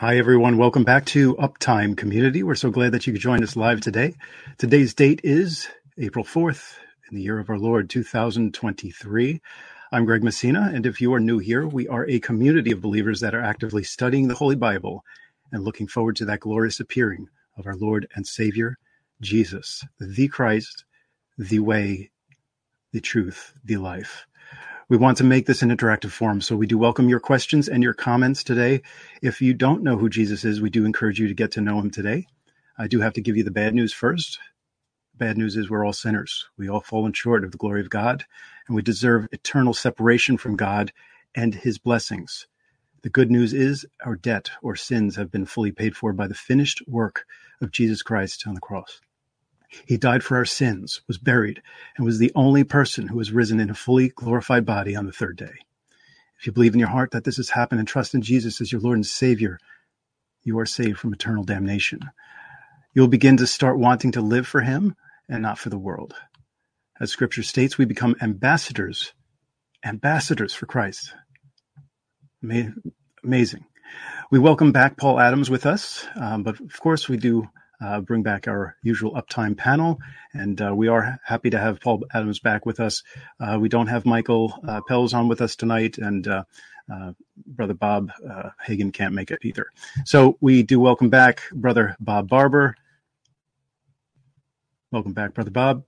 Hi, everyone. Welcome back to Uptime Community. We're so glad that you could join us live today. Today's date is April 4th in the year of our Lord 2023. I'm Greg Messina, and if you are new here, we are a community of believers that are actively studying the Holy Bible and looking forward to that glorious appearing of our Lord and Savior, Jesus, the Christ, the way, the truth, the life. We want to make this an interactive forum, so we do welcome your questions and your comments today. If you don't know who Jesus is, we do encourage you to get to know him today. I do have to give you the bad news first. Bad news is we're all sinners. We all fallen short of the glory of God, and we deserve eternal separation from God and his blessings. The good news is our debt or sins have been fully paid for by the finished work of Jesus Christ on the cross. He died for our sins, was buried, and was the only person who has risen in a fully glorified body on the third day. If you believe in your heart that this has happened and trust in Jesus as your Lord and Savior, you are saved from eternal damnation. You'll begin to start wanting to live for Him and not for the world. As Scripture states, we become ambassadors, ambassadors for Christ. Amazing. We welcome back Paul Adams with us, um, but of course, we do uh, bring back our usual uptime panel. And uh, we are happy to have Paul Adams back with us. Uh, we don't have Michael uh, Pels on with us tonight, and uh, uh, Brother Bob Hagan can't make it either. So we do welcome back Brother Bob Barber. Welcome back, Brother Bob.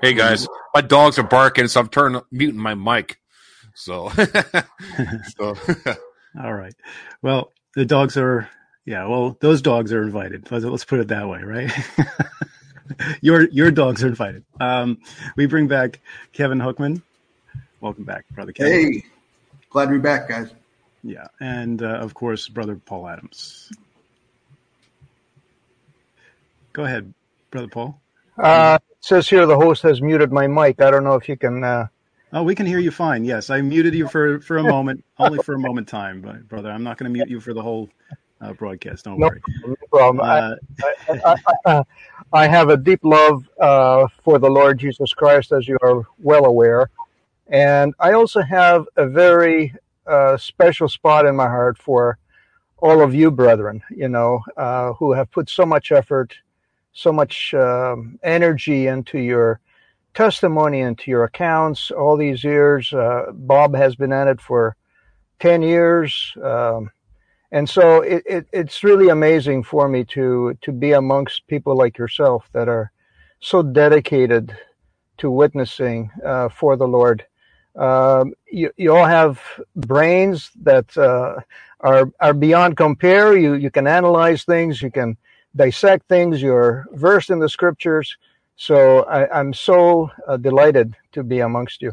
Hey guys, my dogs are barking, so I'm turning muting my mic. So, so. all right. Well, the dogs are yeah, well, those dogs are invited. Let's, let's put it that way, right? your your dogs are invited. Um, we bring back Kevin Hookman. Welcome back, brother Kevin. Hey, glad to be back, guys. Yeah, and uh, of course, brother Paul Adams. Go ahead, brother Paul. Uh, it says here the host has muted my mic. I don't know if you can. Uh... Oh, we can hear you fine. Yes, I muted you for for a moment, only for a moment time, but brother, I'm not going to mute you for the whole uh, broadcast. Don't no, worry. No problem. Uh, I, I, I, have a deep love uh, for the Lord Jesus Christ, as you are well aware. And I also have a very uh, special spot in my heart for all of you, brethren, you know, uh, who have put so much effort, so much um, energy into your testimony, into your accounts all these years. Uh, Bob has been at it for 10 years. Um, and so it, it, it's really amazing for me to to be amongst people like yourself that are so dedicated to witnessing uh, for the Lord. Um, you, you all have brains that uh, are are beyond compare. You you can analyze things, you can dissect things. You're versed in the scriptures. So I, am so uh, delighted to be amongst you.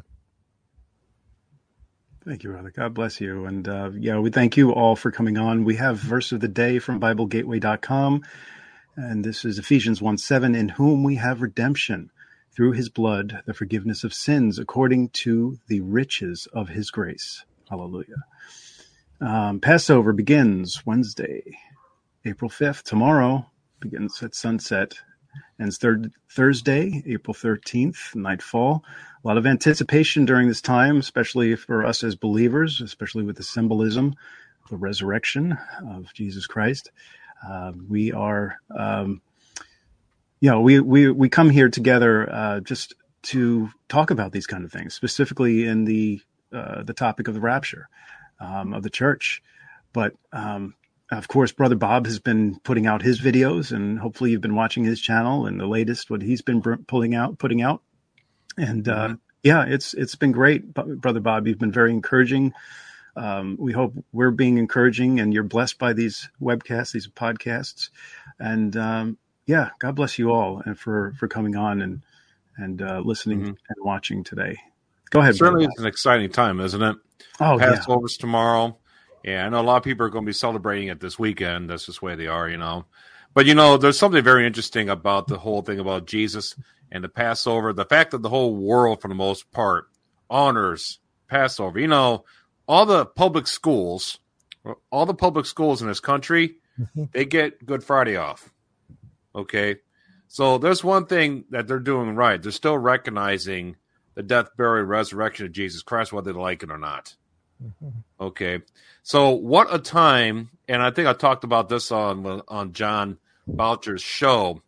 Thank you, brother. God bless you. And uh, yeah, we thank you all for coming on. We have verse of the day from BibleGateway.com. And this is Ephesians 1 7, in whom we have redemption through his blood, the forgiveness of sins, according to the riches of his grace. Hallelujah. Um, Passover begins Wednesday, April 5th. Tomorrow begins at sunset. Ends third, Thursday, April 13th, nightfall a lot of anticipation during this time, especially for us as believers, especially with the symbolism, the resurrection of Jesus Christ. Uh, we are, um, you know, we, we, we come here together uh, just to talk about these kind of things, specifically in the uh, the topic of the rapture um, of the church. But um, of course, Brother Bob has been putting out his videos, and hopefully, you've been watching his channel and the latest what he's been pulling out, putting out and uh, mm-hmm. yeah, it's it's been great, brother Bob. You've been very encouraging. Um, we hope we're being encouraging, and you're blessed by these webcasts, these podcasts, and um, yeah, God bless you all, and for for coming on and and uh, listening mm-hmm. and watching today. Go ahead. Certainly, it's an exciting time, isn't it? Oh, Passover's yeah. tomorrow. Yeah, I know a lot of people are going to be celebrating it this weekend. That's just the way they are, you know. But you know, there's something very interesting about the whole thing about Jesus and the Passover. The fact that the whole world, for the most part, honors Passover. You know, all the public schools, all the public schools in this country, mm-hmm. they get Good Friday off. Okay. So there's one thing that they're doing right. They're still recognizing the death, burial, resurrection of Jesus Christ, whether they like it or not. Okay, so what a time! And I think I talked about this on on John Boucher's show.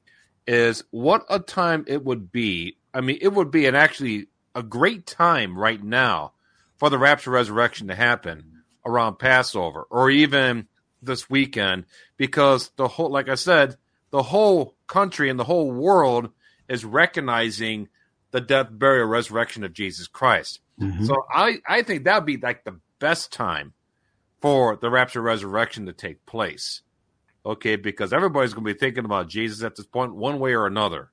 Is what a time it would be. I mean, it would be an actually a great time right now for the rapture resurrection to happen around Passover or even this weekend because the whole, like I said, the whole country and the whole world is recognizing the death, burial, resurrection of Jesus Christ. Mm-hmm. So I, I think that would be like the best time for the rapture resurrection to take place. Okay, because everybody's going to be thinking about Jesus at this point, one way or another.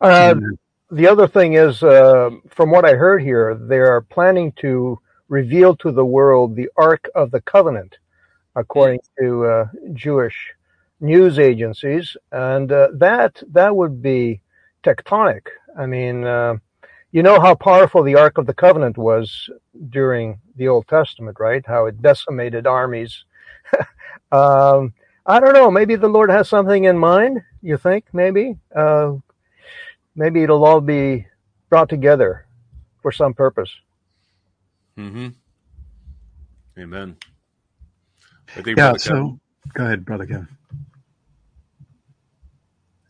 Uh, the other thing is, uh, from what I heard here, they are planning to reveal to the world the Ark of the Covenant, according to uh, Jewish news agencies, and uh, that that would be tectonic. I mean, uh, you know how powerful the Ark of the Covenant was during the Old Testament, right? How it decimated armies. um, I don't know. Maybe the Lord has something in mind. You think maybe? Uh, maybe it'll all be brought together for some purpose. Mm-hmm. Amen. yeah. So go ahead, brother Kevin.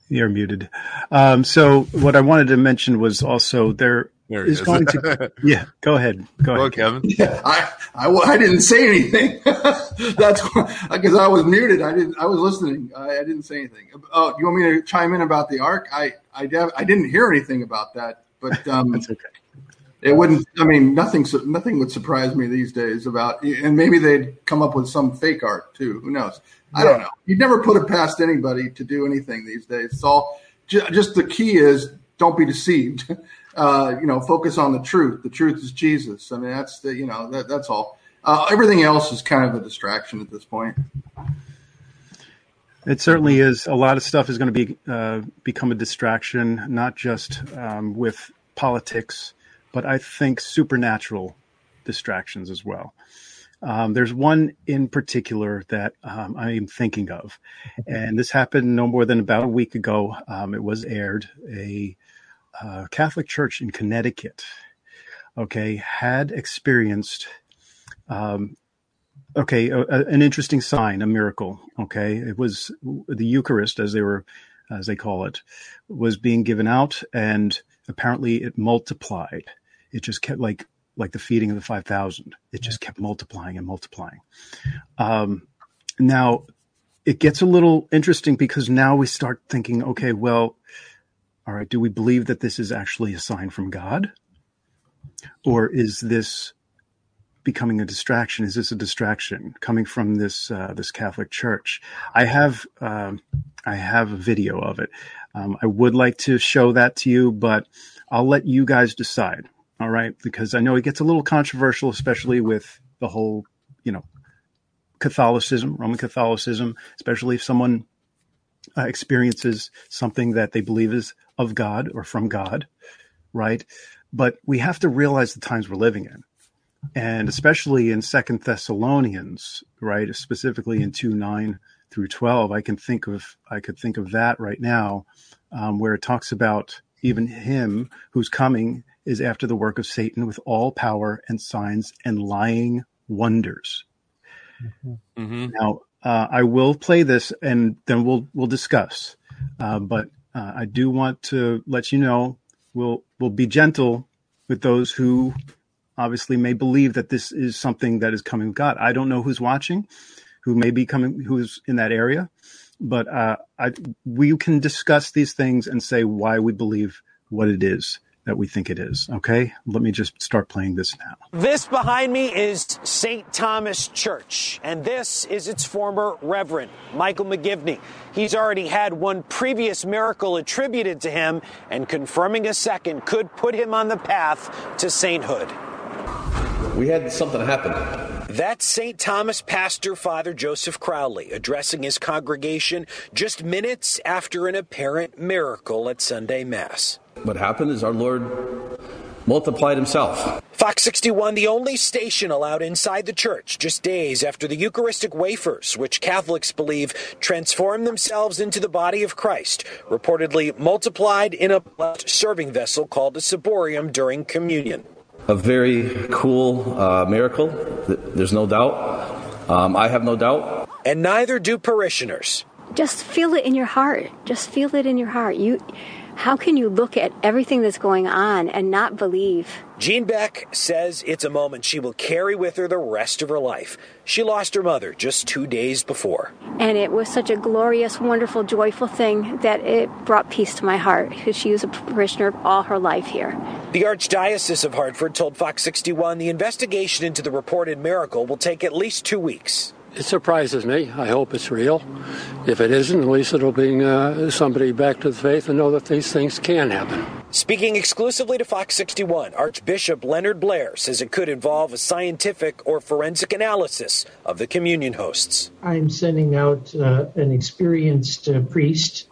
You're muted. Um, so what I wanted to mention was also there, there is, is going to. Yeah, go ahead. Go, go ahead, Kevin. Yeah, I, I, I didn't say anything. That's because I was muted. I didn't. I was listening. I, I, didn't say anything. Oh, you want me to chime in about the ark? I I, I didn't hear anything about that, but um, that's okay. It wouldn't. I mean, nothing. Nothing would surprise me these days about. And maybe they'd come up with some fake art too. Who knows? I don't know. You'd never put it past anybody to do anything these days. It's all. Just the key is don't be deceived. Uh, you know, focus on the truth. The truth is Jesus. I mean, that's the. You know, that, that's all. Uh, everything else is kind of a distraction at this point. It certainly is. A lot of stuff is going to be uh, become a distraction, not just um, with politics, but I think supernatural distractions as well. Um, there's one in particular that um, I am thinking of, and this happened no more than about a week ago. Um, it was aired. A uh, Catholic church in Connecticut, okay, had experienced, um, okay, a, a, an interesting sign, a miracle. Okay, it was the Eucharist, as they were, as they call it, was being given out, and apparently it multiplied it just kept like like the feeding of the 5000 it just kept multiplying and multiplying. Um, now it gets a little interesting because now we start thinking okay well all right do we believe that this is actually a sign from god? Or is this becoming a distraction? Is this a distraction coming from this uh, this catholic church? I have um, i have a video of it. Um, i would like to show that to you but i'll let you guys decide all right, because I know it gets a little controversial, especially with the whole, you know, Catholicism, Roman Catholicism, especially if someone uh, experiences something that they believe is of God or from God, right? But we have to realize the times we're living in. And especially in Second Thessalonians, right? Specifically in 2 9 through 12, I can think of I could think of that right now, um, where it talks about even him who's coming is after the work of Satan with all power and signs and lying wonders. Mm-hmm. mm-hmm. Now, uh, I will play this and then we'll we'll discuss. Uh, but uh, I do want to let you know we'll we'll be gentle with those who obviously may believe that this is something that is coming with God. I don't know who's watching, who may be coming, who's in that area, but uh, I, we can discuss these things and say why we believe what it is that we think it is. Okay, let me just start playing this now. This behind me is St. Thomas Church, and this is its former Reverend, Michael McGivney. He's already had one previous miracle attributed to him, and confirming a second could put him on the path to sainthood. We had something happen. That's St. Thomas pastor Father Joseph Crowley addressing his congregation just minutes after an apparent miracle at Sunday Mass. What happened is our Lord multiplied himself. Fox 61, the only station allowed inside the church just days after the Eucharistic wafers, which Catholics believe transform themselves into the body of Christ, reportedly multiplied in a serving vessel called a ciborium during communion. a very cool uh, miracle. There's no doubt. Um, I have no doubt. And neither do parishioners. Just feel it in your heart. Just feel it in your heart. You how can you look at everything that's going on and not believe? Jean Beck says it's a moment she will carry with her the rest of her life. She lost her mother just two days before. And it was such a glorious, wonderful, joyful thing that it brought peace to my heart because she was a parishioner all her life here. The Archdiocese of Hartford told Fox 61 the investigation into the reported miracle will take at least two weeks it surprises me. I hope it's real. If it isn't, at least it'll bring uh, somebody back to the faith and know that these things can happen. Speaking exclusively to Fox 61, Archbishop Leonard Blair says it could involve a scientific or forensic analysis of the communion hosts. I'm sending out uh, an experienced uh, priest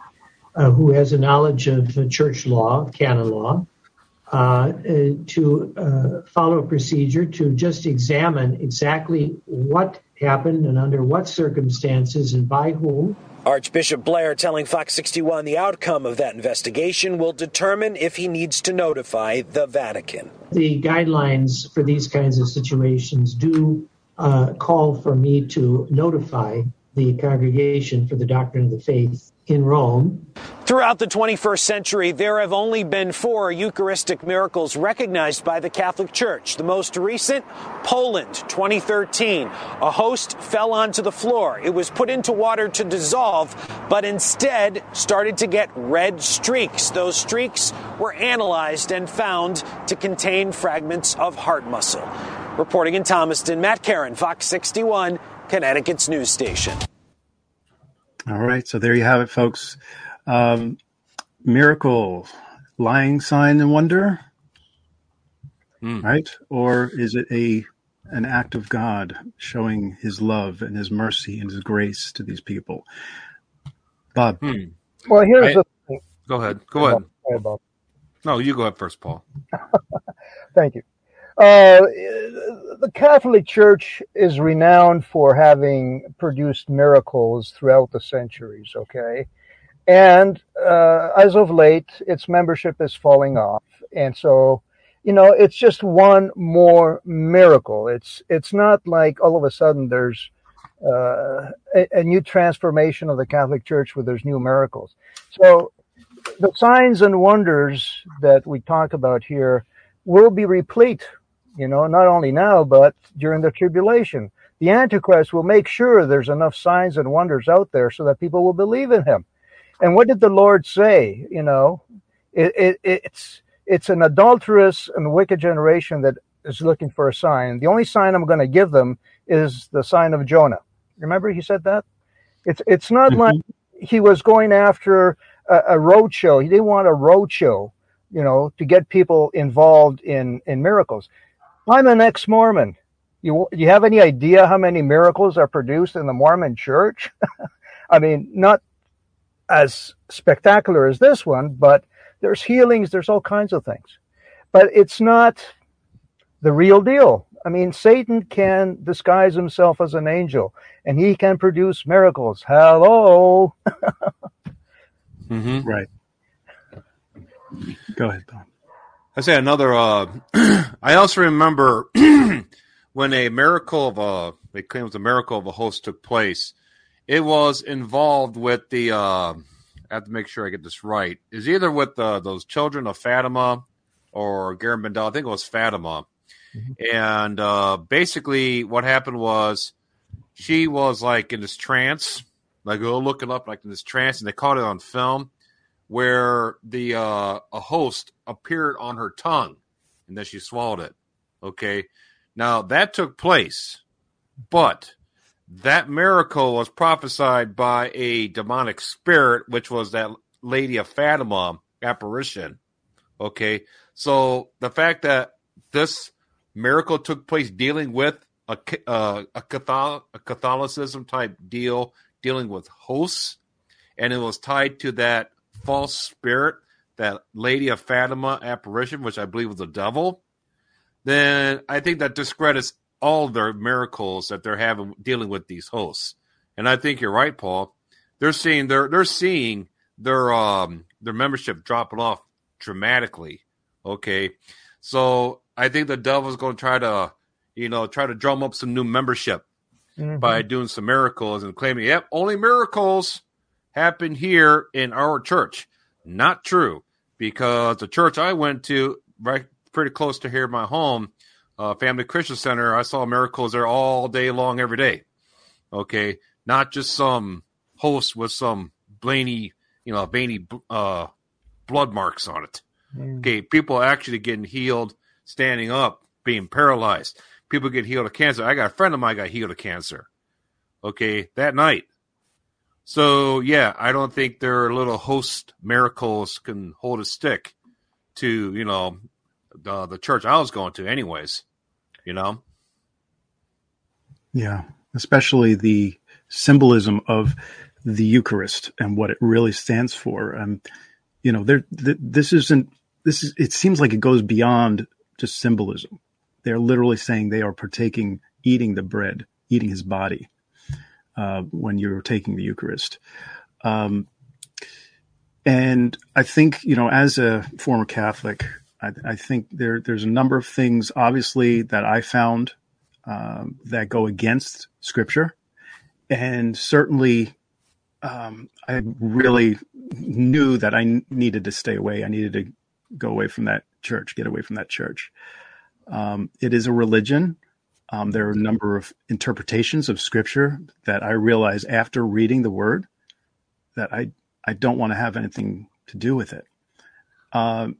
uh, who has a knowledge of uh, church law, canon law, uh, to follow a procedure to just examine exactly what happened and under what circumstances and by whom. Archbishop Blair telling Fox 61 the outcome of that investigation will determine if he needs to notify the Vatican. The guidelines for these kinds of situations do uh, call for me to notify the Congregation for the Doctrine of the Faith in Rome. Throughout the 21st century, there have only been four Eucharistic miracles recognized by the Catholic Church. The most recent, Poland, 2013. A host fell onto the floor. It was put into water to dissolve, but instead started to get red streaks. Those streaks were analyzed and found to contain fragments of heart muscle. Reporting in Thomaston, Matt Karen, Fox 61, Connecticut's news station. All right, so there you have it, folks. Um, miracle, lying sign and wonder, mm. right? Or is it a an act of God showing His love and His mercy and His grace to these people? Bob. Hmm. Well, here's I, the thing. Go ahead. Go ahead. ahead Bob. No, you go ahead first, Paul. Thank you. Uh, the Catholic Church is renowned for having produced miracles throughout the centuries, okay? And uh, as of late, its membership is falling off. And so, you know, it's just one more miracle. It's, it's not like all of a sudden there's uh, a, a new transformation of the Catholic Church where there's new miracles. So the signs and wonders that we talk about here will be replete you know, not only now, but during the tribulation. The Antichrist will make sure there's enough signs and wonders out there so that people will believe in him. And what did the Lord say? You know, it, it, it's, it's an adulterous and wicked generation that is looking for a sign. The only sign I'm going to give them is the sign of Jonah. Remember he said that? It's, it's not mm-hmm. like he was going after a, a road show. He didn't want a road show, you know, to get people involved in, in miracles. I'm an ex-Mormon. You, you have any idea how many miracles are produced in the Mormon church? I mean, not as spectacular as this one, but there's healings, there's all kinds of things. But it's not the real deal. I mean, Satan can disguise himself as an angel and he can produce miracles. Hello. mm-hmm. Right. Go ahead, Tom. I say another. Uh, I also remember when a miracle of a they claim it was a miracle of a host took place. It was involved with the. Uh, I have to make sure I get this right. Is either with the, those children of Fatima or Garabandal. I think it was Fatima. Mm-hmm. And uh, basically, what happened was she was like in this trance, like oh, looking up like in this trance, and they caught it on film where the uh, a host appeared on her tongue and then she swallowed it. Okay. Now that took place, but that miracle was prophesied by a demonic spirit, which was that Lady of Fatima apparition. Okay. So the fact that this miracle took place dealing with a, uh, a, Catholic, a Catholicism type deal, dealing with hosts, and it was tied to that false spirit, that Lady of Fatima apparition, which I believe was the devil, then I think that discredits all their miracles that they're having dealing with these hosts. And I think you're right, Paul. They're seeing they're they're seeing their um their membership dropping off dramatically. Okay. So I think the devil's going to try to, you know, try to drum up some new membership mm-hmm. by doing some miracles and claiming, yep, only miracles happen here in our church. Not true, because the church I went to, right pretty close to here, my home, uh, Family Christian Center, I saw miracles there all day long, every day. Okay, not just some host with some blaney, you know, veiny uh, blood marks on it. Mm. Okay, people actually getting healed, standing up, being paralyzed. People get healed of cancer. I got a friend of mine got healed of cancer. Okay, that night. So yeah, I don't think their little host miracles can hold a stick to you know the the church I was going to, anyways. You know. Yeah, especially the symbolism of the Eucharist and what it really stands for. And you know, there th- this isn't this is it seems like it goes beyond just symbolism. They're literally saying they are partaking, eating the bread, eating his body uh, when you're taking the Eucharist. Um, and I think, you know, as a former Catholic, I, I, think there there's a number of things, obviously, that I found um, that go against Scripture, and certainly, um, I really knew that I needed to stay away. I needed to go away from that church, get away from that church. Um, it is a religion. Um, there are a number of interpretations of Scripture that I realize after reading the Word that I I don't want to have anything to do with it. Um,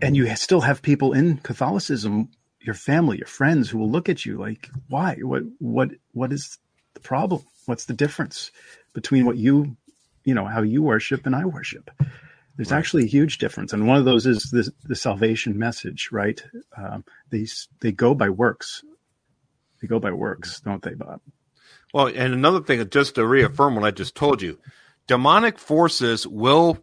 and you still have people in Catholicism, your family, your friends, who will look at you like, "Why? What? What? What is the problem? What's the difference between what you, you know, how you worship and I worship?" There's right. actually a huge difference, and one of those is the the salvation message, right? Um, they they go by works. They go by works, don't they, Bob? Well, and another thing, just to reaffirm what I just told you, demonic forces will,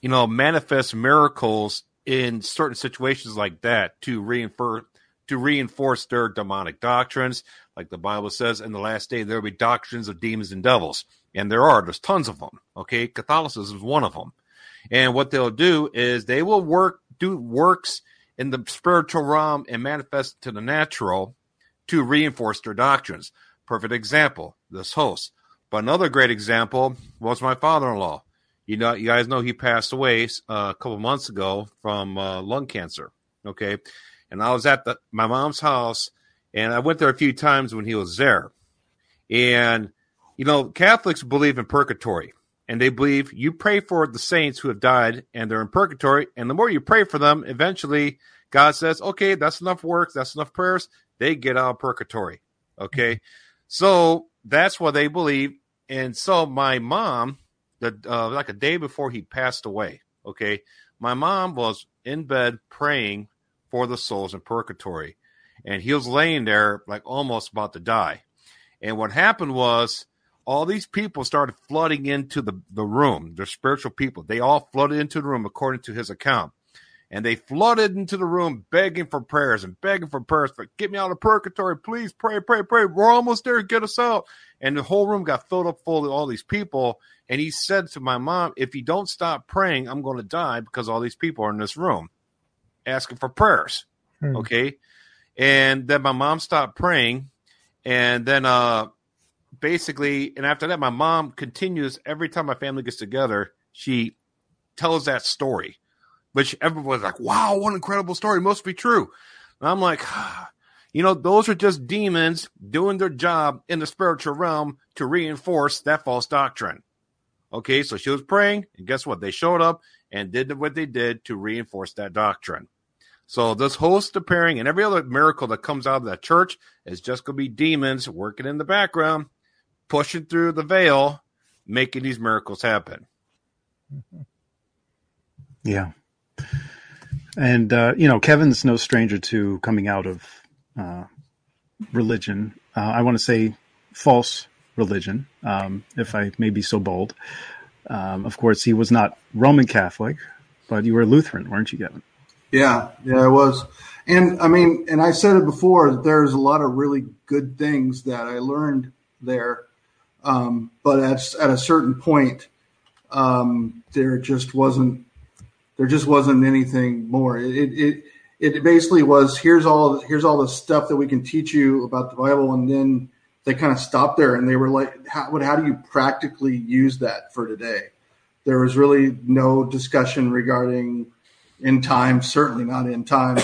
you know, manifest miracles in certain situations like that to reinforce to reinforce their demonic doctrines. Like the Bible says, in the last day there will be doctrines of demons and devils, and there are. There's tons of them. Okay, Catholicism is one of them. And what they'll do is they will work do works in the spiritual realm and manifest to the natural to reinforce their doctrines. Perfect example, this host. But another great example was my father-in-law. You know, you guys know he passed away uh, a couple months ago from uh, lung cancer. Okay, and I was at the, my mom's house, and I went there a few times when he was there. And you know, Catholics believe in purgatory, and they believe you pray for the saints who have died and they're in purgatory, and the more you pray for them, eventually God says, "Okay, that's enough work, that's enough prayers." They get out of purgatory. Okay, so that's what they believe and so my mom, the uh, like a day before he passed away, okay, my mom was in bed praying for the souls in purgatory, and he was laying there like almost about to die. And what happened was all these people started flooding into the, the room. They're spiritual people. They all flooded into the room according to his account and they flooded into the room begging for prayers and begging for prayers for get me out of purgatory please pray pray pray. We're almost there. Get us out. And the whole room got filled up full of all these people. And he said to my mom if you don't stop praying i'm going to die because all these people are in this room asking for prayers. Hmm. okay? And then my mom stopped praying. And then uh basically and after that my mom continues every time my family gets together she tells that story which everyone's like, wow, what an incredible story. Must be true. And I'm like, you know, those are just demons doing their job in the spiritual realm to reinforce that false doctrine. Okay, so she was praying, and guess what? They showed up and did what they did to reinforce that doctrine. So this host appearing and every other miracle that comes out of that church is just going to be demons working in the background, pushing through the veil, making these miracles happen. Yeah. And uh, you know, Kevin's no stranger to coming out of uh, religion. Uh, I want to say false religion, um, if I may be so bold. Um, of course, he was not Roman Catholic, but you were Lutheran, weren't you, Kevin? Yeah, yeah, I was. And I mean, and I said it before, there's a lot of really good things that I learned there. Um, but at, at a certain point, um, there just wasn't there just wasn't anything more. It, it it basically was here's all here's all the stuff that we can teach you about the Bible, and then they kind of stopped there and they were like, how, what, how do you practically use that for today? There was really no discussion regarding end time, certainly not end time.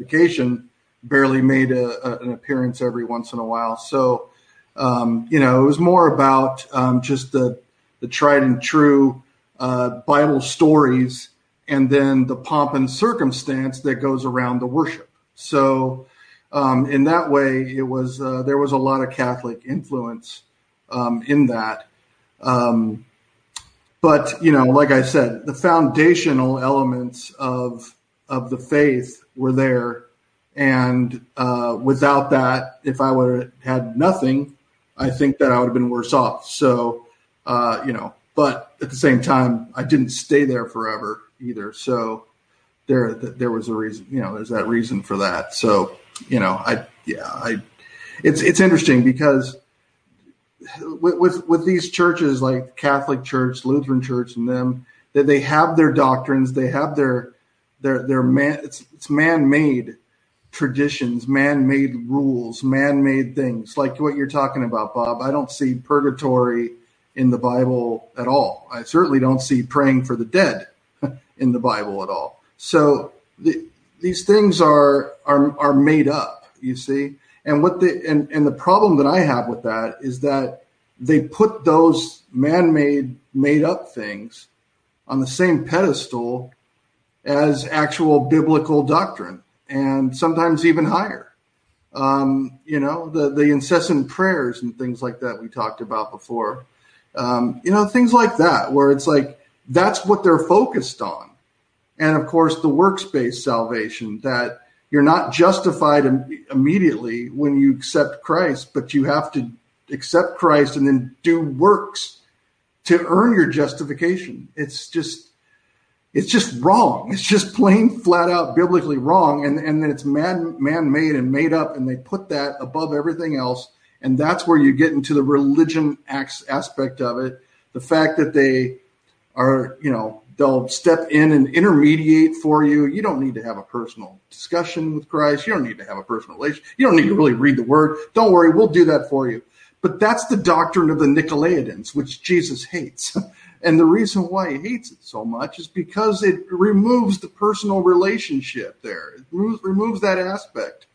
Vacation barely made a, a, an appearance every once in a while. So, um, you know, it was more about um, just the the tried and true uh, Bible stories, and then the pomp and circumstance that goes around the worship. So, um, in that way, it was uh, there was a lot of Catholic influence um, in that. Um, but you know, like I said, the foundational elements of of the faith were there, and uh, without that, if I would have had nothing, I think that I would have been worse off. So, uh, you know, but at the same time, I didn't stay there forever either. So there, there was a reason, you know, there's that reason for that. So, you know, I, yeah, I, it's, it's interesting because with, with, with these churches like Catholic Church, Lutheran Church, and them, that they have their doctrines, they have their, their, their man, it's, it's man-made traditions, man-made rules, man-made things like what you're talking about, Bob. I don't see purgatory in the Bible at all. I certainly don't see praying for the dead in the Bible at all. So the, these things are are are made up, you see. And what the and, and the problem that I have with that is that they put those man-made made up things on the same pedestal as actual biblical doctrine and sometimes even higher. Um, you know, the, the incessant prayers and things like that we talked about before. Um, you know, things like that, where it's like that's what they're focused on. And of course, the works based salvation that you're not justified Im- immediately when you accept Christ, but you have to accept Christ and then do works to earn your justification. It's just it's just wrong. It's just plain flat out biblically wrong. And, and then it's man, man made and made up. And they put that above everything else. And that's where you get into the religion aspect of it. The fact that they are, you know, they'll step in and intermediate for you. You don't need to have a personal discussion with Christ. You don't need to have a personal relationship. You don't need to really read the word. Don't worry. We'll do that for you. But that's the doctrine of the Nicolaitans, which Jesus hates. And the reason why he hates it so much is because it removes the personal relationship there. It removes, removes that aspect.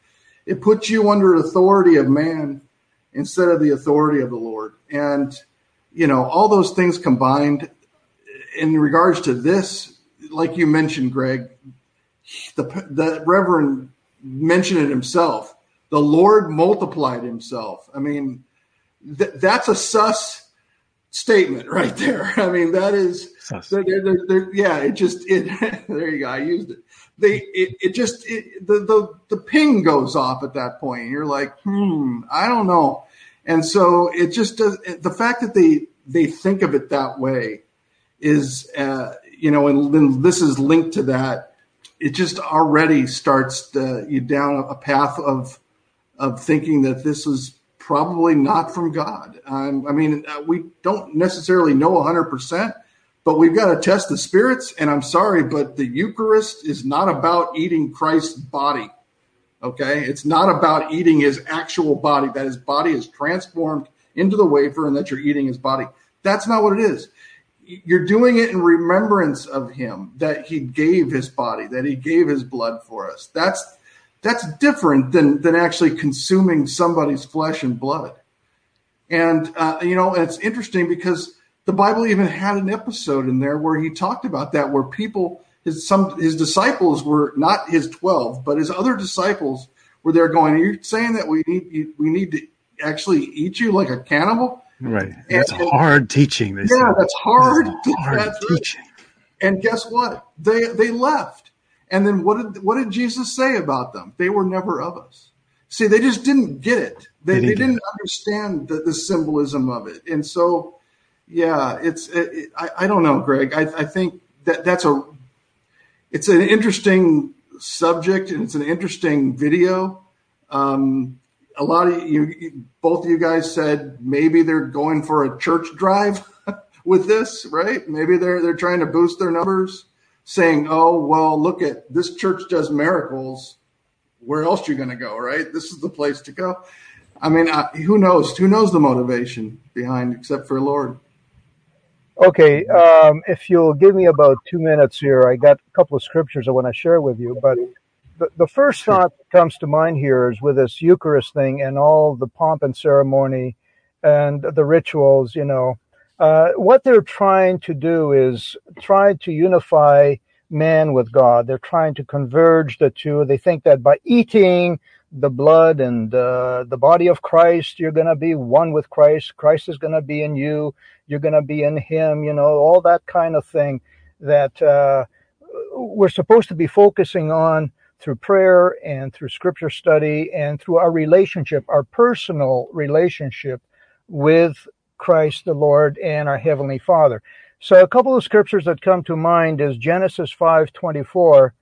It puts you under authority of man instead of the authority of the Lord. And, you know, all those things combined in regards to this, like you mentioned, Greg, the, the Reverend mentioned it himself. The Lord multiplied himself. I mean, th- that's a sus statement right there. I mean, that is, they're, they're, they're, yeah, it just, it, there you go. I used it. They, it, it just, it, the, the, the ping goes off at that point. You're like, hmm, I don't know. And so it just does, the fact that they, they think of it that way is, uh, you know, and then this is linked to that. It just already starts the, you down a path of, of thinking that this is probably not from God. Um, I mean, uh, we don't necessarily know 100%, but we've got to test the spirits. And I'm sorry, but the Eucharist is not about eating Christ's body. Okay. It's not about eating his actual body, that his body is transformed into the wafer and that you're eating his body. That's not what it is. You're doing it in remembrance of him, that he gave his body, that he gave his blood for us. That's that's different than than actually consuming somebody's flesh and blood. And uh, you know, it's interesting because the Bible even had an episode in there where he talked about that, where people, his some his disciples were not his twelve, but his other disciples were there going. Are you saying that we need we need to actually eat you like a cannibal? Right. That's and, hard teaching. yeah, say. that's hard. Hard that's teaching. Right. And guess what? They they left. And then what did what did Jesus say about them? They were never of us. See, they just didn't get it. They, they didn't, they didn't understand the, the, symbolism of it. And so, yeah, it's it, it, I, I don't know, Greg. I, I think that that's a it's an interesting subject and it's an interesting video. Um, a lot of you, both of you guys said maybe they're going for a church drive with this, right? Maybe they're they're trying to boost their numbers saying, "Oh, well, look at this church does miracles. Where else you going to go? Right? This is the place to go." I mean, I, who knows? Who knows the motivation behind, except for Lord? Okay, um, if you'll give me about two minutes here, I got a couple of scriptures I want to share with you. But the, the first thought that comes to mind here is with this Eucharist thing and all the pomp and ceremony and the rituals, you know, uh, what they're trying to do is try to unify man with God. They're trying to converge the two. They think that by eating the blood and uh, the body of Christ, you're going to be one with Christ. Christ is going to be in you. You're going to be in Him. You know, all that kind of thing that uh, we're supposed to be focusing on through prayer and through scripture study and through our relationship, our personal relationship with Christ the Lord and our Heavenly Father. So a couple of scriptures that come to mind is Genesis 5:24.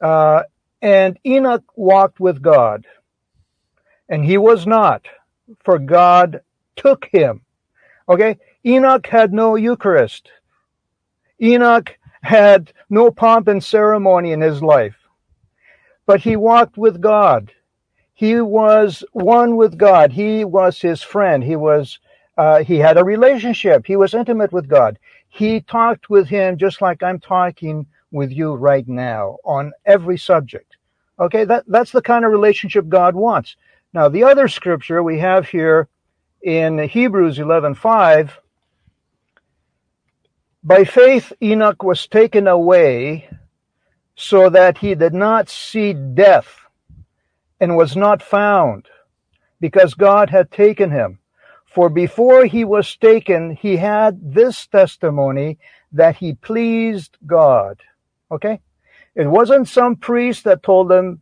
Uh, and Enoch walked with God, and he was not, for God took him. Okay? Enoch had no Eucharist. Enoch had no pomp and ceremony in his life, but he walked with God. He was one with God. He was his friend. He was, uh, he had a relationship. He was intimate with God. He talked with him just like I'm talking with you right now on every subject. Okay, that, that's the kind of relationship God wants. Now, the other scripture we have here in Hebrews 11:5, by faith Enoch was taken away so that he did not see death and was not found because God had taken him. For before he was taken, he had this testimony that he pleased God. Okay? It wasn't some priest that told him,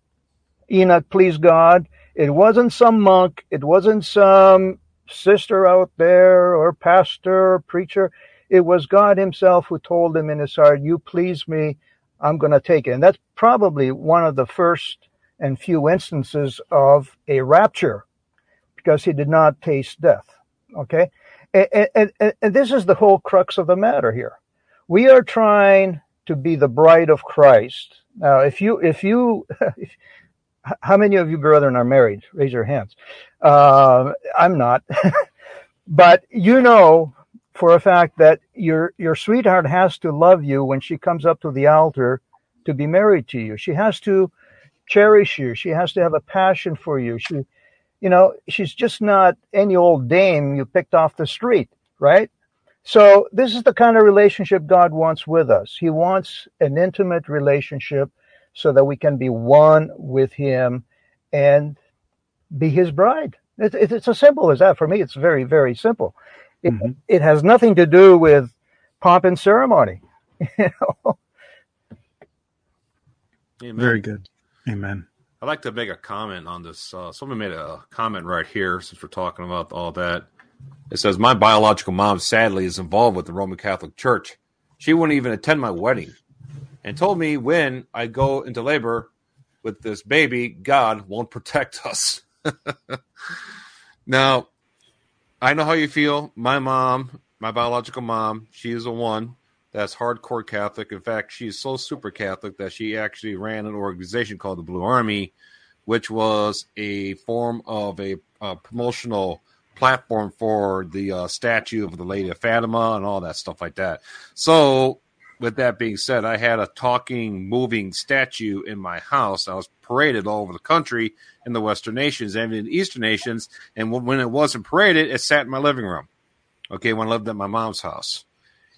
Enoch, please God. It wasn't some monk. It wasn't some sister out there or pastor or preacher. It was God himself who told him in his heart, you please me. I'm going to take it. And that's probably one of the first and few instances of a rapture because he did not taste death. Okay. And, and, and, this is the whole crux of the matter here. We are trying to be the bride of Christ. Now, if you, if you, how many of you brethren are married? Raise your hands. Uh, I'm not, but you know for a fact that your, your sweetheart has to love you when she comes up to the altar to be married to you. She has to cherish you. She has to have a passion for you. She, you know, she's just not any old dame you picked off the street, right? So this is the kind of relationship God wants with us. He wants an intimate relationship so that we can be one with Him and be His bride. It's, it's as simple as that. For me, it's very, very simple. It, mm-hmm. it has nothing to do with pomp and ceremony. You know? Amen. Very good. Amen. I'd like to make a comment on this. Uh, someone made a comment right here since we're talking about all that. It says, My biological mom sadly is involved with the Roman Catholic Church. She wouldn't even attend my wedding and told me when I go into labor with this baby, God won't protect us. now, I know how you feel. My mom, my biological mom, she is the one that's hardcore Catholic. In fact, she's so super Catholic that she actually ran an organization called the Blue Army, which was a form of a, a promotional platform for the uh, statue of the Lady of Fatima and all that stuff like that. So with that being said, I had a talking, moving statue in my house. I was paraded all over the country in the Western nations and in Eastern nations. And when it wasn't paraded, it sat in my living room. Okay, when I lived at my mom's house,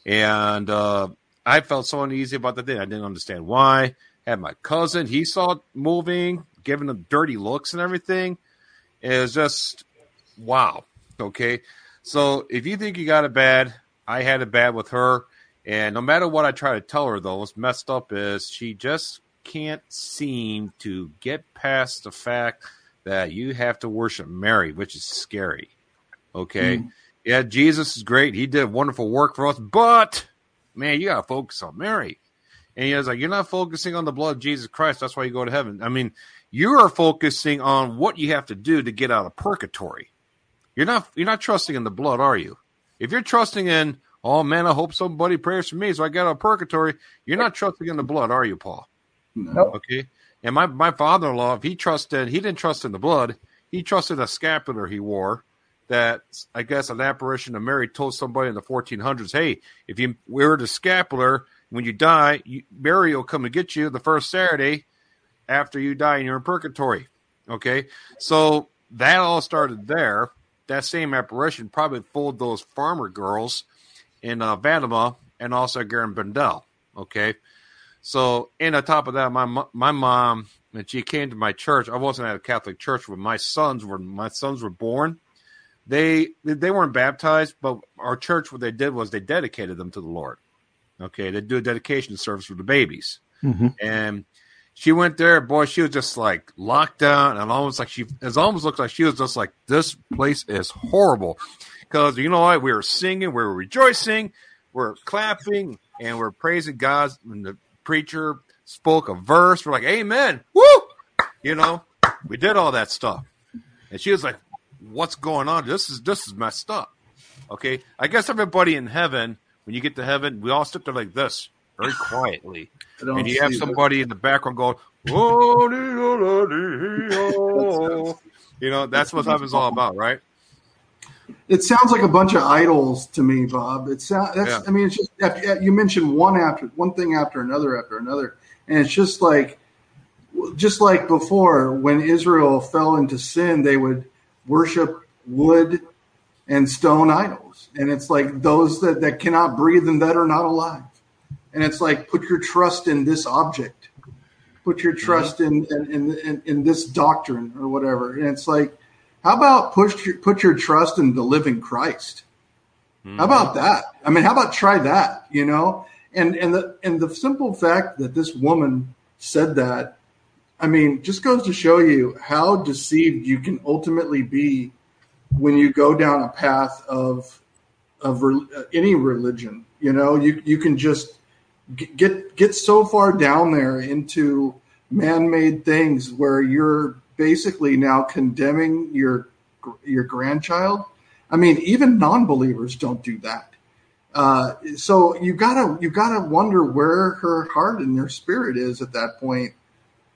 and uh, I felt so uneasy about the thing. I didn't understand why. Had my cousin, he saw it moving, giving them dirty looks and everything. It was just wow. Okay, so if you think you got it bad, I had it bad with her and no matter what I try to tell her, though, what's messed up is she just can't seem to get past the fact that you have to worship Mary, which is scary. Okay. Mm. Yeah, Jesus is great. He did wonderful work for us, but man, you got to focus on Mary. And he was like, You're not focusing on the blood of Jesus Christ. That's why you go to heaven. I mean, you are focusing on what you have to do to get out of purgatory. You're not you're not trusting in the blood, are you? If you're trusting in Oh man, I hope somebody prays for me so I get out of purgatory. You're not trusting in the blood, are you, Paul? No. Okay. And my, my father in law, if he trusted, he didn't trust in the blood. He trusted a scapular he wore that I guess an apparition of Mary told somebody in the 1400s, hey, if you wear the scapular, when you die, you, Mary will come and get you the first Saturday after you die and you're in purgatory. Okay. So that all started there. That same apparition probably fooled those farmer girls in uh, Fatima and also Garabandal. Okay. So, and on top of that, my my mom, when she came to my church, I wasn't at a Catholic church when my sons were my sons were born. They they weren't baptized, but our church what they did was they dedicated them to the Lord. Okay, they do a dedication service for the babies, Mm-hmm. and she went there. Boy, she was just like locked down, and almost like she it almost looked like she was just like this place is horrible because you know what? We were singing, we were rejoicing, we're clapping, and we're praising God. When the preacher spoke a verse, we're like, "Amen!" Woo! You know, we did all that stuff, and she was like, "What's going on? This is this is messed up." Okay, I guess everybody in heaven, when you get to heaven, we all sit there like this, very quietly, and you have see that. somebody in the background going, "Oh, dee, oh, dee, oh." you know, that's what heaven's all about, right? It sounds like a bunch of idols to me, Bob. It sounds. That's. Yeah. I mean, it's just you mentioned one after one thing after another after another, and it's just like, just like before when Israel fell into sin, they would worship wood and stone idols, and it's like those that that cannot breathe and that are not alive, and it's like put your trust in this object, put your mm-hmm. trust in in, in in in this doctrine or whatever, and it's like. How about push your, put your trust in the living Christ? How hmm. about that? I mean, how about try that? You know, and and the and the simple fact that this woman said that, I mean, just goes to show you how deceived you can ultimately be when you go down a path of of re, any religion. You know, you you can just get get so far down there into man-made things where you're basically now condemning your your grandchild. I mean, even non-believers don't do that. Uh, so you gotta you gotta wonder where her heart and her spirit is at that point.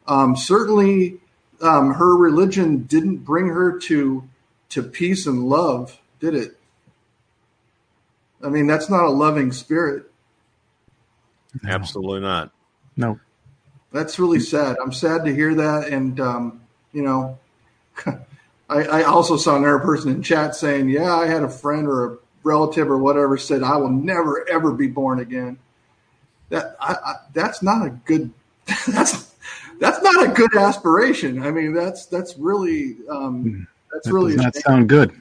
Um, certainly, um, her religion didn't bring her to to peace and love, did it? I mean, that's not a loving spirit. Absolutely not. No. That's really sad. I'm sad to hear that, and um, you know, I, I also saw another person in chat saying, "Yeah, I had a friend or a relative or whatever said I will never ever be born again." That I, I, that's not a good. That's that's not a good aspiration. I mean, that's that's really um, that's That really does not sound good.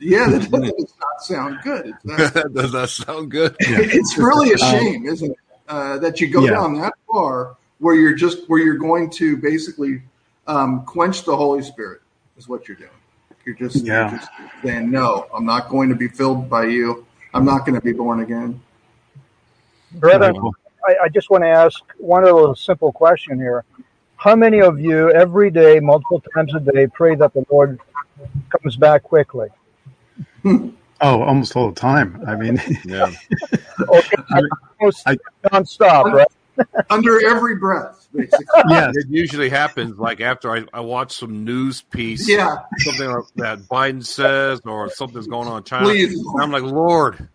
yeah. That does not sound good. It's that does not sound good. it's really a Um, shame, isn't it, uh, that you go Yeah. down that far where you're just where you're going to basically um, quench the Holy Spirit is what you're doing. You're just, Yeah. you're just saying, no, I'm not going to be filled by you. I'm not going to be born again. Brethren, I, I just want to ask one little simple question here. How many of you every day, multiple times a day, pray that the Lord comes back quickly? Oh, almost all the time. I mean, Yeah. Okay, almost I- nonstop, right? Under every breath, basically. yes. It usually happens like after I, I watch some news piece, yeah, something that Biden says or something's going on in China. please. I'm like, Lord,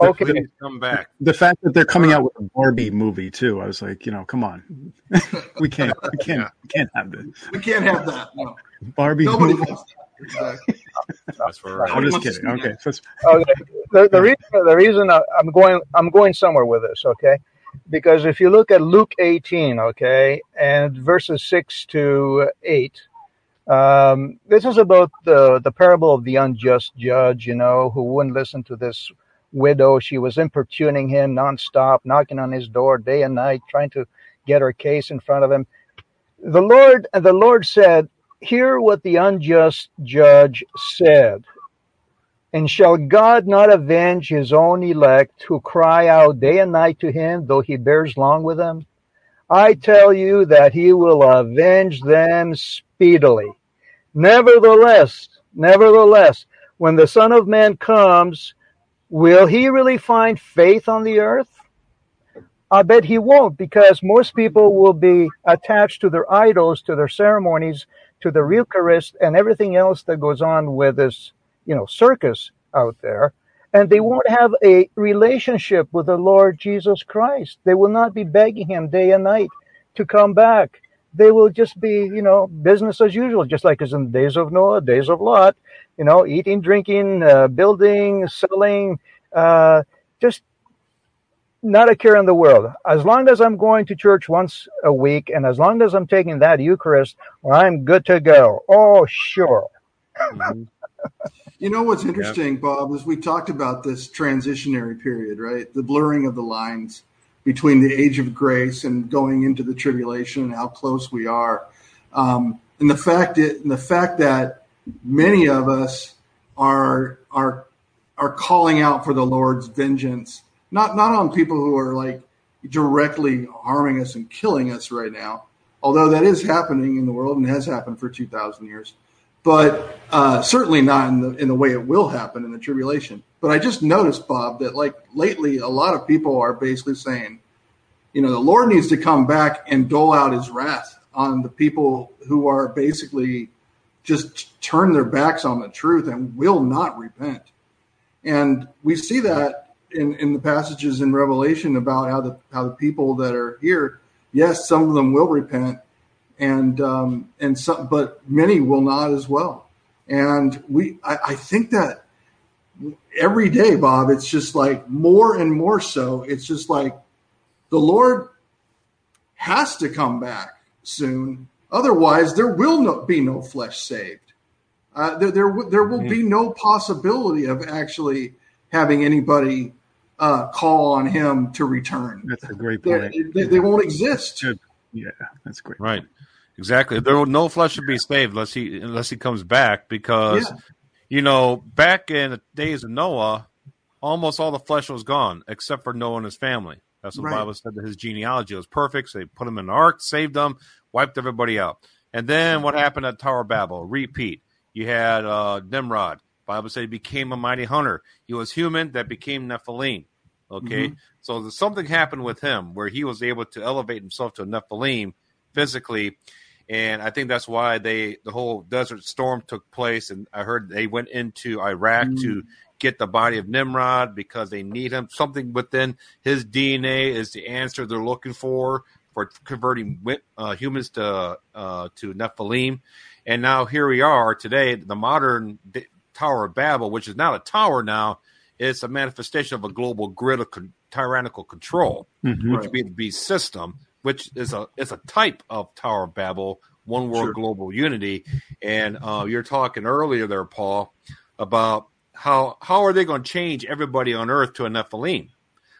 Okay. please come back. The fact that they're coming out with a Barbie movie too, I was like, you know, come on, we can't, we can't, Yeah. we can't have this We can't have that. No. Barbie Nobody movie. wants that. Exactly. That's for right. I'm just kidding. Okay, Okay. The, the reason the reason I'm going I'm going somewhere with this, okay? Because if you look at Luke 18, okay, and verses six to eight, um, this is about the the parable of the unjust judge, you know, who wouldn't listen to this widow. She was importuning him nonstop, knocking on his door day and night, trying to get her case in front of him. The Lord the Lord said, "Hear what the unjust judge said." And shall God not avenge his own elect who cry out day and night to him, though he bears long with them? I tell you that he will avenge them speedily. Nevertheless, nevertheless, when the Son of Man comes, will he really find faith on the earth? I bet he won't because most people will be attached to their idols, to their ceremonies, to the Eucharist, and everything else that goes on with this, you know, circus out there. And they won't have a relationship with the Lord Jesus Christ. They will not be begging him day and night to come back. They will just be, you know, business as usual, just like as in the days of Noah, days of Lot, you know, eating, drinking, uh, building, selling, uh, just not a care in the world. As long as I'm going to church once a week and as long as I'm taking that Eucharist, well, I'm good to go. Oh, sure. Mm-hmm. you know what's interesting, yep. Bob, is we talked about this transitionary period, right? The blurring of the lines between the age of grace and going into the tribulation and how close we are. Um, and the fact that, the fact that many of us are are are calling out for the Lord's vengeance not not on people who are like directly harming us and killing us right now, although that is happening in the world and has happened for two thousand years, but uh, certainly not in the in the way it will happen in the tribulation. But I just noticed, Bob, that like lately, a lot of people are basically saying, you know, the Lord needs to come back and dole out His wrath on the people who are basically just turn their backs on the truth and will not repent. And we see that in, in the passages in Revelation about how the how the people that are here, yes, some of them will repent, and um, and some, but many will not as well. And we, I, I think that every day, Bob, it's just like more and more so. It's just like the Lord has to come back soon. Otherwise, there will not be no flesh saved. Uh, there, there, there will mm-hmm. be no possibility of actually having anybody uh, call on him to return. That's a great point. They, they, won't exist. Yeah, that's great. Right. Exactly. There will no flesh should be saved unless he unless he comes back because yeah. you know back in the days of Noah, almost all the flesh was gone except for Noah and his family. That's what right. the Bible said that his genealogy was perfect. So they put him in the ark, saved them, wiped everybody out. And then what happened at Tower of Babel? Repeat. You had uh, Nimrod. Bible said he became a mighty hunter. He was human that became Nephilim. Okay, mm-hmm. So something happened with him where he was able to elevate himself to a Nephilim physically, and I think that's why they the whole Desert Storm took place. And I heard they went into Iraq mm-hmm. to get the body of Nimrod because they need him. Something within his DNA is the answer they're looking for for converting uh, humans to uh, to Nephilim. And now here we are today. The modern Tower of Babel, which is not a tower now, it's a manifestation of a global grid of con- tyrannical control, mm-hmm. which would be the beast system, which is a is a type of Tower of Babel, one world sure. global unity. And uh, you're talking earlier there, Paul, about how how are they going to change everybody on Earth to a Nephilim?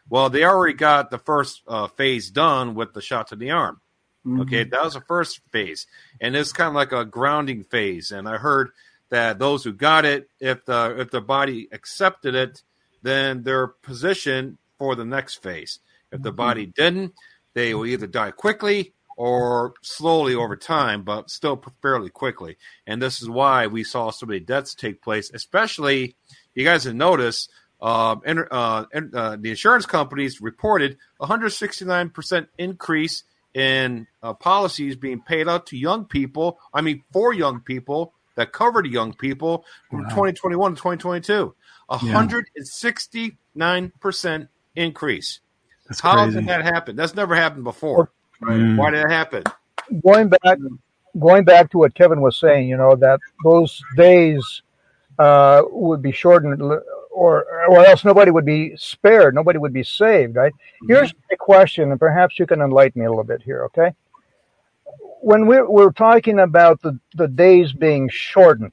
Well, they already got the first uh, phase done with the shot to the arm. Mm-hmm. Okay, that was the first phase, and it's kind of like a grounding phase. And I heard that those who got it, if the if the body accepted it, then they're positioned for the next phase. If the body mm-hmm. didn't, they will either die quickly or slowly over time, but still fairly quickly. And this is why we saw so many deaths take place, especially you guys have noticed uh, uh, uh, the insurance companies reported 169% increase in uh, policies being paid out to young people. I mean, for young people that covered young people from wow. 2021 to 2022. A 169% increase. That's How crazy. did that happen? That's never happened before. Mm. Why did it happen? Going back, going back to what Kevin was saying, you know that those days uh, would be shortened, or or else nobody would be spared, nobody would be saved. Right? Mm-hmm. Here's a question, and perhaps you can enlighten me a little bit here. Okay, when we're, we're talking about the, the days being shortened,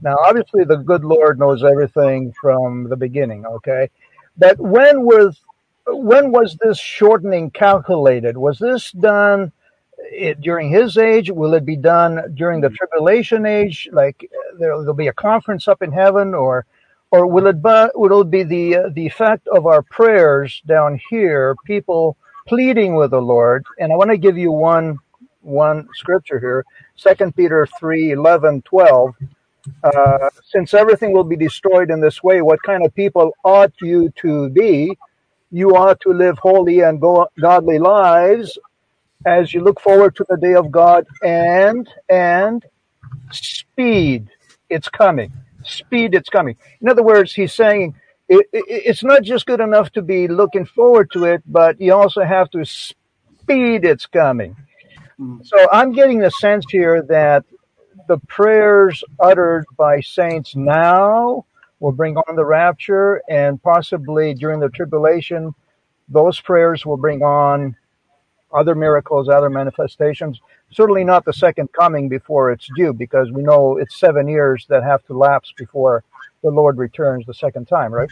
now obviously the good Lord knows everything from the beginning, okay? But when was when was this shortening calculated? Was this done it, during his age? Will it be done during the tribulation age? Like there, will be a conference up in heaven, or or will it be, will it be the uh, the effect of our prayers down here? People pleading with the Lord, and I want to give you one one scripture here, Second Peter 3, 11, 12. Uh, since everything will be destroyed in this way, what kind of people ought you to be? You ought to live holy and go- godly lives as you look forward to the day of God and and speed. It's coming. Speed it's coming. In other words he's saying it, it, it's not just good enough to be looking forward to it but you also have to speed it's coming. So i'm getting the sense here that the prayers uttered by saints now will bring on the rapture and possibly during the tribulation those prayers will bring on other miracles, other manifestations. Certainly not the second coming before it's due, because we know it's seven years that have to lapse before the Lord returns the second time, right?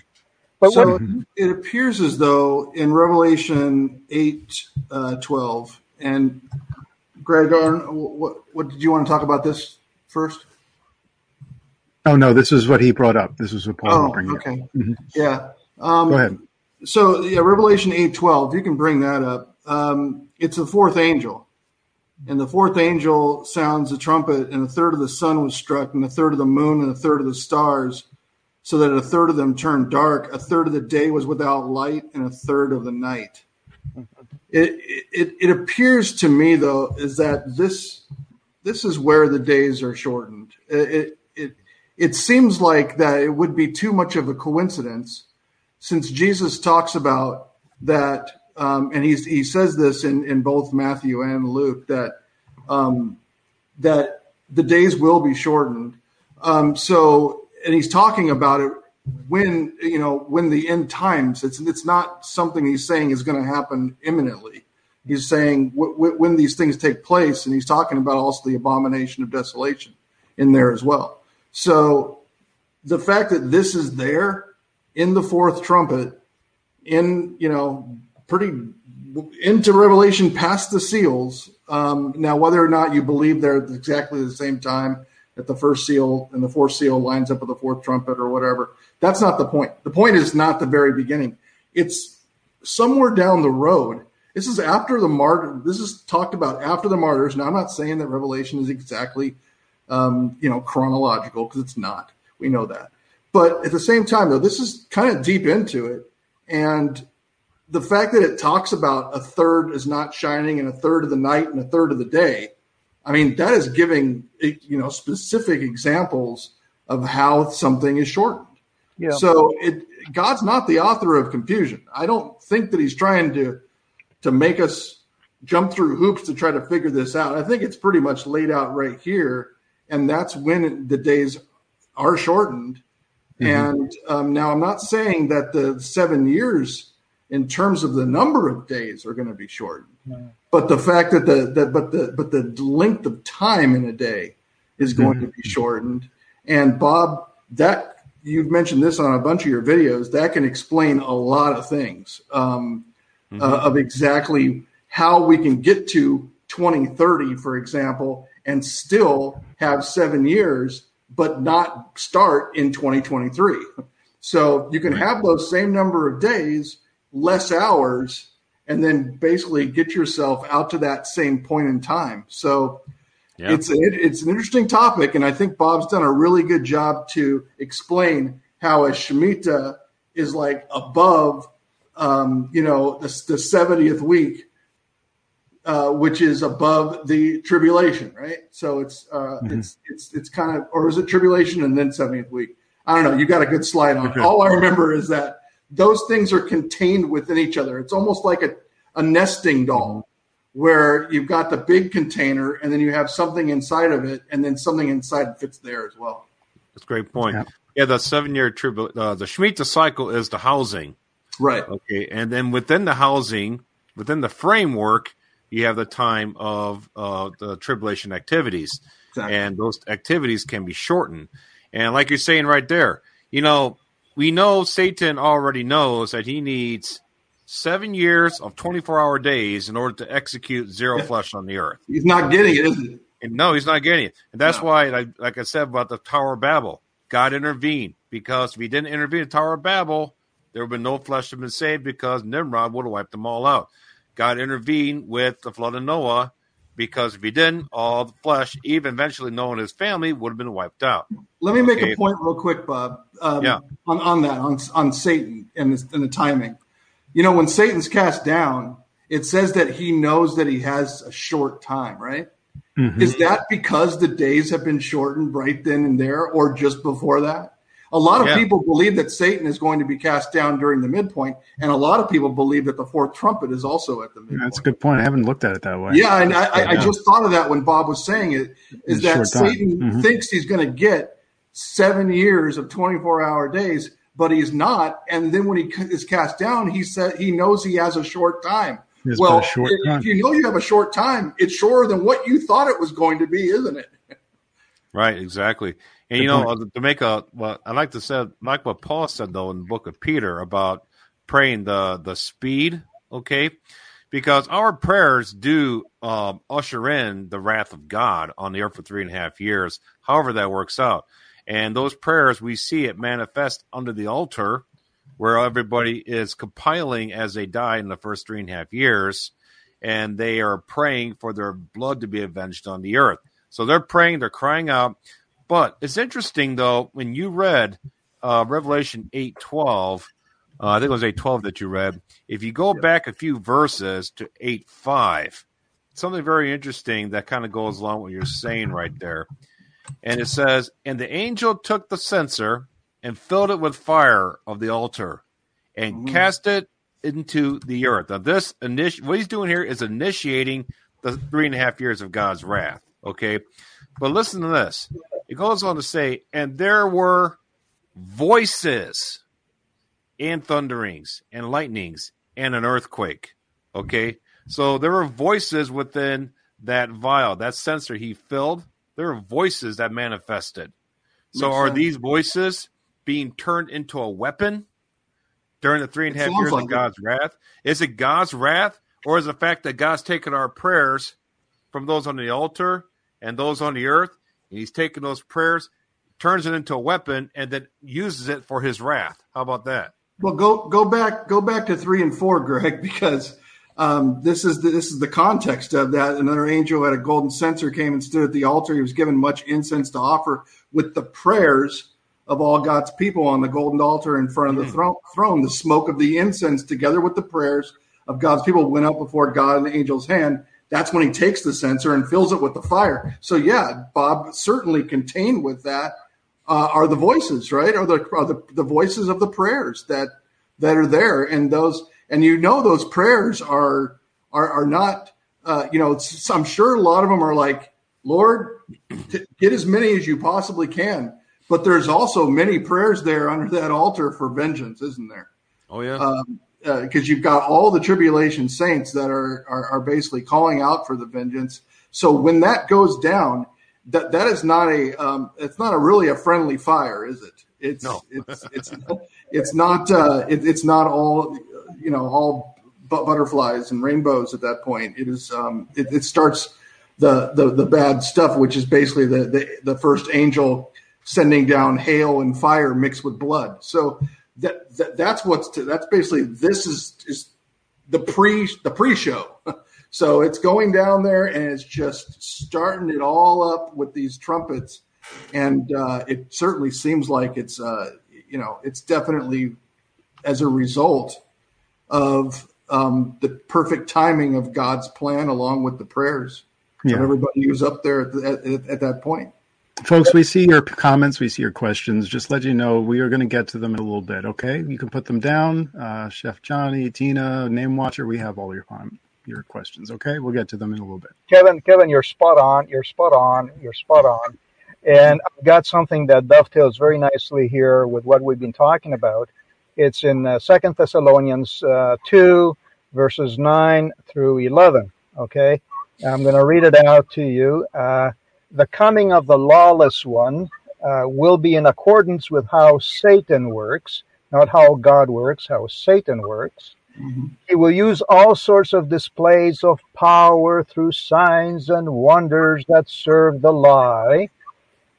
But so what, it appears as though in Revelation 8 uh, 12, and Greg, what, what did you want to talk about this first? Oh, no, this is what he brought up. This is what Paul oh, bringing okay. up. Mm-hmm. Yeah. Um, Go ahead. So, yeah, Revelation 8 12, you can bring that up. Um, it's the fourth angel. And the fourth angel sounds a trumpet, and a third of the sun was struck, and a third of the moon, and a third of the stars, so that a third of them turned dark. A third of the day was without light, and a third of the night. It, it, it appears to me, though, is that this this is where the days are shortened. It, it, it, seems like that it would be too much of a coincidence since Jesus talks about that um, and he's, he says this in, in both Matthew and Luke that um, that the days will be shortened. Um, so, and he's talking about it when you know when the end times. It's it's not something he's saying is going to happen imminently. He's saying w- w- when these things take place, and he's talking about also the abomination of desolation in there as well. So, the fact that this is there in the fourth trumpet, in you know pretty into Revelation past the seals. Um, now, whether or not you believe they're exactly the same time that the first seal and the fourth seal lines up with the fourth trumpet or whatever, that's not the point. The point is not the very beginning. It's somewhere down the road. This is after the martyr. This is talked about after the martyrs. Now, I'm not saying that Revelation is exactly, um, you know, chronological because it's not. We know that. But at the same time, though, this is kind of deep into it, and the fact that it talks about a third is not shining and a third of the night and a third of the day, I mean, that is giving you know specific examples of how something is shortened. Yeah. So it God's not the author of confusion. I don't think that he's trying to to make us jump through hoops to try to figure this out. I think it's pretty much laid out right here, and that's when the days are shortened. Mm-hmm. And um, now I'm not saying that the seven years in terms of the number of days are going to be shortened. But the fact that the, the but the but the length of time in a day is going mm-hmm. to be shortened. And Bob, that you've mentioned this on a bunch of your videos, that can explain a lot of things um, mm-hmm. uh, of exactly how we can get to 2030, for example, and still have seven years, but not start in 2023. So you can have those same number of days less hours and then basically get yourself out to that same point in time. So yeah. it's a, it's an interesting topic, and I think Bob's done a really good job to explain how a shemitah is like above, um, you know, the, the 70th week, uh, which is above the tribulation, right? So it's uh, mm-hmm. it's it's it's kind of, or is it tribulation and then 70th week? I don't know. You got a good slide on. Okay. All I remember is that those things are contained within each other. It's almost like a, a nesting doll where you've got the big container and then you have something inside of it and then something inside fits there as well. That's a great point. Yeah, yeah the seven year tribute, uh, the Shemitah cycle is the housing. Right. Okay. And then within the housing, within the framework, you have the time of uh, the tribulation activities. Exactly. And those activities can be shortened. And like you're saying right there, you know, we know Satan already knows that he needs seven years of 24 hour days in order to execute zero yeah. flesh on the earth. He's not getting it, is he? And no, he's not getting it. And that's no. why, like, like, I said about the Tower of Babel, God intervened because if he didn't intervene in the Tower of Babel, there would have been no flesh to have been saved because Nimrod would have wiped them all out. God intervened with the flood of Noah because if he didn't, all the flesh, even eventually Noah and his family, would have been wiped out. Let me make a point real quick, Bob. Um, yeah. On, on that, on on Satan and, this, and the timing. You know, when Satan's cast down, it says that he knows that he has a short time, right? Mm-hmm. Is that because the days have been shortened right then and there, or just before that? A lot of yeah. people believe that Satan is going to be cast down during the midpoint, and a lot of people believe that the fourth trumpet is also at the midpoint. That's a good point. I haven't looked at it that way. Yeah, and I, I, I just thought of that when Bob was saying it. Is that Satan mm-hmm. thinks he's going to get seven years of twenty-four hour days, but he's not. And then when he is cast down, he said he knows he has a short time. It's well, short if time. you know you have a short time, it's shorter than what you thought it was going to be, isn't it? Right, exactly. And you know, to make a well, I like to say like what Paul said though in the book of Peter about praying the the speed, okay? Because our prayers do um, usher in the wrath of God on the earth for three and a half years, however that works out. And those prayers, we see it manifest under the altar where everybody is compiling as they die in the first three and a half years, and they are praying for their blood to be avenged on the earth. So they're praying, they're crying out. But it's interesting though when you read uh, Revelation eight twelve, uh, I think it was eight twelve that you read. If you go back a few verses to eight five, something very interesting that kind of goes along with what you're saying right there. And it says, "And the angel took the censer and filled it with fire of the altar, and mm-hmm. cast it into the earth." Now, this initi- what he's doing here is initiating the three and a half years of God's wrath. Okay, but listen to this. It goes on to say, and there were voices and thunderings and lightnings and an earthquake. Okay. So there were voices within that vial, that censer he filled. There were voices that manifested. So Makes are sense. these voices being turned into a weapon during the three and a half years like of God's it. wrath? Is it God's wrath or is the fact that God's taken our prayers from those on the altar and those on the earth he's taking those prayers, turns it into a weapon, and then uses it for his wrath. How about that? Well, go go back go back to three and four, Greg, because um, this is the, this is the context of that. Another angel had a golden censer came and stood at the altar. He was given much incense to offer with the prayers of all God's people on the golden altar in front of the mm. throne, throne. The smoke of the incense, together with the prayers of God's people, went up before God in the angel's hand that's when he takes the censer and fills it with the fire. So yeah, Bob certainly contained with that uh, are the voices, right? Are the are the, the voices of the prayers that that are there, and those and you know those prayers are are are not uh, you know I'm sure a lot of them are like Lord, t- get as many as you possibly can. But there's also many prayers there under that altar for vengeance, isn't there? Oh yeah. Um, because uh, you've got all the tribulation saints that are, are, are basically calling out for the vengeance. So when that goes down, that that is not a um, it's not a really a friendly fire, is it? It's no. it's it's it's not uh, it, it's not all you know all butterflies and rainbows at that point. It is um, it, it starts the, the the bad stuff, which is basically the, the the first angel sending down hail and fire mixed with blood. So that, that that's what's to, that's basically this is is the pre the pre show. so it's going down there and it's just starting it all up with these trumpets, and uh, it certainly seems like it's uh, you know it's definitely as a result of um, the perfect timing of God's plan along with the prayers yeah. of everybody who's up there at, at, at that point. Folks, we see your comments, we see your questions. Just let you know we are going to get to them in a little bit. Okay, you can put them down. Uh, Chef Johnny, Tina, Name Watcher, we have all your your questions. Okay, we'll get to them in a little bit. Kevin, Kevin, you're spot on. You're spot on. You're spot on. And I've got something that dovetails very nicely here with what we've been talking about. It's in uh, Second Thessalonians uh, two, verses nine through eleven. Okay, I'm going to read it out to you. Uh, the coming of the lawless one uh, will be in accordance with how Satan works, not how God works, how Satan works. Mm-hmm. He will use all sorts of displays of power through signs and wonders that serve the lie,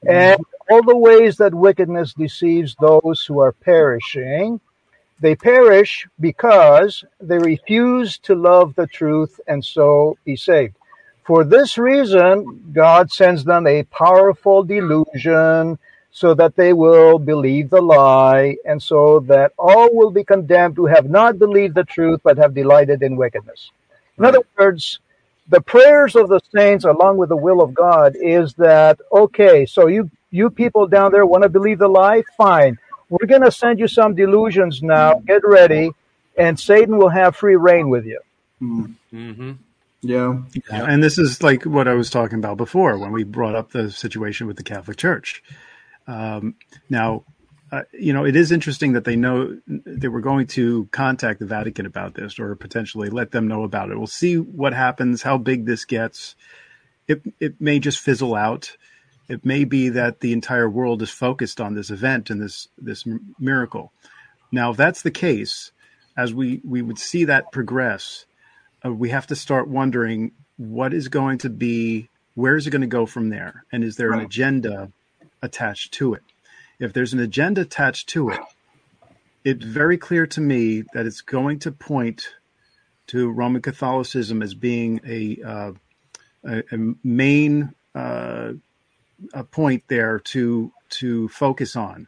mm-hmm. and all the ways that wickedness deceives those who are perishing. They perish because they refuse to love the truth and so be saved. For this reason, God sends them a powerful delusion so that they will believe the lie, and so that all will be condemned who have not believed the truth but have delighted in wickedness. In other words, the prayers of the saints, along with the will of God, is that okay? So you you people down there want to believe the lie? Fine. We're going to send you some delusions now. Get ready, and Satan will have free reign with you. Mm-hmm. Yeah. Yeah, and this is like what I was talking about before when we brought up the situation with the Catholic Church. Um, now, uh, you know, it is interesting that they know they were going to contact the Vatican about this or potentially let them know about it. We'll see what happens, how big this gets. It it may just fizzle out. It may be that the entire world is focused on this event and this this miracle. Now, if that's the case, as we we would see that progress, uh, we have to start wondering what is going to be, where is it going to go from there, and is there an agenda attached to it? If there's an agenda attached to it, it's very clear to me that it's going to point to Roman Catholicism as being a uh, a, a main uh, a point there to to focus on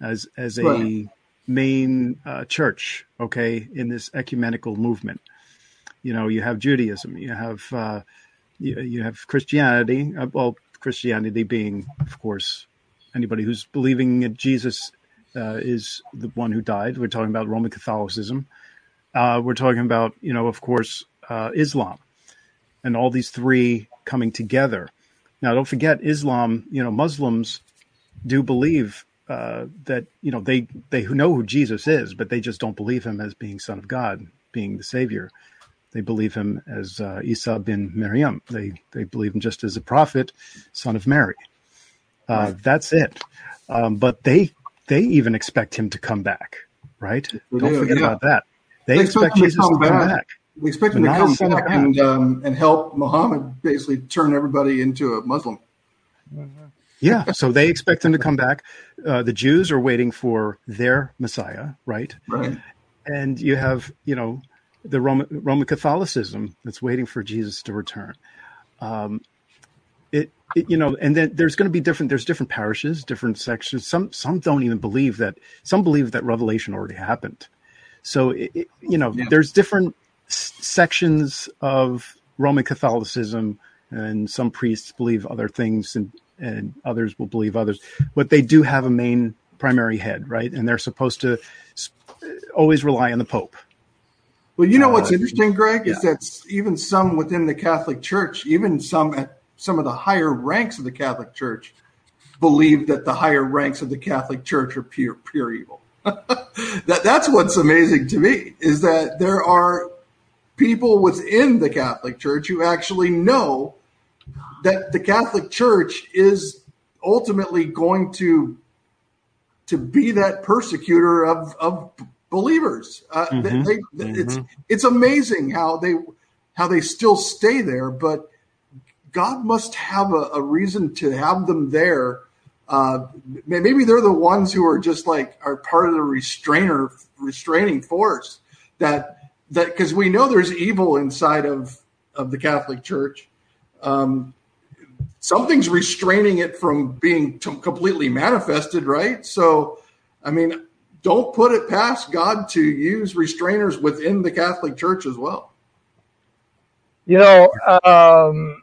as as a Right. main uh, church. Okay, in this ecumenical movement, you know, you have Judaism, you have uh, you, you have Christianity. Uh, well, Christianity being, of course, anybody who's believing that Jesus uh, is the one who died. We're talking about Roman Catholicism. Uh, we're talking about, you know, of course, uh, Islam, and all these three coming together. Now, don't forget, Islam. You know, Muslims do believe uh, that you know they they know who Jesus is, but they just don't believe him as being Son of God, being the Savior. They believe him as uh, Isa bin Maryam. They they believe him just as a prophet, son of Mary. Uh, That's it. Um, but they they even expect him to come back, right? They Don't do, forget yeah. about that. They, They expect, expect him to Jesus to come come back. back. We expect him to come back and um, and help Muhammad basically turn everybody into a Muslim. Yeah, so they expect him to come back. Uh, the Jews are waiting for their Messiah, right? Right. And you have, you know, the Roman, Roman Catholicism that's waiting for Jesus to return. Um, it, it, you know, and then there's going to be different. There's different parishes, different sections. Some some don't even believe that. Some believe that Revelation already happened. So it, it, you know, Yeah. there's different s- sections of Roman Catholicism, and some priests believe other things, and and others will believe others. But they do have a main primary head, right? And they're supposed to s- always rely on the Pope. Well, you know what's Uh, interesting, Greg, is that even some within the Catholic Church, even some at some of the higher ranks of the Catholic Church, believe that the higher ranks of the Catholic Church are pure pure evil. that that's what's amazing to me is that there are people within the Catholic Church who actually know that the Catholic Church is ultimately going to to be that persecutor of of believers. Uh, Mhm. they, they, It's it's amazing how they how they still stay there, but God must have a, a reason to have them there. Uh, maybe they're the ones who are just like are part of the restrainer restraining force that that because we know there's evil inside of of the Catholic Church. Um, something's restraining it from being t- completely manifested, right? So, I mean, don't put it past God to use restrainers within the Catholic Church as well. You know, um,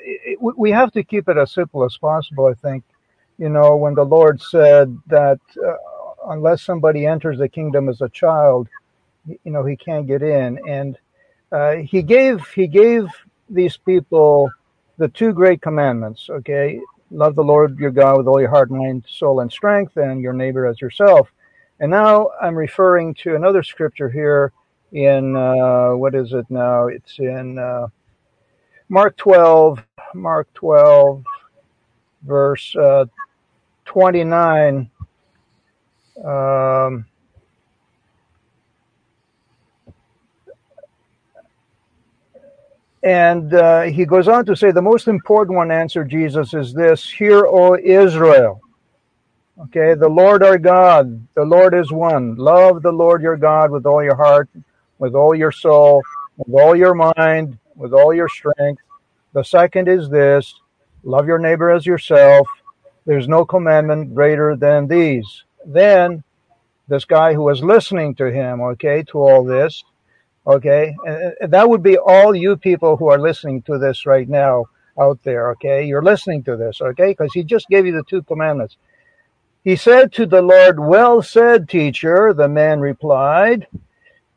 it, we- we have to keep it as simple as possible. I think, you know, when the Lord said that uh, unless somebody enters the kingdom as a child, you know, he can't get in, and uh, he gave he gave these people the two great commandments. Okay, love the Lord your God with all your heart, mind, soul, and strength, and your neighbor as yourself. And now I'm referring to another scripture here in uh, what is it now? It's in uh, Mark 12, Mark 12, verse uh, 29. Um, and uh, he goes on to say, the most important one, answered Jesus, is this Hear, O Israel. Okay, the Lord our God, the Lord is one. Love the Lord your God with all your heart, with all your soul, with all your mind, with all your strength. The second is this love your neighbor as yourself. There's no commandment greater than these. Then this guy who was listening to him, okay, to all this, okay, and that would be all you people who are listening to this right now out there, okay? You're listening to this, okay? Because he just gave you the two commandments. He said to the Lord, Well said, teacher. The man replied,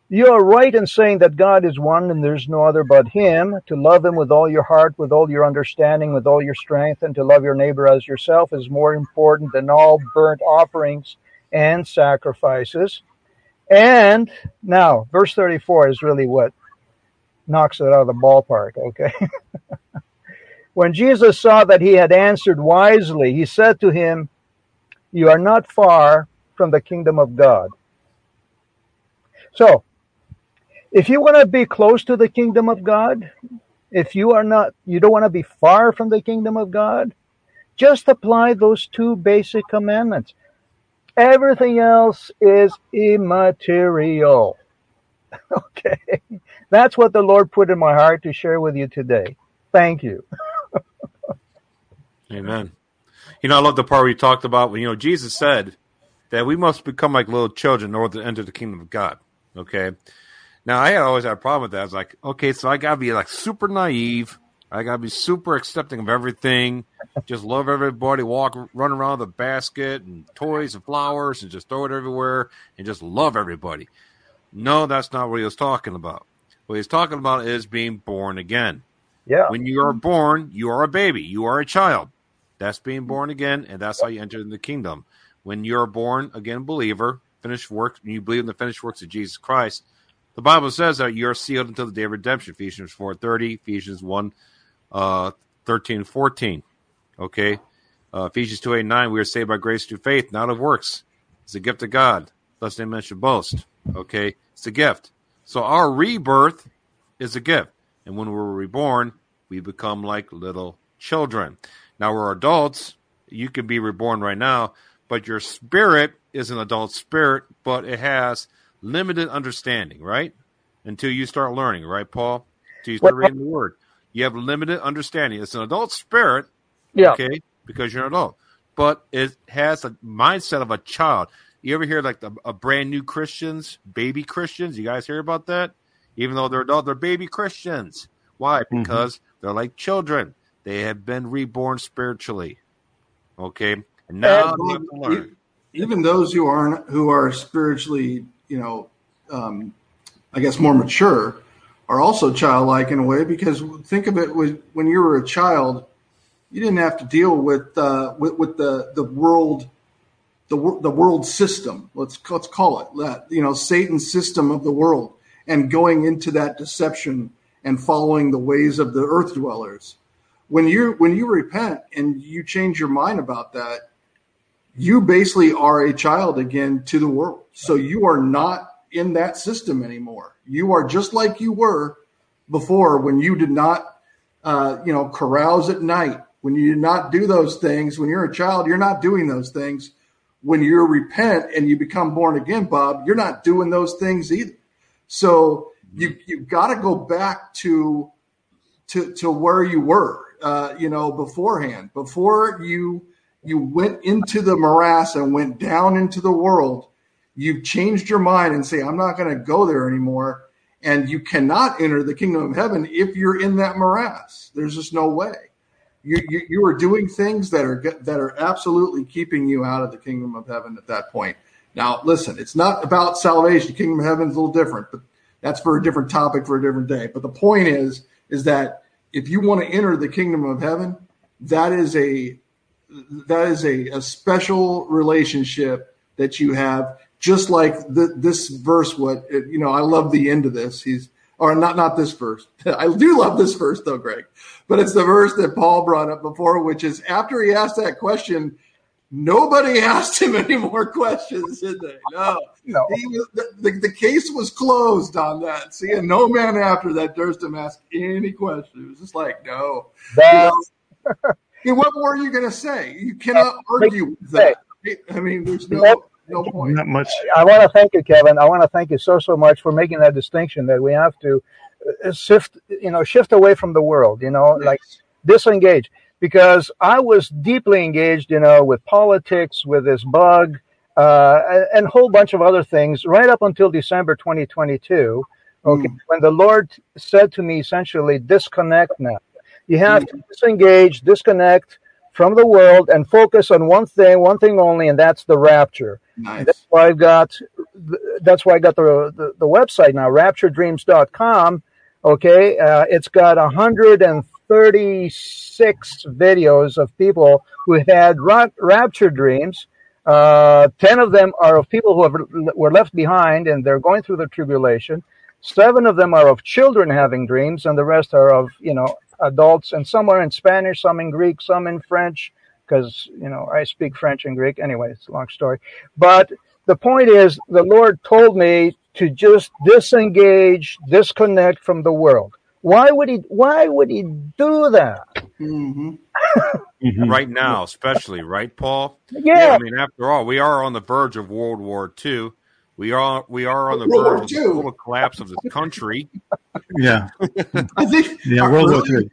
You are right in saying that God is one and there's no other but Him. To love Him with all your heart, with all your understanding, with all your strength, and to love your neighbor as yourself is more important than all burnt offerings and sacrifices. And now, verse 34 is really what knocks it out of the ballpark, okay? when Jesus saw that he had answered wisely, he said to him, You are not far from the kingdom of God. So, if you want to be close to the kingdom of God, if you are not, you don't want to be far from the kingdom of God, just apply those two basic commandments. Everything else is immaterial. Okay. That's what the Lord put in my heart to share with you today. Thank you. Amen. You know, I love the part where you talked about when, you know, Jesus said that we must become like little children in order to enter the kingdom of God. Okay. Now, I always had a problem with that. I was like, okay, so I got to be like super naive. I got to be super accepting of everything. Just love everybody. Walk, run around with a basket and toys and flowers and just throw it everywhere and just love everybody. No, that's not what he was talking about. What he's talking about is being born again. Yeah. When you are born, you are a baby. You are a child. That's being born again, and that's how you enter in the kingdom. When you're born again believer, finished work, and you believe in the finished works of Jesus Christ, the Bible says that you're sealed until the day of redemption. Ephesians 4.30, Ephesians 1, uh, 13, 14. Okay? Uh, Ephesians 2, 8, 9, we are saved by grace through faith, not of works. It's a gift of God. Thus they mention boast. Okay? It's a gift. So our rebirth is a gift. And when we're reborn, we become like little children. Now we're adults. You can be reborn right now, but your spirit is an adult spirit, but it has limited understanding, right? Until you start learning, right, Paul? Until you start reading the word. You have limited understanding. It's an adult spirit, yeah. okay, because you're an adult. But it has a mindset of a child. You ever hear like the, a brand new Christians, baby Christians? You guys hear about that? Even though they're adult, they're baby Christians. Why? Mm-hmm. Because they're like children. They have been reborn spiritually. Okay, and now they have to learn. Even those who aren't who are spiritually, you know, um, I guess more mature, are also childlike in a way because think of it when you were a child, you didn't have to deal with uh, with, with the the world the the world system. Let's let's call it that. You know, Satan's system of the world, and going into that deception and following the ways of the earth dwellers. When you when you repent and you change your mind about that, you basically are a child again to the world. So you are not in that system anymore. You are just like you were before when you did not, uh, you know, carouse at night. When you did not do those things, when you're a child, you're not doing those things. When you repent and you become born again, Bob, you're not doing those things either. So you you've got to go back to to to where you were, uh, you know, beforehand. Before you you went into the morass and went down into the world, you've changed your mind and say, I'm not going to go there anymore. And you cannot enter the kingdom of heaven if you're in that morass. There's just no way. You, you, you are doing things that are that are absolutely keeping you out of the kingdom of heaven at that point. Now, listen, it's not about salvation. The kingdom of heaven is a little different, but that's for a different topic for a different day. But the point is, is that if you want to enter the kingdom of heaven, that is a that is a, a special relationship that you have just like the, this verse what you know i love the end of this. He's or not not this verse. I do love this verse though greg. But it's the verse that paul brought up before which is after he asked that question nobody asked him any more questions did they? No, no. Was, the, the, case was closed on that. See and no man after that durst him ask any questions. it was just like no. That, you know, what more are you going to say? You cannot argue with that. i mean there's no no point. Not much. I want to thank you, Kevin. I want to thank you so so much for making that distinction that we have to uh, shift, you know, shift away from the world. You know, Yes. like disengage because I was deeply engaged, you know, with politics, with this bug, uh, and, and a whole bunch of other things right up until December 2022. Okay, Mm. when the Lord said to me essentially, disconnect now. You have to disengage, disconnect from the world, and focus on one thing, one thing only, and that's the rapture. Nice. That's why I've got. That's why I got the the, the website now, RaptureDreams.com. Okay, uh, it's got 136 videos of people who had ra- rapture dreams. Uh, Ten of them are of people who have, were left behind and they're going through the tribulation. Seven of them are of children having dreams, and the rest are of you know adults, and some are in Spanish, some in Greek, some in French, because you know I speak French and Greek. Anyway, it's a long story. But the point is, the Lord told me to just disengage, disconnect from the world. Why would he? Why would he do that? hmm Mhm. right now, especially, right, Paul? Yeah, I mean, after all, we are on the verge of World War II. We are we are on the World verge of the total collapse of the country. Yeah. I think. Yeah. World War really?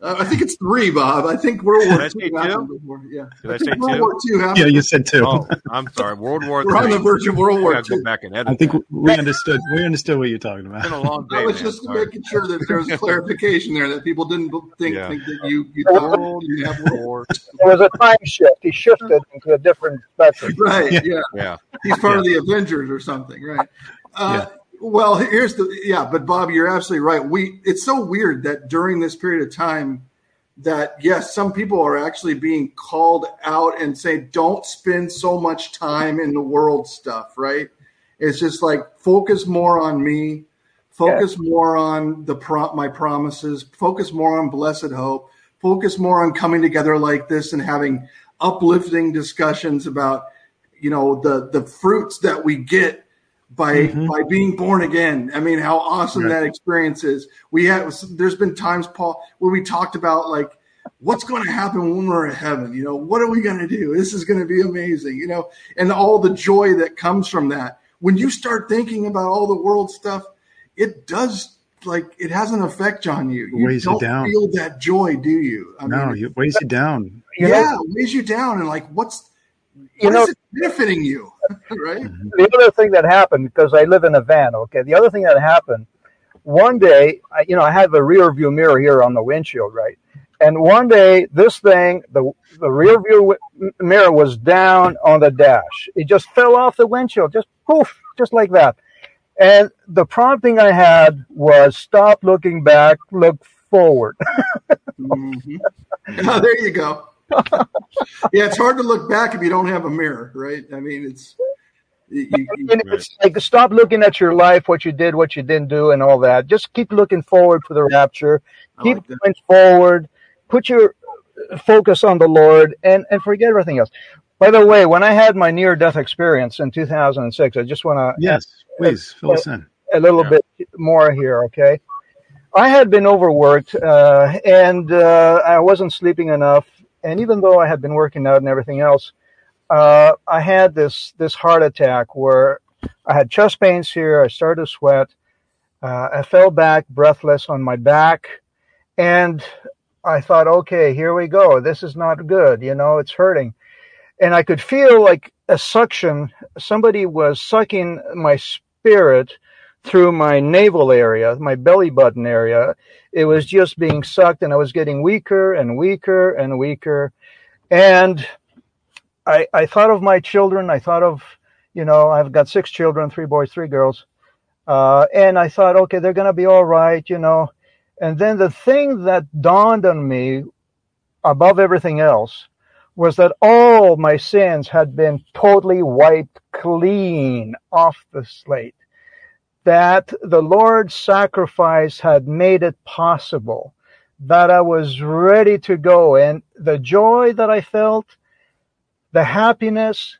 Three. Uh, I think it's three, Bob. I think World War Did I Two say two? Yeah. Did I think say World two? War Two happened. Yeah, you said two. Oh, I'm sorry, World War We're on the verge of World I War gotta go Two. back and edit. I think that. we understood. We understood what you're talking It's been about. a long day. I was man. just Sorry. making sure that there was clarification there that people didn't think, Yeah. think that you you thought you have World War. there was a time shift. He shifted into a different spectrum. Right. Yeah. Yeah. Yeah. He's part of the Avengers or something, right? Uh, Well, here's the yeah, but Bob, you're absolutely right. We it's so weird that during this period of time that yes, some people are actually being called out and say don't spend so much time in the world stuff, right? It's just like focus more on me, focus more on the pro- my promises, focus more on blessed hope, focus more on coming together like this and having uplifting discussions about you know the the fruits that we get by Mhm. by being born again. I mean, how awesome Right. that experience is. We have there's been times, Paul, where we talked about like what's going to happen when we're in heaven. You know, what are we going to do? This is going to be amazing. You know, and all the joy that comes from that. When you start thinking about all the world stuff, it does like it has an effect on you. You Weighs you don't down. feel that joy, do you? I No, mean, it weighs you down. You know- yeah, it weighs you down, and like, what's You what know- is it benefiting you, right? the other thing that happened because I live in a van. Okay, the other thing that happened one day, I, you know, I have a rear view mirror here on the windshield, right? And one day, this thing, the the rear view wi- mirror was down on the dash. It just fell off the windshield, just poof, just like that. And the prompting I had was stop looking back, look forward. Mhm. Oh, there you go. Yeah, it's hard to look back if you don't have a mirror, right? I mean, it's you, you, you- And it's like stop looking at your life, what you did, what you didn't do, and all that. Just keep looking forward for the rapture. I Keep like going forward. Put your focus on the Lord, and and forget everything else. By the way, when I had my near death experience in 2006, I just want to Yes, please fill us in. a little Yeah. bit more here, okay? I had been overworked uh, and uh, I wasn't sleeping enough. And even though I had been working out and everything else, uh, I had this this heart attack where I had chest pains here. I started to sweat. Uh, I fell back, breathless on my back, and I thought, okay, here we go. This is not good. You know, it's hurting, and I could feel like a suction. Somebody was sucking my spirit through my navel area, my belly button area. It was just being sucked, and I was getting weaker and weaker and weaker. And I, I thought of my children. I thought of, you know, I've got six children, three boys, three girls. Uh, and I thought, okay, they're going to be all right, you know. And then the thing that dawned on me above everything else was that all my sins had been totally wiped clean off the slate. That the Lord's sacrifice had made it possible. That I was ready to go. And the joy that I felt, the happiness,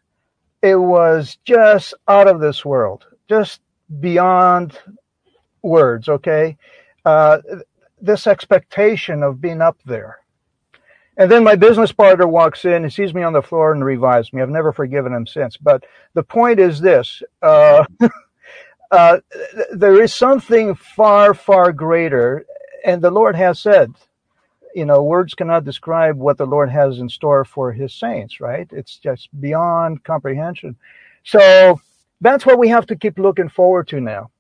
it was just out of this world, just beyond words, okay? Uh, this expectation of being up there. And then my business partner walks in and sees me on the floor and revives me. I've never forgiven him since. But the point is this. Uh, uh, there is something far, far greater. And the Lord has said, you know, words cannot describe what the Lord has in store for his saints, right? It's just beyond comprehension. So that's what we have to keep looking forward to now.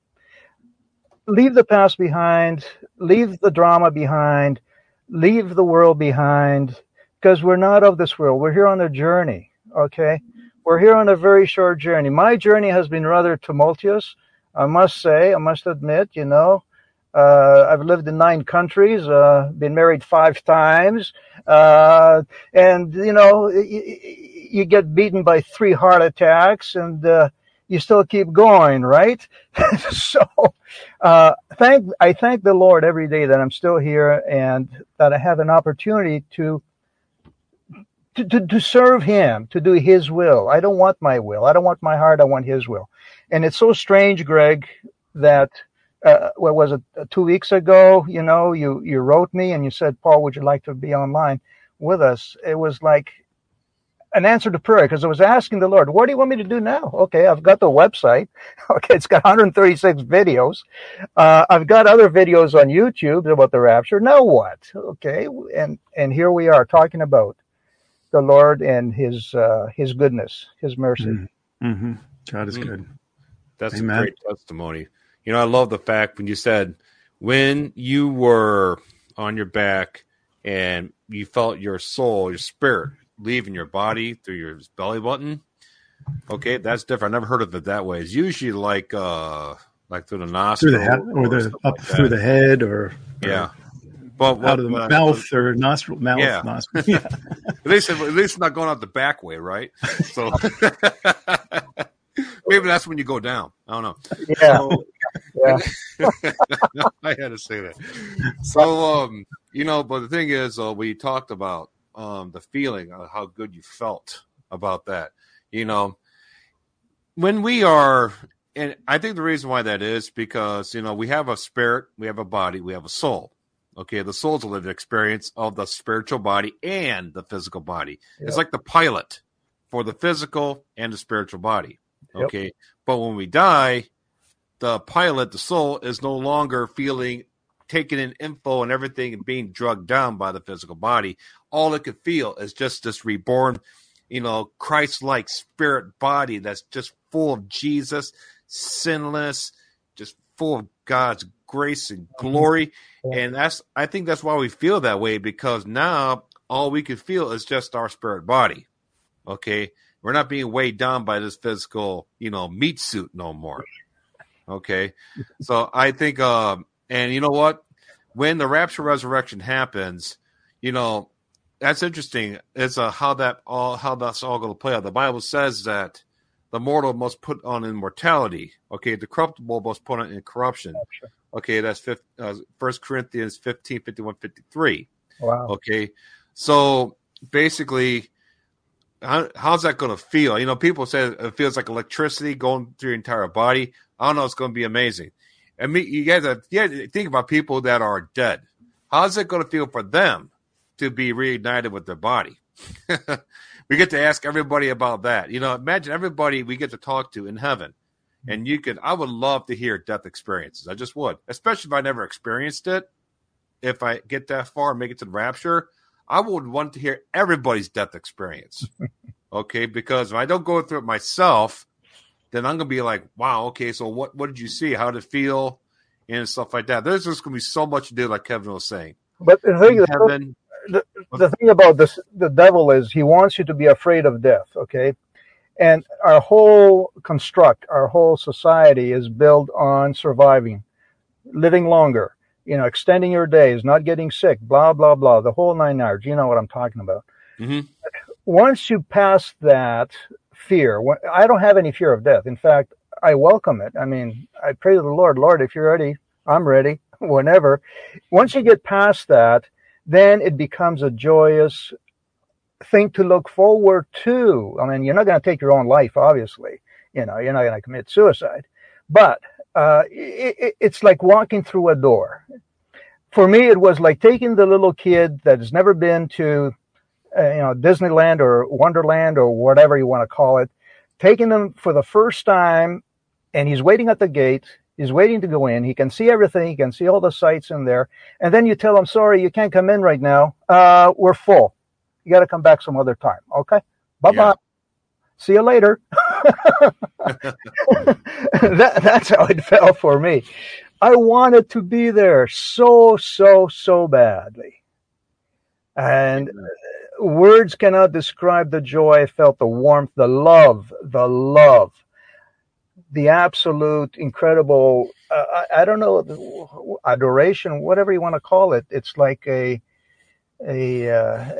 Leave the past behind, leave the drama behind, leave the world behind, because we're not of this world. We're here on a journey, okay? We're here on a very short journey. My journey has been rather tumultuous, I must say, I must admit, you know. Uh, I've lived in nine countries, uh, been married five times, uh, and you know, you, you, get beaten by three heart attacks, and uh, you still keep going, right? so, uh, thank I thank the Lord every day that I'm still here and that I have an opportunity to. To, to, to serve him, to do his will. I don't want my will. I don't want my heart. I want his will. And it's so strange, Greg, that uh, what was it uh, two weeks ago you know you you wrote me and you said paul would you like to be online with us it was like an answer to prayer because i was asking the lord what do you want me to do now okay i've got the website okay it's got 136 videos uh, i've got other videos on youtube about the rapture now what okay and and here we are talking about the lord and his uh, his goodness his mercy mm-hmm. mm-hmm. god is mm-hmm. good that's Amen. a great testimony you know, I love the fact when you said when you were on your back and you felt your soul, your spirit leaving your body through your belly button. Okay, that's different. I never heard of it that way. It's usually like uh like through the nostril through the head or, or the up like through the head or, yeah. But what, out of the mouth I, or nostril, mouth, yeah. nostril. Yeah. at least, at least not going out the back way, right? So maybe that's when you go down. I don't know. Yeah. So, yeah. I had to say that. So, um, you know, but the thing is, uh, we talked about um, the feeling of how good you felt about that. You know, when we are, and I think the reason why that is because, you know, we have a spirit, we have a body, we have a soul. Okay, the soul's a lived experience of the spiritual body and the physical body. Yep. It's like the pilot for the physical and the spiritual body. Okay, yep. but when we die, the pilot, the soul, is no longer feeling taking in info and everything and being drugged down by the physical body. All it could feel is just this reborn, you know, Christ like spirit body that's just full of Jesus, sinless, just full of God's grace and mm-hmm. glory. And that's, I think that's why we feel that way because now all we can feel is just our spirit body. Okay. We're not being weighed down by this physical, you know, meat suit no more. Okay. So I think, um, and you know what? When the rapture resurrection happens, you know, that's interesting. It's a, how that all, how that's all going to play out. The Bible says that the mortal must put on immortality. Okay. The corruptible must put on incorruption. Okay. That's uh, First Corinthians 15, 51, 53. Wow. Okay. So basically, how, how's that going to feel? You know, people say it feels like electricity going through your entire body. I don't know. It's going to be amazing. I mean, you guys, have, you think about people that are dead. How's it going to feel for them to be reunited with their body? we get to ask everybody about that. You know, imagine everybody we get to talk to in heaven. Mm-hmm. And you could, I would love to hear death experiences. I just would, especially if I never experienced it. If I get that far and make it to the rapture, I would want to hear everybody's death experience. okay, because if I don't go through it myself, then I'm gonna be like, wow, okay, so what what did you see? How did it feel? And stuff like that. There's just gonna be so much to do, like Kevin was saying. But the thing, heaven, the, the thing about this, the devil is he wants you to be afraid of death. Okay, and our whole construct, our whole society is built on surviving, living longer, you know, extending your days, not getting sick, blah blah blah, the whole nine yards. You know what I'm talking about. Mm-hmm. Once you pass that fear. I don't have any fear of death. In fact, I welcome it. I mean, I pray to the Lord, Lord, if you're ready, I'm ready whenever. Once you get past that, then it becomes a joyous thing to look forward to. I mean, you're not going to take your own life, obviously. You know, you're not going to commit suicide, but uh, it, it's like walking through a door. For me, it was like taking the little kid that has never been to uh, you know, Disneyland or Wonderland or whatever you want to call it, taking them for the first time, and he's waiting at the gate. He's waiting to go in. He can see everything. He can see all the sights in there. And then you tell him, sorry, you can't come in right now. Uh, we're full. You got to come back some other time. Okay. Bye bye. Yeah. See you later. that, that's how it felt for me. I wanted to be there so, so, so badly. And words cannot describe the joy I felt, the warmth, the love, the love, the absolute incredible, uh, I, I don't know, adoration, whatever you want to call it. It's like a, a uh,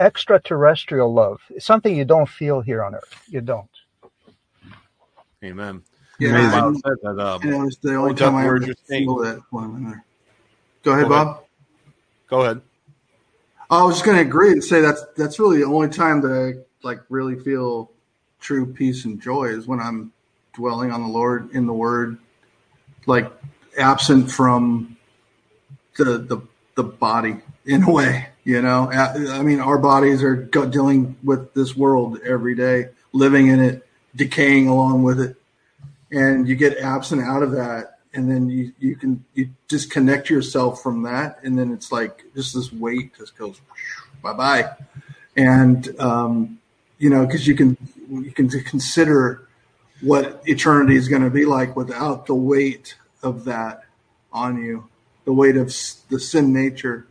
extraterrestrial love. It's something you don't feel here on Earth. You don't. Amen. Yeah, Amazing. I- Bob said that, um, you know, it's the only time I ever words you're feel that when I'm in there. Go ahead, Go ahead. Bob. Go ahead. I was just going to agree and say that's that's really the only time that I like really feel true peace and joy is when I'm dwelling on the Lord in the Word, like absent from the the the body in a way. You know, I mean, our bodies are dealing with this world every day, living in it, decaying along with it, and you get absent out of that, and then you you can you disconnect yourself from that, and then it's like just this weight just goes bye bye, and um, you know because you can you can consider what eternity is going to be like without the weight of that on you, the weight of the sin nature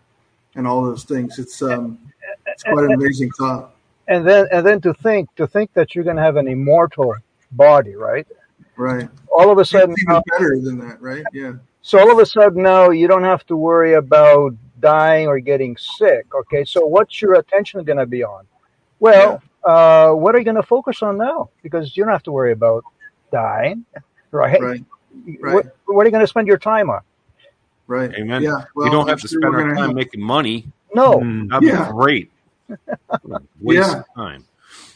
and all those things. It's um, it's quite an amazing thought, And then, and then to think, to think that you're going to have an immortal body, right? right? All of a sudden, even better than that, right? Yeah, So all of a sudden now you don't have to worry about dying or getting sick. Okay, so what's your attention going to be on? Well, uh, what are you going to focus on now? Because you don't have to worry about dying, right? right, right. What, what are you going to spend your time on? Right. Amen. Yeah, well, we don't have to spend we're our time have- making money. No. That'd Yeah. be great. Waste Yeah. of time.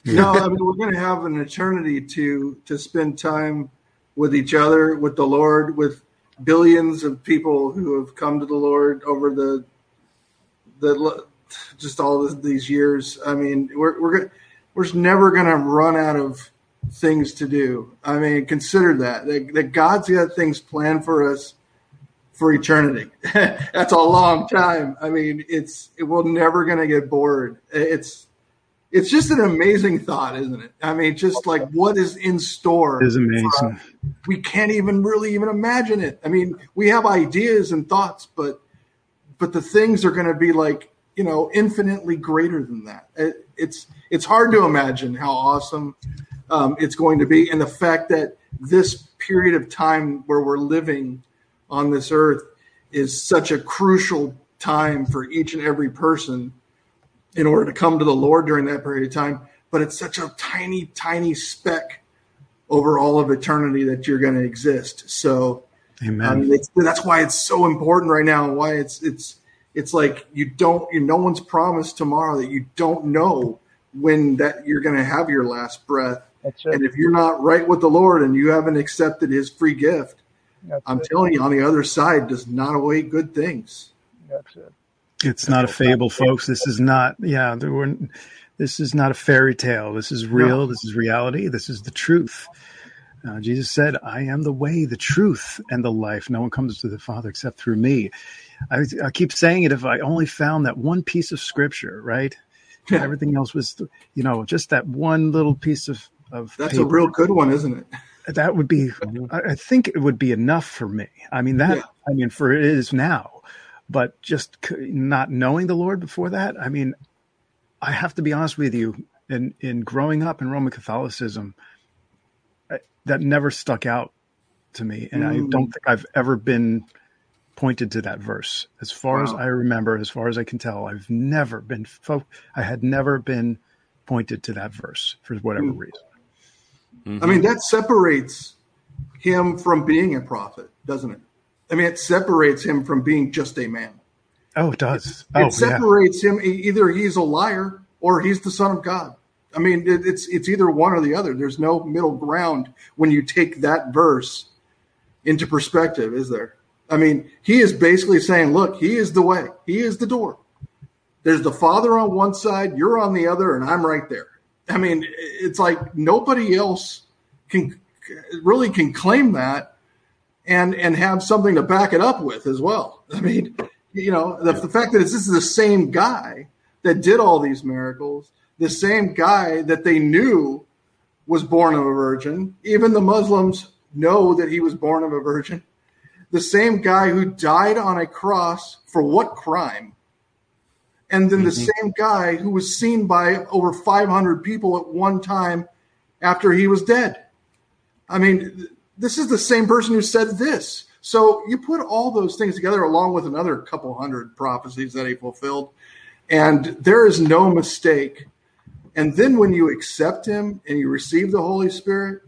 no, I mean we're going to have an eternity to to spend time with each other, with the Lord, with billions of people who have come to the Lord over the the just all of these years. I mean, we're we're gonna, we're just never going to run out of things to do. I mean, consider that that, that God's got things planned for us for eternity. That's a long time. I mean, it's it, we're never going to get bored. It's it's just an amazing thought, isn't it? I mean, just like what is in store. It is amazing. We can't even really even imagine it. I mean, we have ideas and thoughts, but but the things are going to be like you know infinitely greater than that. It, it's it's hard to imagine how awesome um, it's going to be, and the fact that this period of time where we're living on this earth is such a crucial time for each and every person in order to come to the Lord during that period of time. But it's such a tiny, tiny speck over all of eternity that you're going to exist. So, Amen. Um, I mean, that's why it's so important right now, and why it's it's it's like you don't, you, no one's promised tomorrow that you don't know when that you're going to have your last breath. that's it. And if you're not right with the Lord and you haven't accepted His free gift, That's I'm it. telling you, on the other side does not await good things. That's it. It's not a fable, folks. This is not, yeah, there were, this is not a fairy tale. This is real. This is reality. This is the truth. Uh, Jesus said, I am the way, the truth, and the life. No one comes to the Father except through me. I, I keep saying it if I only found that one piece of scripture, right? Everything else was, you know, just that one little piece of, of That's paper a real good one, isn't it? That would be I I think it would be enough for me. I mean that Yeah. I mean for it is now, but just not knowing the Lord before that, I mean I have to be honest with you in in growing up in Roman Catholicism I, that never stuck out to me and I Mm. don't think I've ever been pointed to that verse as far as I remember as far as I can tell I've never been fo- I had never been pointed to that verse for whatever Mm. reason. Mhm. I mean, that separates him from being a prophet, doesn't it? I mean, it separates him from being just a man. Oh, it does. It oh, yeah. separates him. e- Either he's a liar or he's the son of God. I mean, it, it's it's either one or the other. There's no middle ground when you take that verse into perspective, is there? I mean, he is basically saying, "Look, he is the way. He is the door. There's the Father on one side, you're on the other, and I'm right there. I mean, it's like nobody else can really can claim that and and have something to back it up with as well. I mean, you know, the, the fact that this is the same guy that did all these miracles, the same guy that they knew was born of a virgin. Even the Muslims know that he was born of a virgin. The same guy who died on a cross for what crime? And then the mm-hmm. same guy who was seen by over 500 people at one time after he was dead. I mean, this is the same person who said this. So you put all those things together along with another couple hundred prophecies that he fulfilled, and there is no mistake. And then when you accept him and you receive the Holy Spirit,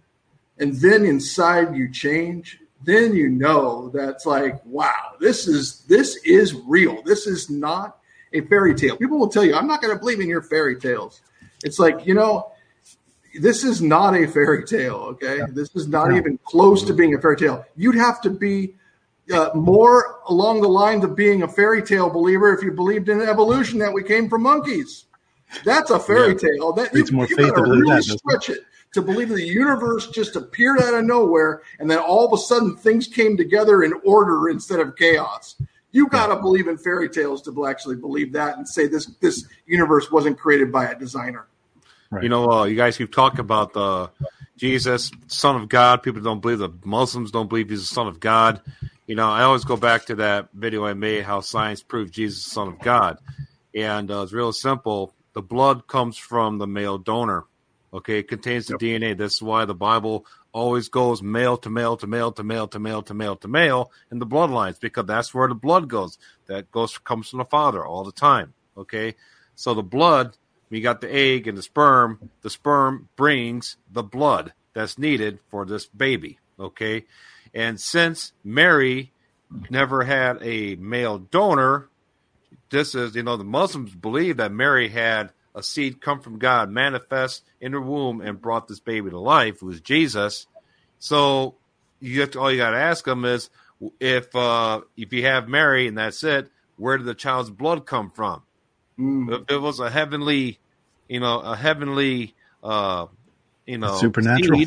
and then inside you change, then you know that's like, wow, this is this is real. This is not a fairy tale. People will tell you, I'm not going to believe in your fairy tales. It's like, you know, this is not a fairy tale. Okay, yeah. this is not yeah. even close to being a fairy tale. You'd have to be uh, more along the lines of being a fairy tale believer if you believed in evolution that we came from monkeys. That's a fairy yeah. tale. That it's you, more you faith to really that, stretch it to believe the universe just appeared out of nowhere and then all of a sudden things came together in order instead of chaos. You got to believe in fairy tales to actually believe that and say this this universe wasn't created by a designer. Right. You know, uh, you guys keep talking about the Jesus, Son of God. People don't believe the Muslims don't believe he's the Son of God. You know, I always go back to that video I made, how science proved Jesus Son of God, and uh, it's real simple. The blood comes from the male donor. Okay, it contains the yep. DNA. This is why the Bible always goes male to male to male to male to male to male to male in the bloodlines because that's where the blood goes. That goes comes from the father all the time. Okay, so the blood we got the egg and the sperm. The sperm brings the blood that's needed for this baby. Okay. And since Mary never had a male donor, this is, you know, the Muslims believe that Mary had a seed come from God, manifest in her womb, and brought this baby to life, who was Jesus. So you have to, all you got to ask them is if uh, if you have Mary and that's it, where did the child's blood come from? Mm. If it was a heavenly, you know, a heavenly, uh, you know, supernatural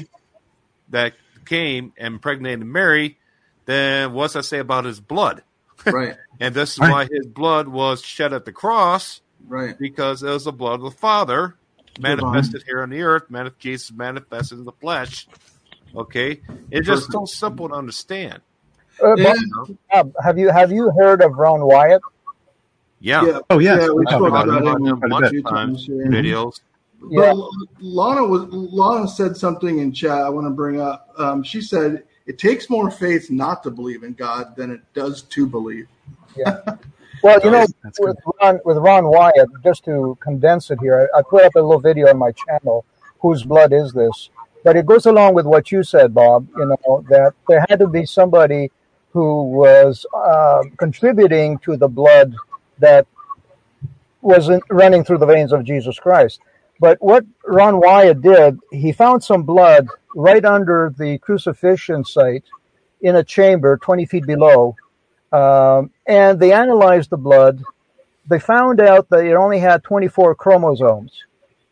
that came and impregnated Mary, then what's that say about his blood? Right. and this is right. why his blood was shed at the cross. Right. Because it was the blood of the Father manifested here on the earth. Manif- Jesus manifested in the flesh. Okay. It's just so simple to understand. Uh, yeah. Bob, have you have you heard of Ron Wyatt? Yeah. yeah. Oh, yeah. yeah we spoke about, about him a bunch of times. Videos. Yeah. But Lana was Lana said something in chat I want to bring up. Um, she said it takes more faith not to believe in God than it does to believe. Yeah. Well, you know, with Ron, with Ron Wyatt, just to condense it here, I, I put up a little video on my channel. Whose blood is this? But it goes along with what you said, Bob. You know that there had to be somebody who was uh, contributing to the blood that was running through the veins of Jesus Christ. But what Ron Wyatt did, he found some blood right under the crucifixion site in a chamber 20 feet below. Um, and they analyzed the blood. They found out that it only had 24 chromosomes.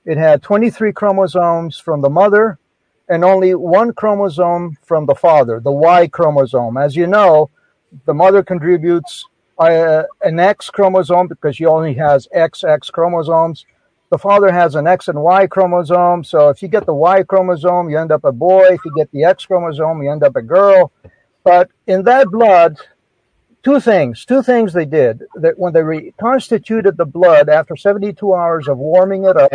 It had 23 chromosomes from the mother and only one chromosome from the father, the Y chromosome. As you know, the mother contributes uh, an X chromosome because she only has XX chromosomes the father has an X and Y chromosome. So if you get the Y chromosome, you end up a boy. If you get the X chromosome, you end up a girl. But in that blood, two things, two things they did that when they reconstituted the blood after 72 hours of warming it up,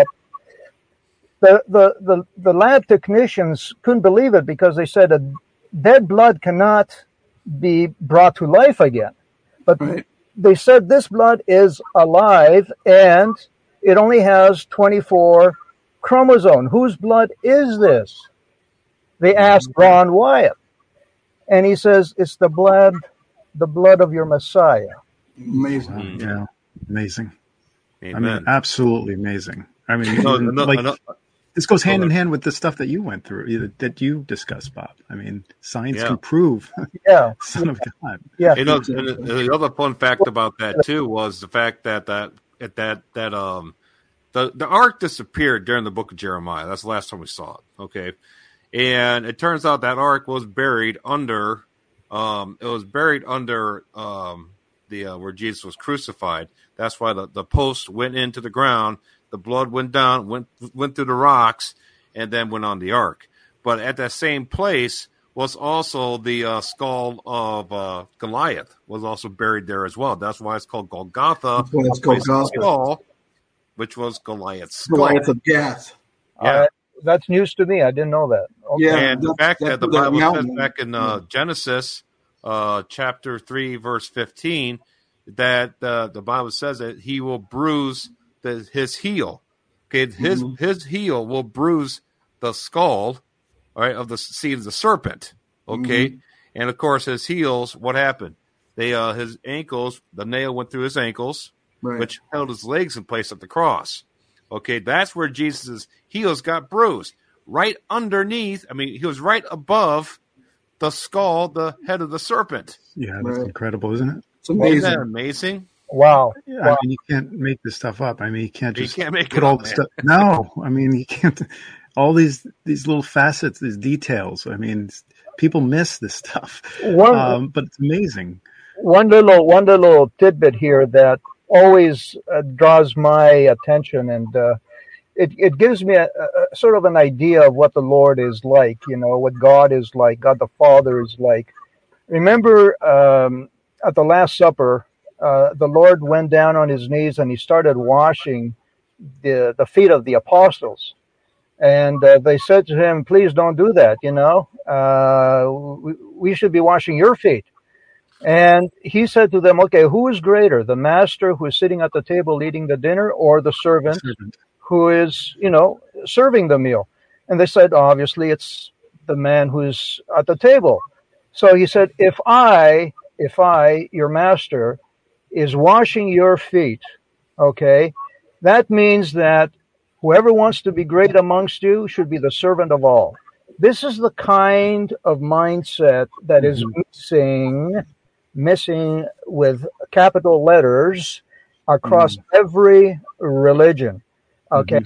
the, the, the, the lab technicians couldn't believe it because they said that dead blood cannot be brought to life again. But right. they said this blood is alive and it only has 24 chromosomes. Whose blood is this? They mm-hmm. asked Ron Wyatt. And he says, it's the blood, the blood of your Messiah. Amazing. Yeah. Amazing. Amen. I mean, absolutely amazing. I mean, no, no, like, no, this goes hand in hand with the stuff that you went through, that you discussed, Bob. I mean, science yeah. can prove, yeah, Son of God. Yeah. You know, the other fun fact about that too was the fact that that at that that um the the ark disappeared during the book of Jeremiah. That's the last time we saw it. Okay, and it turns out that ark was buried under um it was buried under um the uh, where Jesus was crucified. That's why the the post went into the ground. The blood went down, went went through the rocks, and then went on the ark. But at that same place was also the uh, skull of uh, Goliath was also buried there as well. That's why it's called Golgotha. That's why it's Golgotha. Skull, which was Goliath's skull. Goliath of Gath. Yeah. That's news to me. I didn't know that. Okay. Yeah, and that's- back that's the Bible says mountain- back in uh, Genesis, uh, chapter three, verse fifteen, that uh, the Bible says that he will bruise the, his heel. Okay, his Mhm. his heel will bruise the skull, all right, of the seed of the serpent. Okay, Mm-hmm. and of course his heels. What happened? They uh, his ankles. The nail went through his ankles, Right. which held his legs in place at the cross. Okay, that's where Jesus' heels got bruised. Right underneath, I mean, he was right above the skull, the head of the serpent. Yeah, that's Right. incredible, isn't it? It's Isn't amazing. that amazing? Wow. Yeah, Wow. I mean, you can't make this stuff up. I mean, you can't You just can't make put it all up, the stuff. No, I mean, you can't. All these these little facets, these details. I mean, people miss this stuff, One, um, but it's amazing. one little one little tidbit here that always uh, draws my attention and uh, it, it gives me a, a sort of an idea of what the lord is like you know what god is like god the father is like. Remember um, at the last supper uh, the lord went down on his knees and he started washing the, the feet of the apostles. And uh, they said to him please don't do that you know. Uh, we, we should be washing your feet and he said to them, Okay, who is greater, the master who is sitting at the table eating the dinner or the servant Servant. who is, you know, serving the meal? And they said, Obviously, it's the man who's at the table. So he said, If I, if I, your master, is washing your feet, okay, that means that whoever wants to be great amongst you should be the servant of all. This is the kind of mindset that is mm-hmm. missing missing with capital letters across every religion. Okay,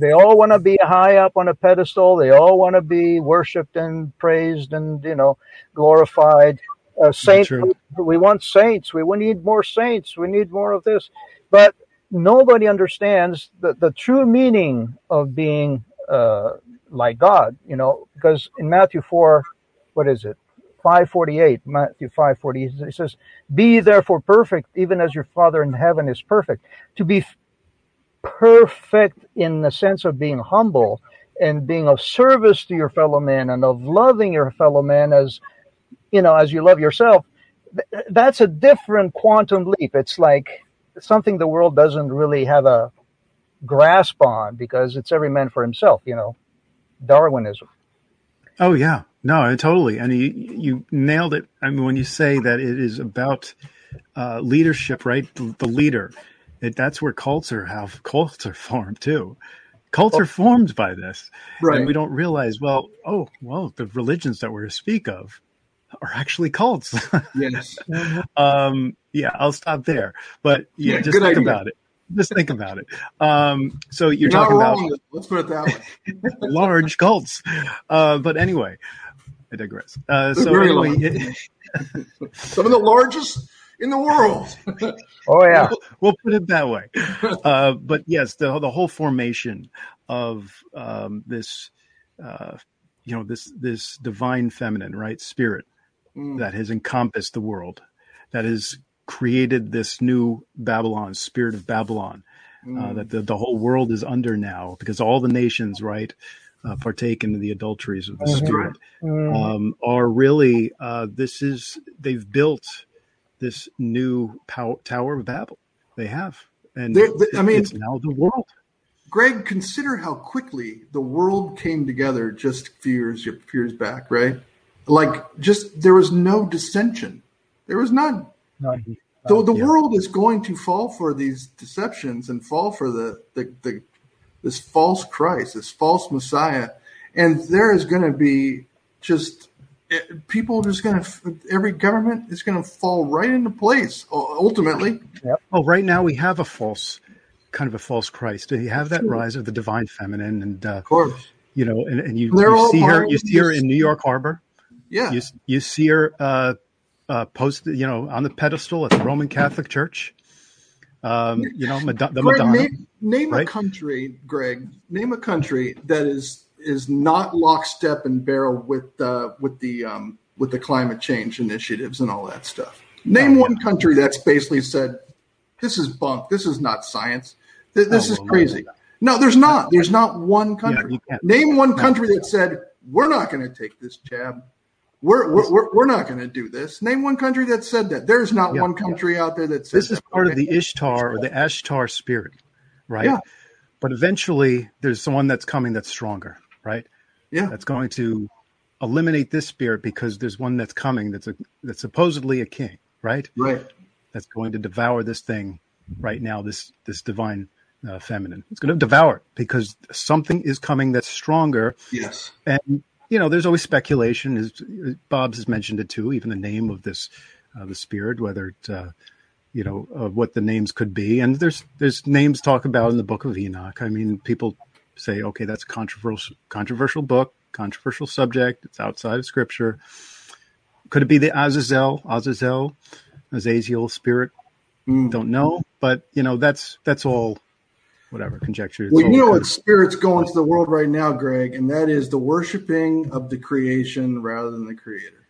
they all want to be high up on a pedestal. They all want to be worshipped and praised and you know glorified. Uh, saints, we, we want saints. We, we need more saints. We need more of this. But nobody understands the, the true meaning of being uh, like God. You know, because in Matthew four, what is it? 548 matthew 540 it says be therefore perfect even as your father in heaven is perfect. To be perfect in the sense of being humble and being of service to your fellow man and of loving your fellow man as you know as you love yourself th- that's a different quantum leap. It's like something the world doesn't really have a grasp on because it's every man for himself you know darwinism. Oh yeah, no, totally. And you you nailed it. I mean, when you say that it is about uh, leadership, right? The, the leader. It, that's where cults are how cults are formed too. Cults are formed by this, Right. and we don't realize. Well, oh, well, the religions that we're to speak of are actually cults. Yes. um, yeah, I'll stop there. But yeah, Yeah, just think idea. about it. Just think about it. Um, so you're, You're talking about. Let's put it that way. large cults. Uh, but anyway, I digress. Uh, so very anyway, large. it- Some of the largest in the world. oh yeah we'll put it that way. Uh, but yes, the the whole formation of um, this, uh, you know, this this divine feminine, right, spirit Mm. that has encompassed the world, that has created this new Babylon, spirit of Babylon, uh, that the, the whole world is under now because all the nations, right, uh, partake in the adulteries of the spirit, um, are really uh, this is they've built this new pow- Tower of Babel. They have, and They're- they- I mean- it's now the world. Greg, consider how quickly the world came together just a few years, a few years back, right? Like, just there was no dissension. There was none. None. So the yeah. world is going to fall for these deceptions and fall for the, the, the this false Christ, this false Messiah, and there is going to be just eh, people are just going to every government is going to fall right into place ultimately. Oh, right now we have a false kind of a false Christ. Do you have that rise of the divine feminine, and uh, of course, you know, and, and you, you see her, you see her in New York Harbor. Yeah. You you see her uh, uh, posted, you know, on the pedestal at the Roman Catholic Church. Um, you know, the Greg, Madonna. name, name a country, Greg. Name a country that is is not lockstep and barrel with uh, with the um, with the climate change initiatives and all that stuff. Name Oh, one country that's basically said, "This is bunk. This is not science. Th- This Oh, is well, crazy." No, there's not. There's not one country. can't. Name one country that said, "We're not going to take this jab. We're we're, we're, not going to do this." Name one country that said that. There's not Yeah. one country out there that said this is that, part of the Ishtar or the Ashtar spirit, right? Yeah. But eventually, there's someone that's coming that's stronger, right? Yeah. That's going to eliminate this spirit because there's one that's coming that's a that's supposedly a king, right? Right. That's going to devour this thing right now. This this divine uh, feminine. It's going to devour it because something is coming that's stronger. Yes. And you know, there's always speculation. As Bob's has mentioned it too. Even the name of this, uh, the spirit, whether it, uh, you know, uh, what the names could be. And there's there's names talk about in the Book of Enoch. I mean, people say, okay, that's a controversial controversial book, controversial subject. It's outside of Scripture. Could it be the Azazel, Azazel, Azazel spirit? Mm. Don't know, but you know, that's that's all, whatever conjecture. Well, you know what spirit's going to the world right now, Greg, and that is the worshiping of the creation rather than the creator.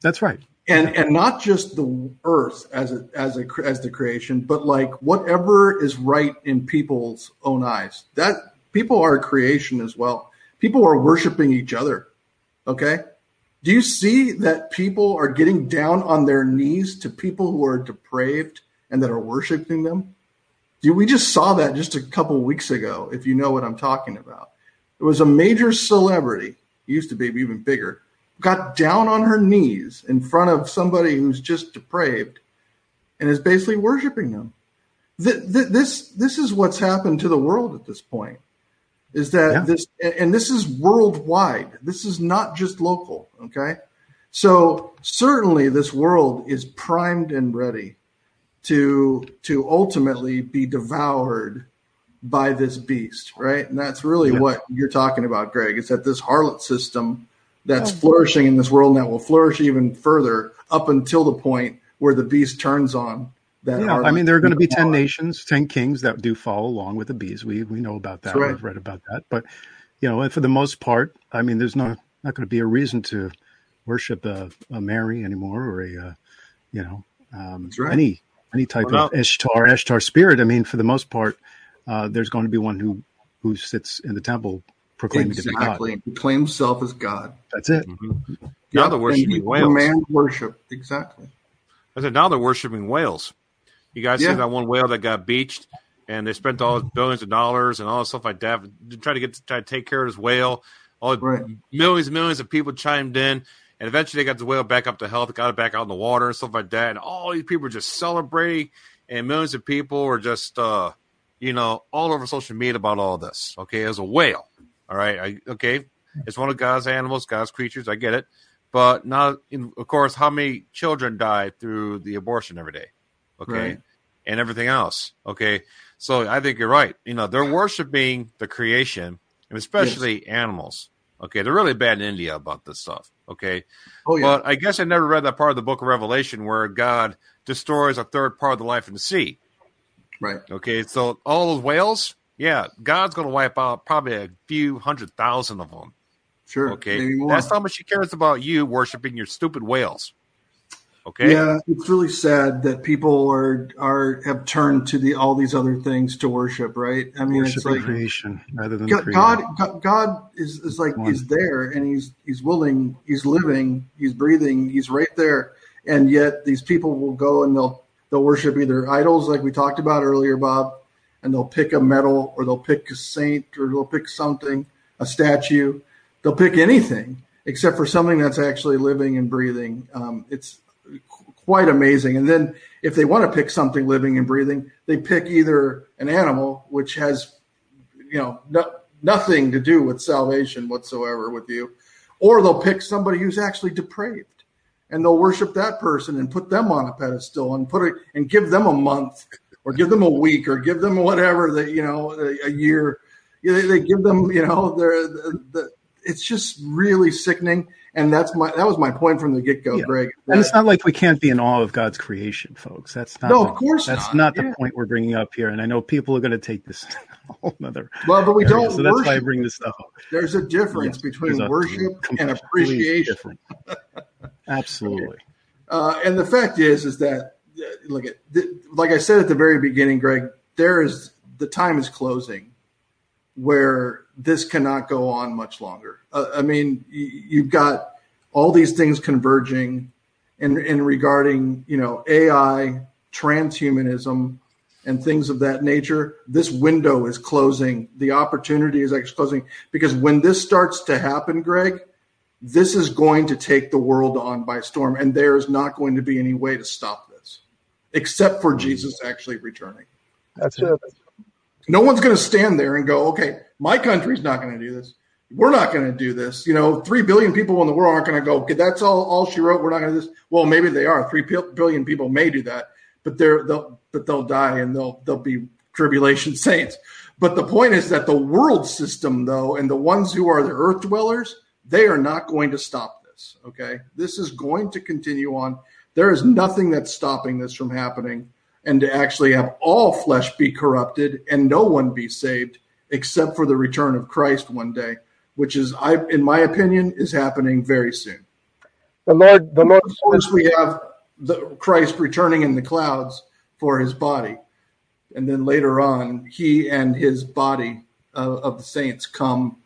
That's right. And and not just the earth as a as a as the creation, but like whatever is right in people's own eyes. That people are creation as well. People are worshiping each other. Okay? Do you see that people are getting down on their knees to people who are depraved and that are worshiping them? Dude, we just saw that just a couple weeks ago, if you know what I'm talking about. It was a major celebrity, used to be even bigger, got down on her knees in front of somebody who's just depraved and is basically worshiping them. Th- th- this this is what's happened to the world at this point. Is that Yeah. this and this is worldwide. This is not just local, okay? So certainly this world is primed and ready to to ultimately be devoured by this beast, right? And that's really Yeah. what you're talking about, Greg. Is that this harlot system that's flourishing in this world and that will flourish even further up until the point where the beast turns on that. Yeah, harlot I mean, there are going to be ten system. nations, ten kings that do follow along with the bees. We we know about that. Right. We've read about that. But you know, for the most part, I mean, there's no not going to be a reason to worship a, a Mary anymore or a uh, you know um, right. any any type Well, of Ishtar Ashtar spirit. I mean, for the most part, uh, there's going to be one who who sits in the temple proclaiming to be God. Exactly. He claims himself as God. That's it. Mm-hmm. Now they're worshiping whales. Demand worship. Exactly. I said now they're worshiping whales. You guys Yeah. see that one whale that got beached, and they spent all billions of dollars and all this stuff like that to try to get to try to take care of this whale. All Right. millions and millions of people chimed in, and eventually they got the whale back up to health, got it back out in the water and stuff like that. And all these people were just celebrating, and millions of people were just, uh, you know, all over social media about all this. Okay, as a whale. All right, I, okay, it's one of God's animals, God's creatures. I get it, but not, in, of course, how many children die through the abortion every day? Okay, Right. and everything else. Okay, so I think you're right. You know, they're worshiping the creation, and especially animals. Okay, they're really bad in India about this stuff. Okay, Oh yeah. but I guess I never read that part of the Book of Revelation where God destroys a third part of the life in the sea. right. Okay, so all those whales, yeah, God's going to wipe out probably a few hundred thousand of them. Sure. Okay, that's how much He cares about you worshiping your stupid whales. Okay, Yeah, it's really sad that people are are have turned to the all these other things to worship. Right? I mean, it's Worshiping like creation rather than God. God, God- God is, is like One. is there, and he's he's willing, he's living, he's breathing, he's right there, and yet these people will go and they'll they'll worship either idols, like we talked about earlier, Bob, and they'll pick a medal, or they'll pick a saint, or they'll pick something, a statue, they'll pick anything except for something that's actually living and breathing. Um, it's qu- quite amazing. And then if they want to pick something living and breathing, they pick either an animal, which has you know no, nothing to do with salvation whatsoever with you or they'll pick somebody who's actually depraved and they'll worship that person and put them on a pedestal and put it and give them a month or give them a week, or give them whatever that you know a, a year. They, they, give them, you know, they're the, the, it's just really sickening. And that's my that was my point from the get go, yeah. Greg. and it's not like we can't be in awe of God's creation, folks. That's not. No, the, of course that's not, not the yeah. point we're bringing up here. And I know people are going to take this whole other. Well, but we area, don't. So that's why I bring this stuff up. There's a difference yes, between worship and appreciation. Absolutely. Okay. Uh, and the fact is, is that look at like I said at the very beginning, Greg. There is the time is closing where this cannot go on much longer. Uh, I mean, you've got all these things converging in, in regarding, you know, AI, transhumanism, and things of that nature. This window is closing. The opportunity is actually closing because when this starts to happen, Greg, this is going to take the world on by storm, and there is not going to be any way to stop this, except for Jesus actually returning. That's it. No one's going to stand there and go, okay, my country's not going to do this. We're not going to do this. You know, three billion people in the world aren't going to go. Okay, that's all. All she wrote. We're not going to do this. Well, maybe they are. Three billion people may do that, but they're they'll but they'll die and they'll they'll be tribulation saints. But the point is that the world system, though, and the ones who are the earth dwellers, they are not going to stop this. Okay, this is going to continue on. There is nothing that's stopping this from happening, and to actually have all flesh be corrupted and no one be saved except for the return of Christ one day, which is, I, in my opinion, is happening very soon. The Lord, the Lord. Of course, we have the Christ returning in the clouds for His body, and then later on, He and His body uh, of the saints come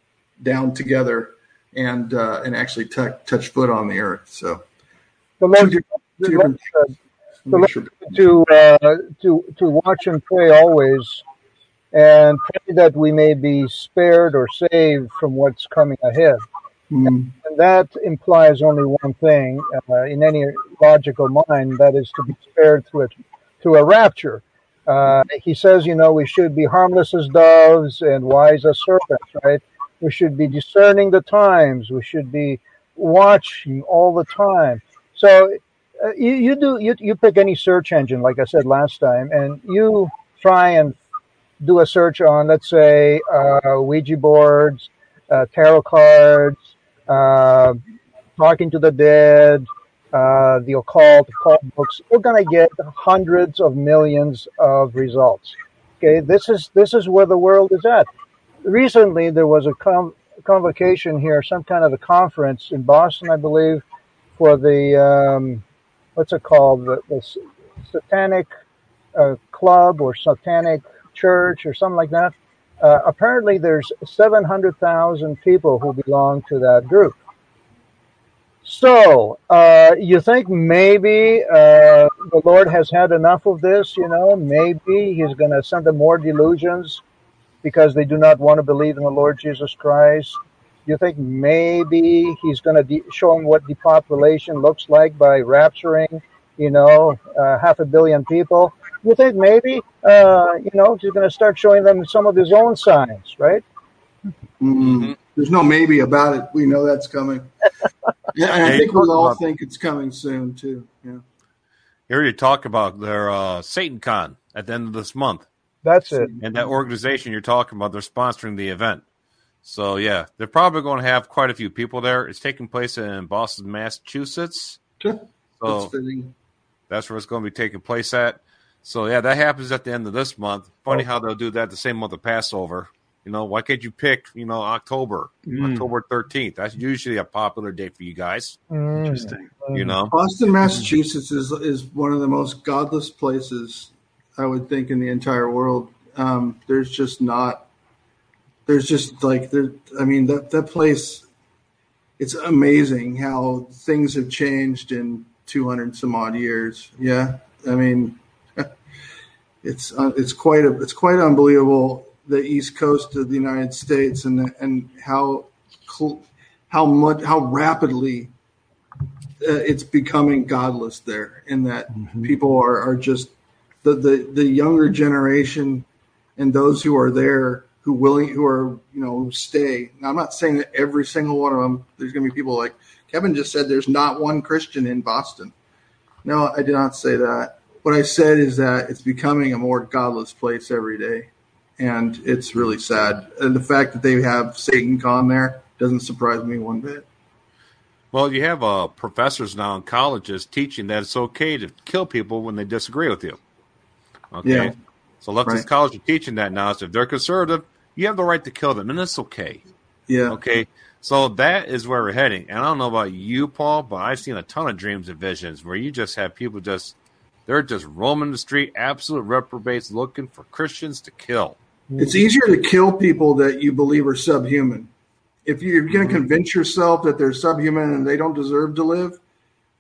down together and uh, and actually t- touch foot on the earth. So, the Lord, two, the Lord, the Lord to uh, to to watch and pray always and pray that we may be spared or saved from what's coming ahead. Mm. And that implies only one thing uh, in any logical mind that is to be spared through a, through a rapture. Uh, he says, you know, we should be harmless as doves and wise as serpents, right? We should be discerning the times. We should be watching all the time. So uh, you, you do you, you pick any search engine, like I said last time, and you try and do a search on, let's say, uh, Ouija boards, uh, tarot cards, uh, talking to the dead, uh, the occult, occult books, we're going to get hundreds of millions of results. Okay, this is this is where the world is at. Recently, there was a com- convocation here, some kind of a conference in Boston, I believe, for the um, what's it called, the, the Satanic uh, Club or Satanic church or something like that. Uh, apparently, there's 700,000 people who belong to that group. So, uh, you think maybe uh, the Lord has had enough of this? You know, maybe He's going to send them more delusions because they do not want to believe in the Lord Jesus Christ. You think maybe He's going to de- show them what depopulation looks like by rapturing, you know, uh, half a billion people? you think maybe, uh, you know, he's going to start showing them some of his own signs, right? Mm-hmm. There's no maybe about it. We know that's coming. yeah, and I think we all think it's coming soon too. Yeah. Here you talk about their uh, Satan Con at the end of this month. That's it. And that organization you're talking about, they're sponsoring the event. So yeah, they're probably going to have quite a few people there. It's taking place in Boston, Massachusetts. so that's, that's where it's going to be taking place at. So yeah, that happens at the end of this month. Funny oh. how they'll do that the same month of Passover. You know, why can't you pick, you know, October, mm. October 13th? That's usually a popular date for you guys. Mm. Interesting. You know, Boston, Massachusetts is is one of the most godless places I would think in the entire world. Um, there's just not. There's just like there. I mean that that place. It's amazing how things have changed in 200 some odd years. Yeah, I mean it's uh, it's quite a, it's quite unbelievable the east coast of the United States and and how how much how rapidly uh, it's becoming godless there in that mm-hmm. people are, are just the, the the younger generation and those who are there who willing who are you know who stay now i'm not saying that every single one of them there's going to be people like kevin just said there's not one christian in boston no i did not say that what I said is that it's becoming a more godless place every day, and it's really sad. And the fact that they have Satan Con there doesn't surprise me one bit. Well, you have uh, professors now in colleges teaching that it's okay to kill people when they disagree with you. Okay, Yeah. so leftist Right. colleges are teaching that now. So if they're conservative, you have the right to kill them, and it's okay. Yeah. Okay. So that is where we're heading. And I don't know about you, Paul, but I've seen a ton of dreams and visions where you just have people just they're just roaming the street, absolute reprobates looking for Christians to kill. It's easier to kill people that you believe are subhuman. If you're going to convince yourself that they're subhuman and they don't deserve to live,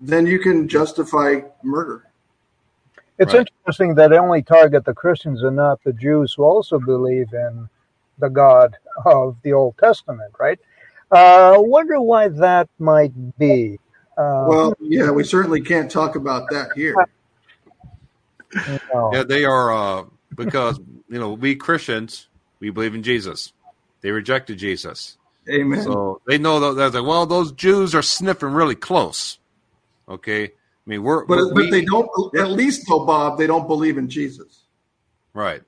then you can justify murder. It's Right. interesting that they only target the Christians and not the Jews who also believe in the God of the Old Testament, right? Uh, wonder why that might be. Uh, Well, yeah, we certainly can't talk about that here. no. Yeah, they are uh, because you know we Christians we believe in Jesus. They rejected Jesus, Amen. so they know that they're like, well, those Jews are sniffing really close. Okay, I mean we're but we- but they don't. At least though, Bob, they don't believe in Jesus. Right.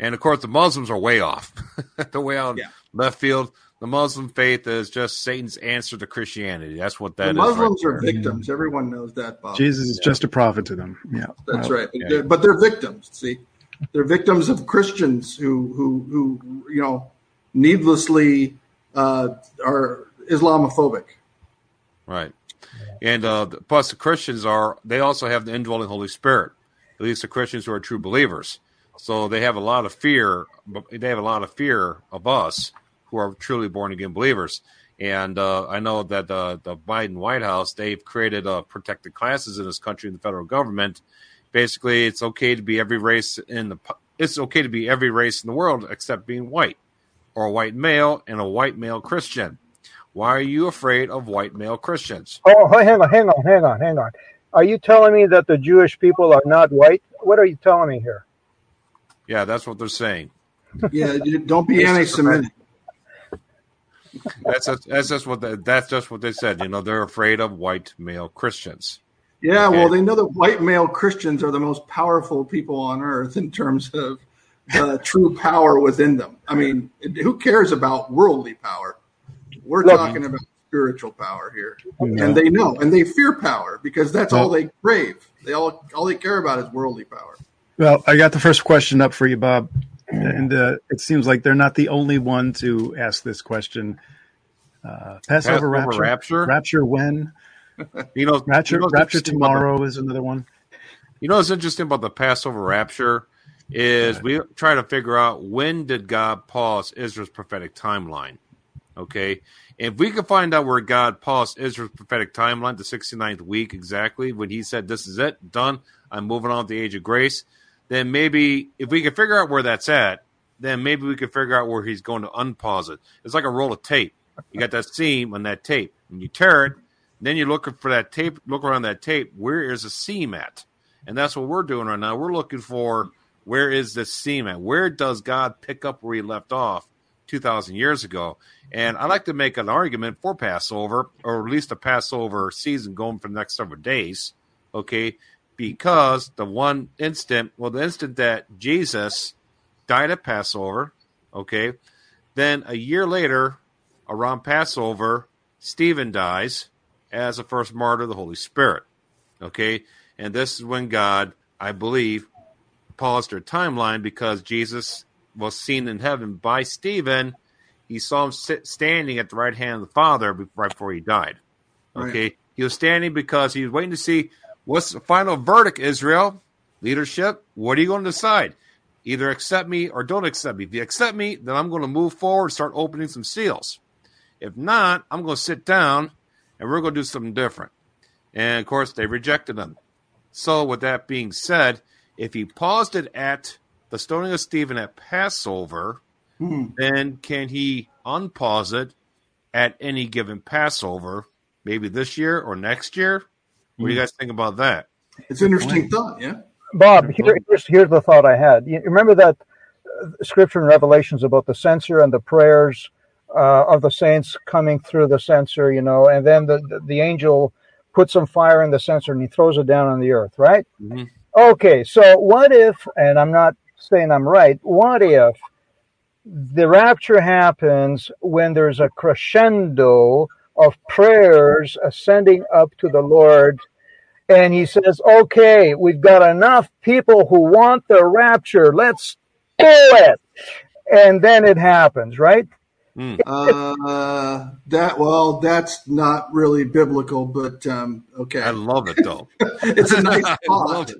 And of course, the Muslims are way off. They're way out in Yeah. left field. The Muslim faith is just Satan's answer to Christianity. That's what that the is. Muslims right are victims. Everyone knows that, Bob. Jesus is just a prophet to them. Yeah. That's Well, right. But, yeah. they're, but they're victims. See, they're victims of Christians who who who you know needlessly uh, are Islamophobic. Right. And uh, the- plus, the Christians are, they also have the indwelling Holy Spirit, at least the Christians who are true believers. So they have a lot of fear. They have a lot of fear of us who are truly born again believers. And uh, I know that uh, the Biden White House, they've created uh, protected classes in this country in the federal government. Basically, it's okay to be every race in the, it's okay to be every race in the world except being white or a white male and a white male Christian. Why are you afraid of white male Christians? Oh, hang on, hang on, hang on, hang on. Are you telling me that the Jewish people are not white? What are you telling me here? Yeah, that's what they're saying. Yeah, don't be anti-Semitic. That's just, that's just what they, that's just what they said. You know, they're afraid of white male Christians. Yeah, Okay. well, they know that white male Christians are the most powerful people on earth in terms of the true power within them. I mean, who cares about worldly power? We're Look- talking about spiritual power here, and they know, and they fear power because that's all they crave. They all all they care about is worldly power. Well, I got the first question up for you, Bob, and uh, it seems like they're not the only one to ask this question. Uh, Passover, Passover rapture, rapture? rapture when? You know, Rapture, you know rapture about the- tomorrow is another one. You know what's interesting about the Passover rapture is we try to figure out when did God pause Israel's prophetic timeline. Okay, if we can find out where God paused Israel's prophetic timeline, the 69th week exactly, when He said, "This is it, done. I'm moving on to the age of grace," then maybe if we can figure out where that's at, then maybe we can figure out where He's going to unpause it. It's like a roll of tape. You got that seam on that tape, and you tear it. Then you're looking for that tape. Look around that tape. Where is the seam at? And that's what we're doing right now. We're looking for where is the seam at? Where does God pick up where he left off 2,000 years ago? And I like to make an argument for Passover, or at least a Passover season going for the next several days. Okay. Because the one instant, well, the instant that Jesus died at Passover, okay, then a year later, around Passover, Stephen dies as the first martyr of the Holy Spirit. Okay. And this is when God, I believe, paused their timeline because Jesus was seen in heaven by Stephen. He saw him sit, standing at the right hand of the Father right before he died. Okay. He was standing because he was waiting to see what's the final verdict, Israel. Leadership, what are you going to decide? Either accept me or don't accept me. If you accept me, then I'm going to move forward, and start opening some seals. If not, I'm going to sit down and we're going to do something different. And of course, they rejected him. So, with that being said, if he paused it at the stoning of Stephen at Passover, Hmm. then can he unpause it at any given Passover, maybe this year or next year? What do you guys think about that? It's an interesting thought. Yeah. Bob, here, here's, here's the thought I had. You remember that uh, scripture in Revelations about the censer and the prayers uh, of the saints coming through the censer, you know, and then the, the, the angel puts some fire in the censer and he throws it down on the earth, right? Mhm. Okay, so what if, and I'm not saying I'm right, what if the rapture happens when there's a crescendo of prayers ascending up to the Lord and he says, okay, we've got enough people who want the rapture. Let's do it. And then it happens, right? Mm. Uh, that well, that's not really biblical, but um, okay. I love it though. it's a nice thought. It.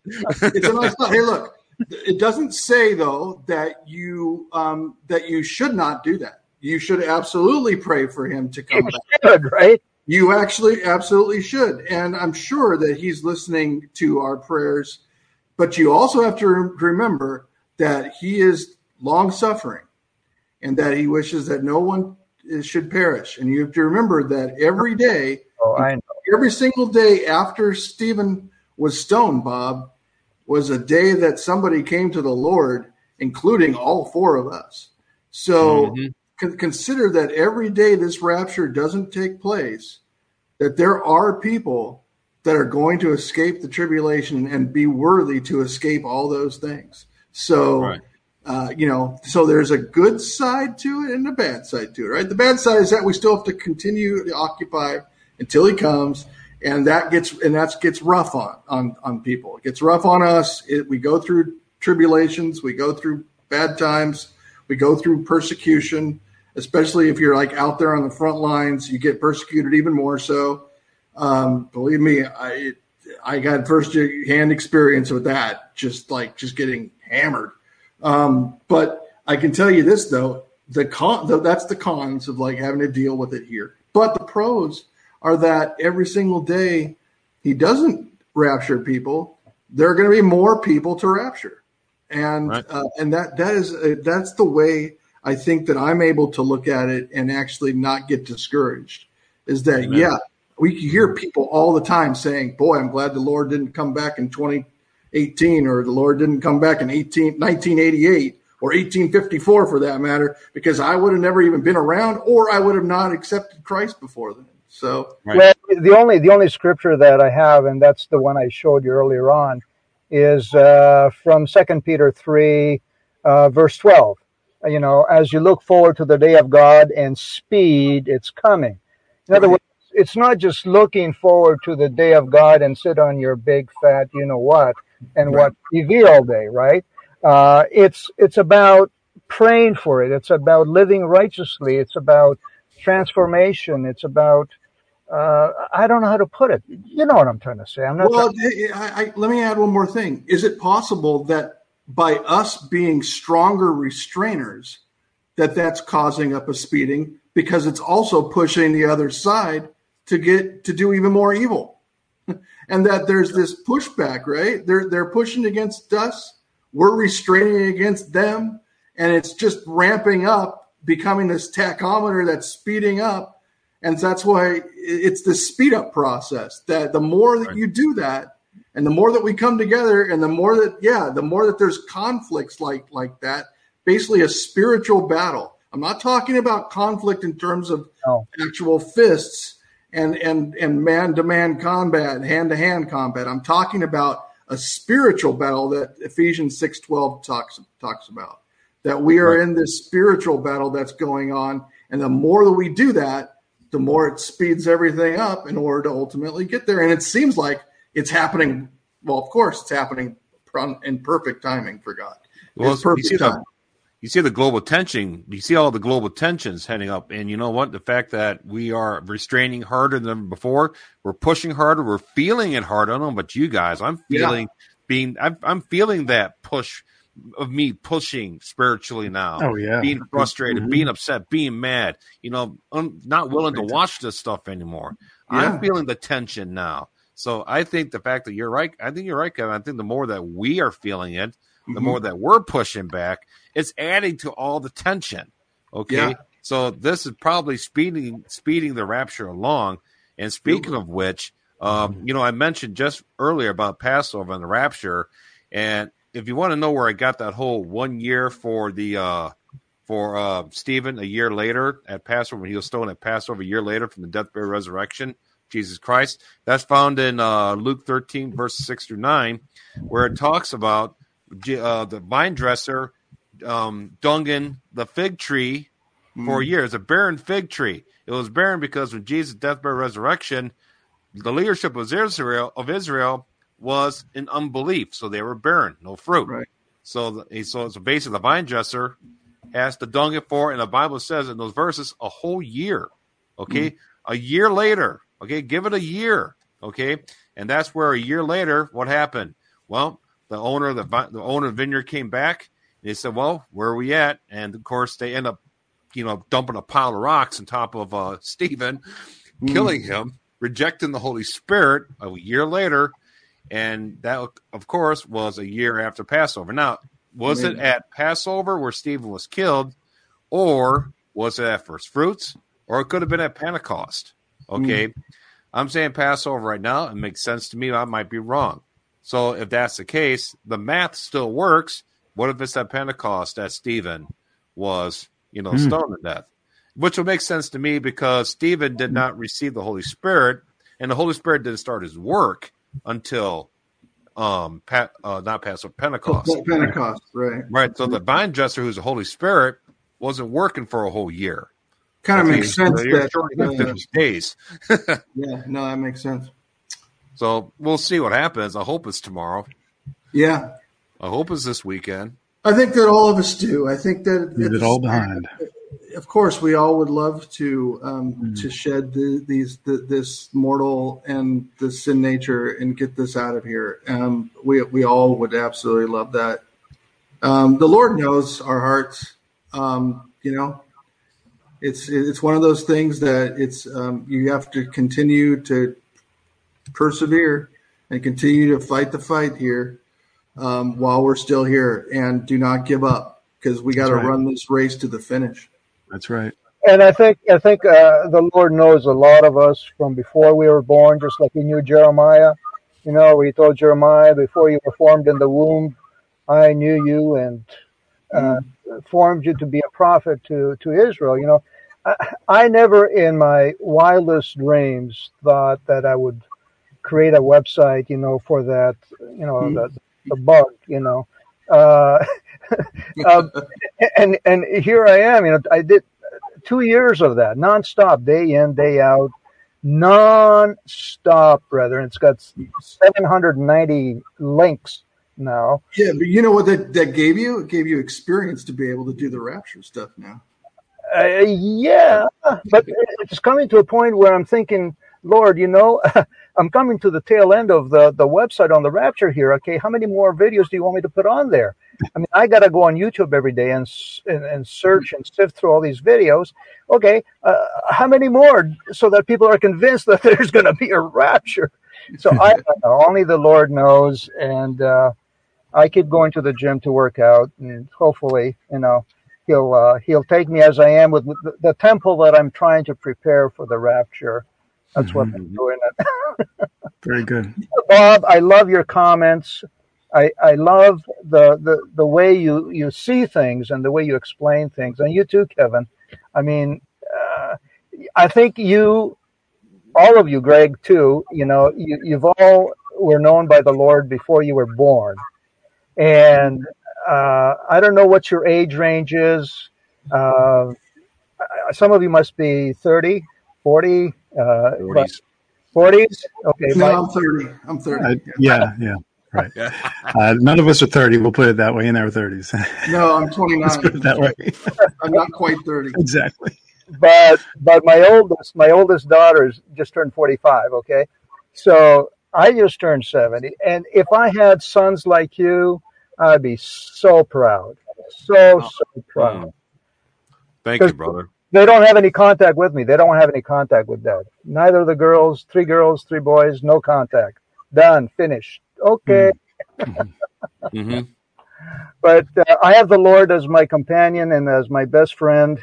it's a nice thought. Hey, look, it doesn't say though that you um, that you should not do that. You should absolutely pray for him to come you back. Should, right? You actually absolutely should. And I'm sure that he's listening to our prayers. But you also have to remember that he is long suffering and that he wishes that no one should perish. And you have to remember that every day, oh, every single day after Stephen was stoned, Bob, was a day that somebody came to the Lord, including all four of us. So mm-hmm consider that every day this rapture doesn't take place, that there are people that are going to escape the tribulation and be worthy to escape all those things. So, right. uh, you know, so there's a good side to it and a bad side to it, right? The bad side is that we still have to continue to occupy until he comes. And that gets and that gets rough on on on people. It gets rough on us. It, we go through tribulations, we go through bad times, we go through persecution, especially if you're like out there on the front lines, you get persecuted even more so. Um, believe me, I I got first hand experience with that, just like just getting hammered. Um, but I can tell you this though, the con the, that's the cons of like having to deal with it here. But the pros are that every single day he doesn't rapture people, there are going to be more people to rapture, and right. uh, and that that is uh, that's the way I think that I'm able to look at it and actually not get discouraged. Is that Amen. yeah? We hear people all the time saying, "Boy, I'm glad the Lord didn't come back in 2018, or the Lord didn't come back in 18, 1988, or 1854 for that matter, because I would have never even been around, or I would have not accepted Christ before then." So, right. well, the only the only scripture that I have, and that's the one I showed you earlier on, is uh, from Second Peter three, uh, verse 12 you know, as you look forward to the day of God and speed, it's coming. In other words, it's not just looking forward to the day of God and sit on your big fat, you know what, and right. watch TV all day, right? Uh, it's it's about praying for it. It's about living righteously. It's about transformation. It's about uh, I don't know how to put it. You know what I'm trying to say. I'm not. Well, I, I, let me add one more thing. Is it possible that by us being stronger restrainers that that's causing up a speeding because it's also pushing the other side to get to do even more evil. And that there's this pushback right? They're they're pushing against us. We're restraining against them. And it's just ramping up becoming this tachometer that's speeding up. And that's why it's the speed up process that the more that you do that and the more that we come together and the more that yeah the more that there's conflicts like like that basically a spiritual battle. I'm not talking about conflict in terms of no. actual fists and and and man to man combat hand to hand combat. I'm talking about a spiritual battle that ephesians 6.12 talks talks about that we are in this spiritual battle that's going on. And the more that we do that the more it speeds everything up in order to ultimately get there. And it seems like it's happening. Well, of course, it's happening in perfect timing for God. Well, it's perfect you see time. The, you see the global tension. You see all the global tensions heading up, and you know what? The fact that we are restraining harder than before, we're pushing harder, we're feeling it harder. I don't know about you guys. I'm feeling yeah. being. I'm, I'm feeling that push of me pushing spiritually now. Oh yeah, being frustrated, mm-hmm. being upset, being mad. You know, I'm not willing to watch this stuff anymore. Yeah. I'm feeling the tension now. So I think the fact that you're right, I think you're right, Kevin. I think the more that we are feeling it, the mm-hmm. more that we're pushing back, it's adding to all the tension. Okay. Yeah. So this is probably speeding speeding the rapture along. And speaking of which, um, mm-hmm. you know, I mentioned just earlier about Passover and the rapture. And if you want to know where I got that whole one year for the uh for uh Stephen a year later at Passover when he was stoned at Passover a year later from the death, burial, resurrection, Jesus Christ. That's found in uh, Luke 13, verse 6 through 9, where it talks about uh, the vine dresser um, dunging the fig tree for Mm. year. A barren fig tree. It was barren because when Jesus' death, burial, resurrection, the leadership of Israel of Israel was in unbelief, so they were barren, no fruit. Right. So, the, so, so basically, the vine dresser has to dung it for, and the Bible says in those verses, a whole year. Okay, a year later. Okay, give it a year. Okay, and that's where a year later, what happened? Well, the owner of the the owner of the vineyard came back. And they said, "Well, where are we at?" And of course, they end up, you know, dumping a pile of rocks on top of uh, Stephen, killing him, rejecting the Holy Spirit. A year later, and that, of course, was a year after Passover. Now, was it at Passover where Stephen was killed, or was it at First Fruits, or it could have been at Pentecost? Okay, I'm saying Passover right now. It makes sense to me. I might be wrong. So if that's the case, the math still works. What if it's at Pentecost that Stephen was, you know, Hmm. stoned to death? Which would make sense to me because Stephen did not receive the Holy Spirit, and the Holy Spirit didn't start his work until um Pat, uh, not Passover, Pentecost. Pentecost, right? Right. So the vine dresser, who's the Holy Spirit, wasn't working for a whole year. Kind of makes sense you're that. shorting it uh, days. yeah, no, that makes sense. So we'll see what happens. I hope it's tomorrow. Yeah, I hope it's this weekend. I think that all of us do. I think that Leave it all behind. of course, we all would love to um, Mm-hmm. to shed the, these the, this mortal and the sin nature and get this out of here. Um, we we all would absolutely love that. Um, the Lord knows our hearts. Um, you know, it's it's one of those things that it's um, you have to continue to persevere and continue to fight the fight here um, while we're still here, and do not give up because we got to right. run this race to the finish. That's right. And I think I think uh, the Lord knows a lot of us from before we were born, just like He knew Jeremiah. You know, where He told Jeremiah, "Before you were formed in the womb, I knew you and uh, formed you to be a prophet to to Israel." You know, I, I never in my wildest dreams thought that I would create a website. You know, for that. You know, the the bug. You know. Uh, um, and and here I am. You know, I did two years of that nonstop, day in, day out, non-stop, brother. It's got 790 links now. Yeah, but you know what that, that gave you? It gave you experience to be able to do the rapture stuff now. Uh, yeah, but it's coming to a point where I'm thinking, Lord, you know, I'm coming to the tail end of the, the website on the Rapture here. Okay, how many more videos do you want me to put on there? I mean, I got to go on YouTube every day and, and and search and sift through all these videos. Okay, uh, how many more so that people are convinced that there's going to be a rapture? So I don't know. Only the Lord knows, and uh, I keep going to the gym to work out, and hopefully, you know, he'll uh, he'll take me as I am with the, the temple that I'm trying to prepare for the rapture. That's what I'm doing. It. Very good. Bob, I love your comments. I, I love the, the, the way you, you see things and the way you explain things. And you too, Kevin. I mean, uh, I think you, all of you, Greg, too, you know, you, you've all were known by the Lord before you were born. And uh, I don't know what your age range is. Uh, some of you must be 30, 40, uh, but 40s. Okay. No, my- I'm 30. I'm 30. Uh, yeah, yeah, right. Uh, none of us are 30. We'll put it that way in our 30s. No, I'm Let's put it 29. that way. I'm not quite 30. exactly. but but my oldest my oldest daughter's just turned 45 okay so i just turned 70 and if i had sons like you i'd be so proud. So so proud. Thank you, brother. they don't have any contact with me. They don't have any contact with dad. Neither of the girls three girls three boys no contact. Done. Finished. Okay. Hmm but uh, I have the Lord as my companion and as my best friend.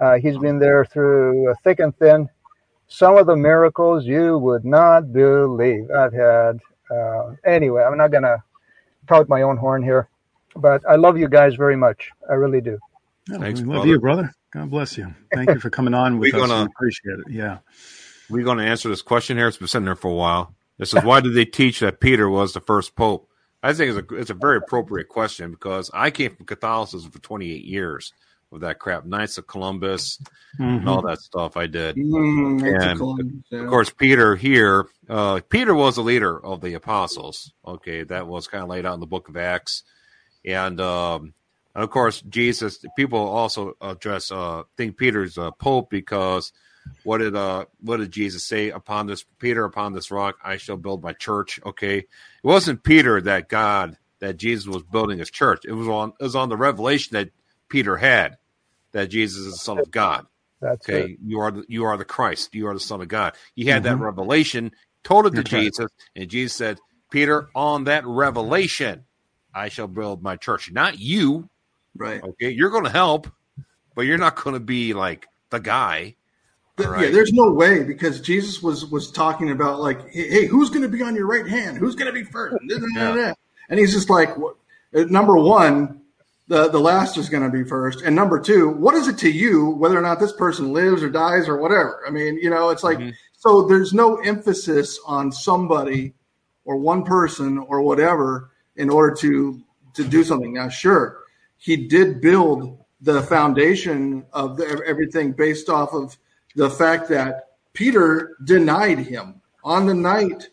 Uh, he's been there through uh, thick and thin. Some of the miracles you would not believe I've had. Uh, anyway, I'm not going to tout my own horn here, but I love you guys very much. I really do. Yeah, Thanks, we love brother. you, brother. God bless you. Thank you for coming on with We us. gonna- We appreciate it. Yeah. We're going to answer this question here. It's been sitting there for a while. This is why did they teach that Peter was the first pope? I think it's a it's a very appropriate question because I came from Catholicism for 28 years with that crap, Knights of Columbus, mm-hmm. and all that stuff. I did, mm, and of, yeah. of course Peter here. Uh, Peter was the leader of the apostles. Okay, that was kind of laid out in the Book of Acts, and um, and of course Jesus. People also address uh, think Peter's a pope because what did uh what did Jesus say upon this Peter upon this rock I shall build my church? Okay, it wasn't Peter that God that Jesus was building his church. It was on it was on the revelation that Peter had that Jesus is the Son of God. That's okay. It. You are the, you are the Christ. You are the Son of God. He had mm-hmm. that revelation, told it to okay. Jesus, and Jesus said, "Peter, on that revelation, I shall build my church. Not you, right? Okay, you're going to help, but you're not going to be like the guy." right. Yeah, there's no way because Jesus was was talking about like, hey, who's going to be on your right hand? Who's going to be first? Yeah. And he's just like, uh, number one, the the last is going to be first, and number two, what is it to you whether or not this person lives or dies or whatever? I mean, you know, it's like mm-hmm. so there's no emphasis on somebody or one person or whatever in order to to do something. Now, sure, he did build the foundation of the, everything based off of the fact that Peter denied him on the night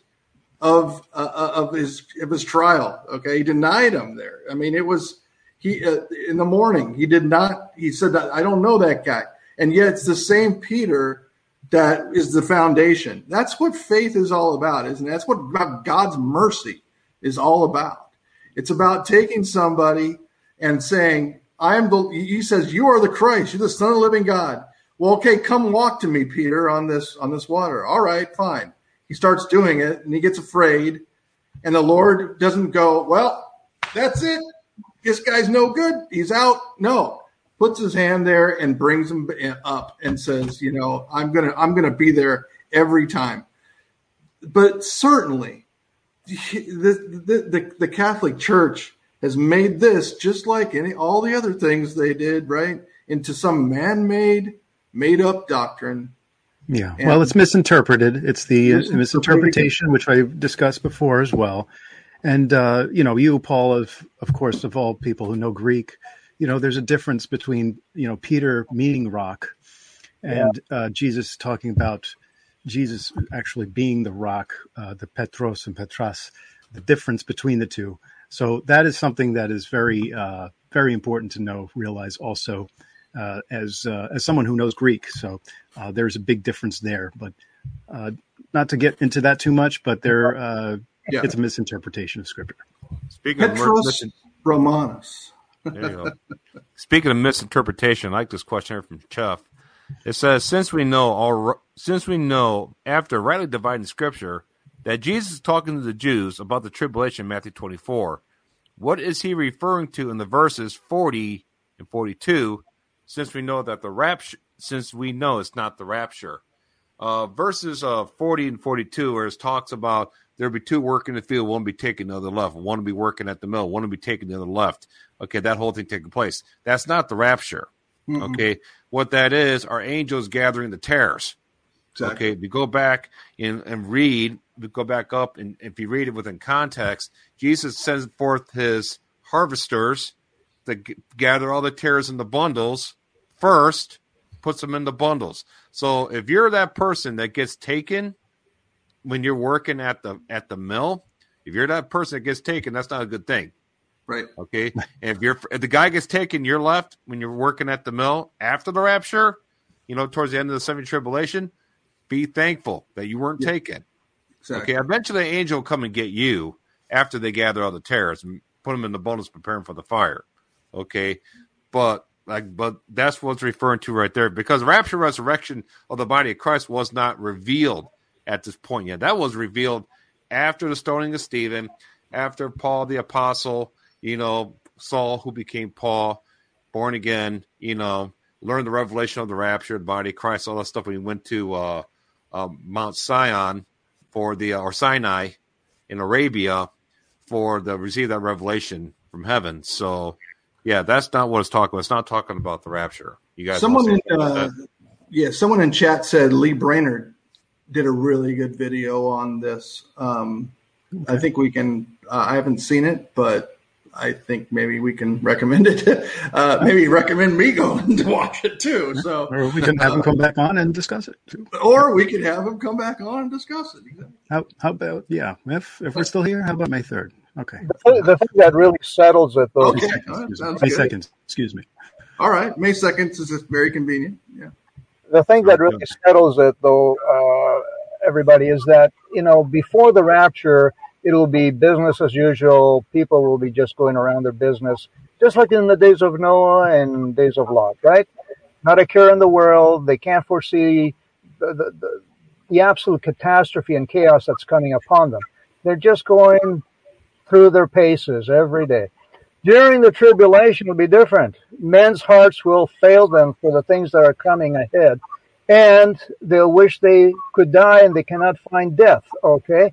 of uh, uh, of his of his trial. Okay, he denied him there. I mean, it was he uh, in the morning. He did not. He said that I don't know that guy, and yet it's the same Peter that is the foundation. That's what faith is all about, isn't it? That's what God's mercy is all about. It's about taking somebody and saying, "I am the." He says, "You are the Christ. You're the Son of the Living God." Well, okay, come walk to me, Peter, on this on this water. All right, fine. He starts doing it and he gets afraid. And the Lord doesn't go, Well, that's it. This guy's no good. He's out. No. Puts his hand there and brings him up and says, you know, I'm gonna I'm gonna be there every time. But certainly the, the, the, the Catholic Church has made this just like any all the other things they did, right? Into some man-made made up doctrine. Yeah. And well, it's misinterpreted. It's the misinterpretation, which I discussed before as well. And, uh, you know, you, Paul, of, of course, of all people who know Greek, you know, there's a difference between, you know, Peter meeting rock and yeah. uh, Jesus talking about Jesus actually being the rock, uh, the Petros and Petras, the difference between the two. So that is something that is very, uh, very important to know, realize also uh, as uh, as someone who knows Greek. So uh, there's a big difference there. But uh, not to get into that too much, but there uh, yeah. it's a misinterpretation of scripture. Speaking Petros of Romanus. Speaking of misinterpretation, I like this question here from Chuff. It says, "Since we know all, since we know after rightly dividing Scripture that Jesus is talking to the Jews about the tribulation, Matthew 24, what is he referring to in the verses 40 and 42 since we know that the rapture, since we know it's not the rapture. Uh, verses uh, 40 and 42, where it talks about there'll be two working the field, one will be taking the other left, one will be working at the mill, one will be taking the other left. Okay, that whole thing taking place. That's not the rapture. Mm-mm. Okay, what that is are angels gathering the tares. Exactly. Okay, if you go back and, and read, we go back up, and if you read it within context, Jesus sends forth his harvesters that gather all the tares in the bundles first, puts them in the bundles. So if you're that person that gets taken when you're working at the at the mill, if you're that person that gets taken, that's not a good thing. Right. Okay. and if you're if the guy gets taken, you're left when you're working at the mill after the rapture, you know, towards the end of the seven tribulation, be thankful that you weren't yeah. taken. Exactly. Okay. Eventually, the angel will come and get you after they gather all the terrorists and put them in the bundles, preparing for the fire. Okay, but like, but that's what's referring to right there because rapture, resurrection of the body of Christ was not revealed at this point yet. That was revealed after the stoning of Stephen, after Paul the apostle, you know, Saul who became Paul, born again, you know, learned the revelation of the rapture, the body of Christ, all that stuff. We went to uh, uh, Mount Sion for the uh, or Sinai in Arabia for the receive that revelation from heaven. So yeah, that's not what it's talking about. It's not talking about the rapture. You guys, someone in, uh, yeah, someone in chat said Lee Brainard did a really good video on this. Um, I think we can. Uh, I haven't seen it, but I think maybe we can recommend it. Uh, maybe recommend me going to watch it too. So, or we can have him come back on and discuss it. Too. Or we could have him come back on and discuss it. How, how about yeah? If if we're still here, how about May third? Okay. The thing, the thing, that really settles it, though. Okay. May second. Excuse me. All right, May second is just very convenient. Yeah. The thing that really settles it, though, uh, everybody, is that you know before the rapture, it'll be business as usual. People will be just going around their business, just like in the days of Noah and days of Lot, right? Not a care in the world. They can't foresee the, the, the, the absolute catastrophe and chaos that's coming upon them. They're just going through their paces every day. During the tribulation will be different. Men's hearts will fail them for the things that are coming ahead. And they'll wish they could die and they cannot find death. Okay.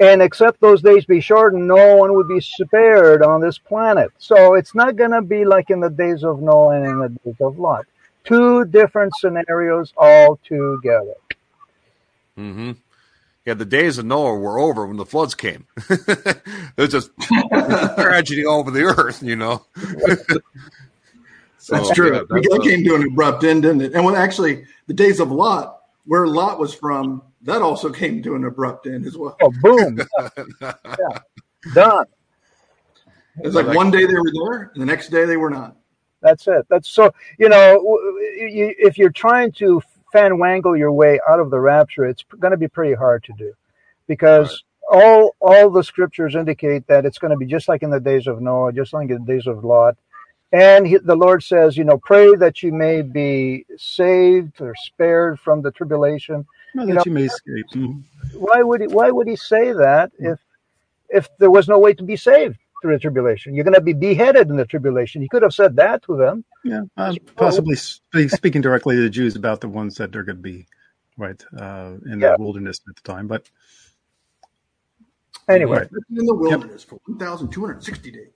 And except those days be shortened, no one would be spared on this planet. So it's not going to be like in the days of Noah and in the days of Lot. Two different scenarios all together. Mm-hmm. Yeah, the days of Noah were over when the floods came. There's just tragedy all over the earth, you know. so, that's true. Yeah, that's it came to an abrupt end, didn't it? And when actually the days of Lot, where Lot was from, that also came to an abrupt end as well. Oh, boom! yeah. Done. It's like one day they were there, and the next day they were not. That's it. That's so. You know, if you're trying to fan wangle your way out of the rapture, it's going to be pretty hard to do, because right. all all the scriptures indicate that it's going to be just like in the days of Noah, just like in the days of Lot. And he, the Lord says, you know, pray that you may be saved or spared from the tribulation. Well, you that know, you may escape. Mm-hmm. Why would he? Why would he say that if if there was no way to be saved through the tribulation? You're going to be beheaded in the tribulation. He could have said that to them. Yeah, uh, possibly speaking directly to the Jews about the ones that they're going to be right uh, in yeah. the wilderness at the time. But anyway, right. in the wilderness yep. for 1,260 days.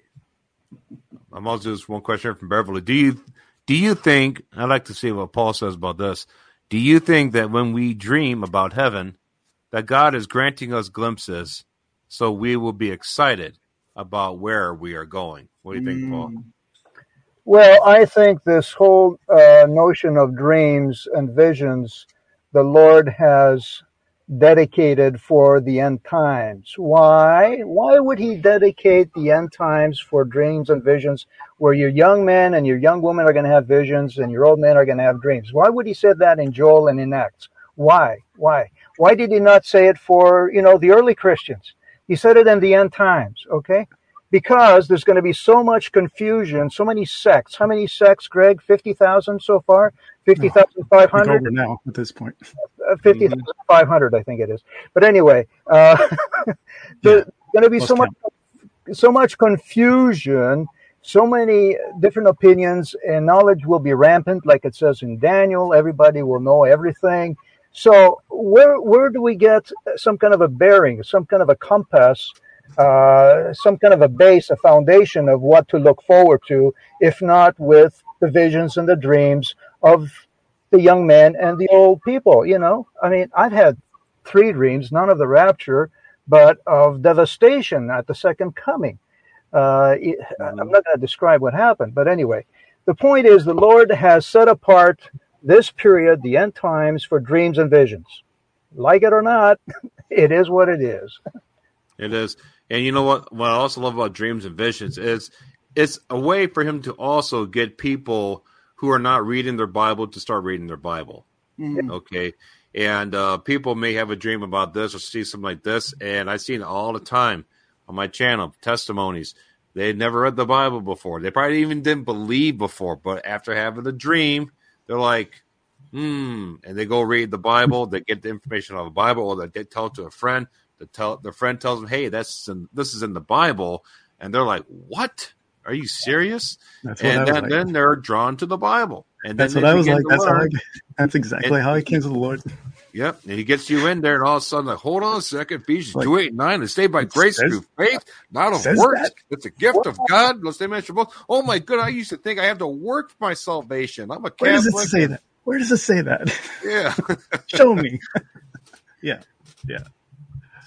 I'm also just one question from Beverly. Do you do you think I'd like to see what Paul says about this? Do you think that when we dream about heaven, that God is granting us glimpses so we will be excited about where we are going? What do you think, Paul? Mm. Well, I think this whole uh, notion of dreams and visions, the Lord has dedicated for the end times. Why? Why would he dedicate the end times for dreams and visions where your young men and your young women are going to have visions and your old men are going to have dreams? Why would he say that in Joel and in Acts? Why? Why? Why did he not say it for, you know, the early Christians? He said it in the end times, okay? because there's going to be so much confusion, so many sects. How many sects, Greg? 50,000 so far? 50,500? over now at this point. Uh, 50,500, I think it is. But anyway, uh, there's yeah. going to be so much, so much confusion, so many different opinions, and knowledge will be rampant, like it says in Daniel. Everybody will know everything. So where, where do we get some kind of a bearing, some kind of a compass uh, some kind of a base, a foundation of what to look forward to, if not with the visions and the dreams of the young men and the old people. You know, I mean, I've had three dreams, none of the rapture, but of devastation at the second coming. Uh, I'm not going to describe what happened, but anyway, the point is the Lord has set apart this period, the end times, for dreams and visions. Like it or not, it is what it is. It is. And you know what? What I also love about dreams and visions is it's a way for him to also get people who are not reading their Bible to start reading their Bible. Mm-hmm. Okay. And uh, people may have a dream about this or see something like this. And I've seen it all the time on my channel testimonies. They had never read the Bible before. They probably even didn't believe before. But after having the dream, they're like, hmm. And they go read the Bible. They get the information out of the Bible or they tell it to a friend the tell the friend tells them, "Hey, that's in, this is in the Bible," and they're like, "What? Are you serious?" That's and then, like. then they're drawn to the Bible, and that's what I was like. That's how I, that's exactly and, how I came to the Lord. Yep, and he gets you in there, and all of a sudden, like, hold on a second, Ephesians like, two eight nine, and stay by grace says, through faith, not of works. That? It's a gift of God. Let's mention both. Oh my God. I used to think I have to work for my salvation. I'm a Catholic. Where does it say that? Where does it say that? Yeah, show me. Yeah, yeah.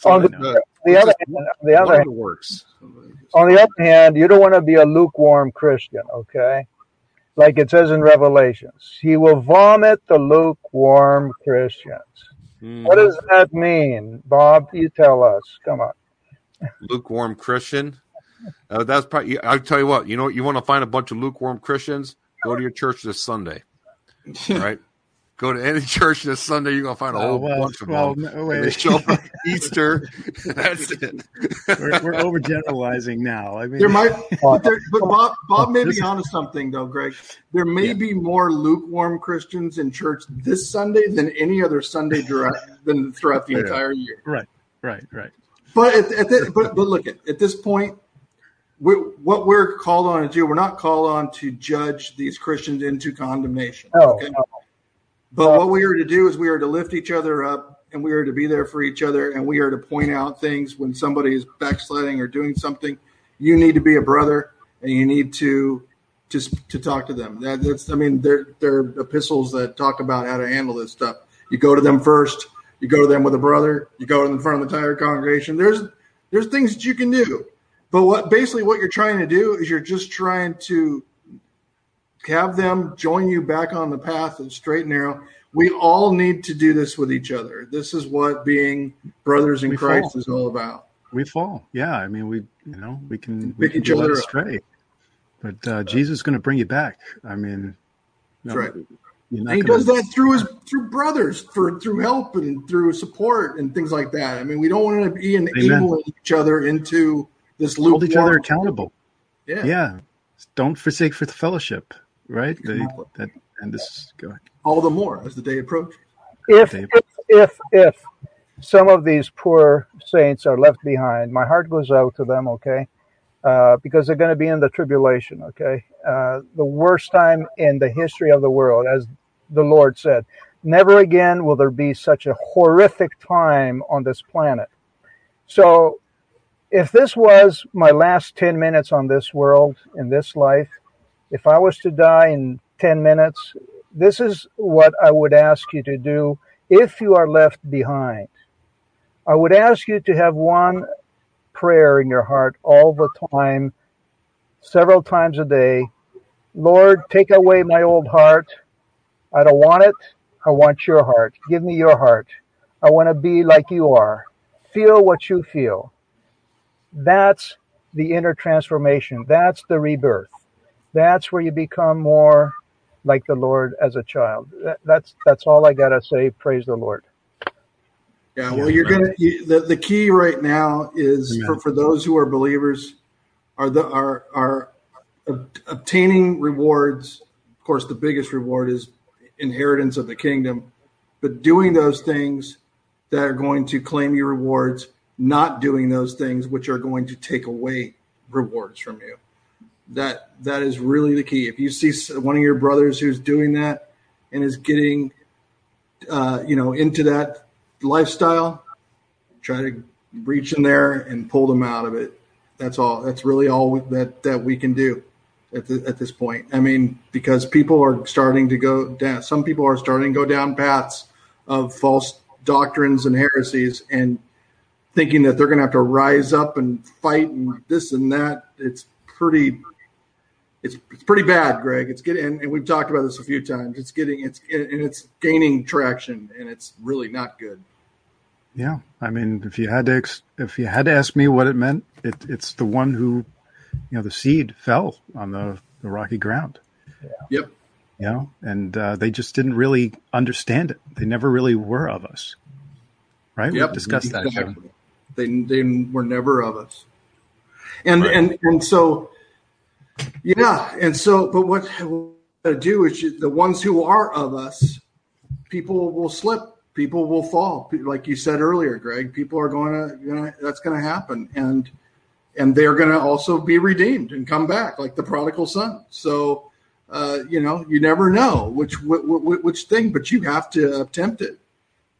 On the, the other hand, the other hand, works. On the other hand, you don't want to be a lukewarm Christian, okay? Like it says in Revelations, he will vomit the lukewarm Christians. Mm. What does that mean, Bob? You tell us. Come on. lukewarm Christian. Uh, that's probably. I'll tell you what. You know, you want to find a bunch of lukewarm Christians? Go to your church this Sunday. All right. Go to any church this Sunday. You're gonna find a Oh, whole well, bunch of well, them. no, wait. They show up at Easter. That's it. We're, we're overgeneralizing now. I mean, There might, but, there, but Bob, Bob may This- be onto something though, Greg. There may be more lukewarm Christians in church this Sunday than any other Sunday direct than throughout the Yeah. entire year. right, right, right. But at, at the, but but look at at this point, we, what we're called on to do, we're not called on to judge these Christians into condemnation. No, okay? no. But what we are to do is we are to lift each other up and we are to be there for each other and we are to point out things when somebody is backsliding or doing something. You need to be a brother and you need to just to talk to them. That, that's I mean, there there are epistles that talk about how to handle this stuff. You go to them first. You go to them with a brother. You go in front of the entire congregation. There's there's things that you can do, but what basically what you're trying to do is you're just trying to have them join you back on the path of straight and narrow. We all need to do this with each other. This is what being brothers in We Christ fall. is all about. We fall. Yeah, I mean, we you know we can we can each other up. but uh, Jesus is going to bring you back. I mean, That's no, right. And he does that through his through brothers, for through help and through support and things like that. I mean, we don't want to be enabling each other into this loop. hold each other accountable. Yeah. Yeah, don't forsake for the fellowship. Right. They, that and this is go ahead. All the more as the day approaches. if Dave. if if if some of these poor saints are left behind, my heart goes out to them. Okay, uh, because they're going to be in the tribulation. Okay, uh, the worst time in the history of the world, as the Lord said. Never again will there be such a horrific time on this planet. So, if this was my last 10 minutes on this world, in this life, if I was to die in 10 minutes, this is what I would ask you to do if you are left behind. I would ask you to have one prayer in your heart all the time, several times a day. Lord, take away my old heart. I don't want it. I want your heart. Give me your heart. I want to be like you are. Feel what you feel. That's the inner transformation. That's the rebirth. That's where you become more like the Lord as a child. That, that's that's all I gotta say. Praise the Lord. Yeah, well, you're gonna you, the the key right now is Amen. for, for those who are believers are the are are obtaining rewards. Of course, the biggest reward is inheritance of the kingdom, but doing those things that are going to claim your rewards, not doing those things which are going to take away rewards from you. That that is really the key. If you see one of your brothers who's doing that and is getting uh, you know into that lifestyle, try to reach in there and pull them out of it. That's all. That's really all that that we can do at the, at this point. I mean, because people are starting to go down. Some people are starting to go down paths of false doctrines and heresies, and thinking that they're going to have to rise up and fight and this and that. It's pretty. It's, it's pretty bad, Greg. It's getting, and, and we've talked about this a few times. It's getting, it's, and it's gaining traction, and it's really not good. Yeah, I mean, if you had to, ex- if you had to ask me what it meant, it, it's the one who, you know, the seed fell on the, the rocky ground. Yep. You know, and uh, they just didn't really understand it. They never really were of us, right? Yep, We've discussed that. Kevin. They they were never of us, and Right. and and so, yeah, and so, but what to do is you, the ones who are of us, people will slip, people will fall, like you said earlier, Greg. People are going to, you know, that's going to happen, and and they're going to also be redeemed and come back, like the prodigal son. So. Uh, you know, you never know which, which which thing, but you have to attempt it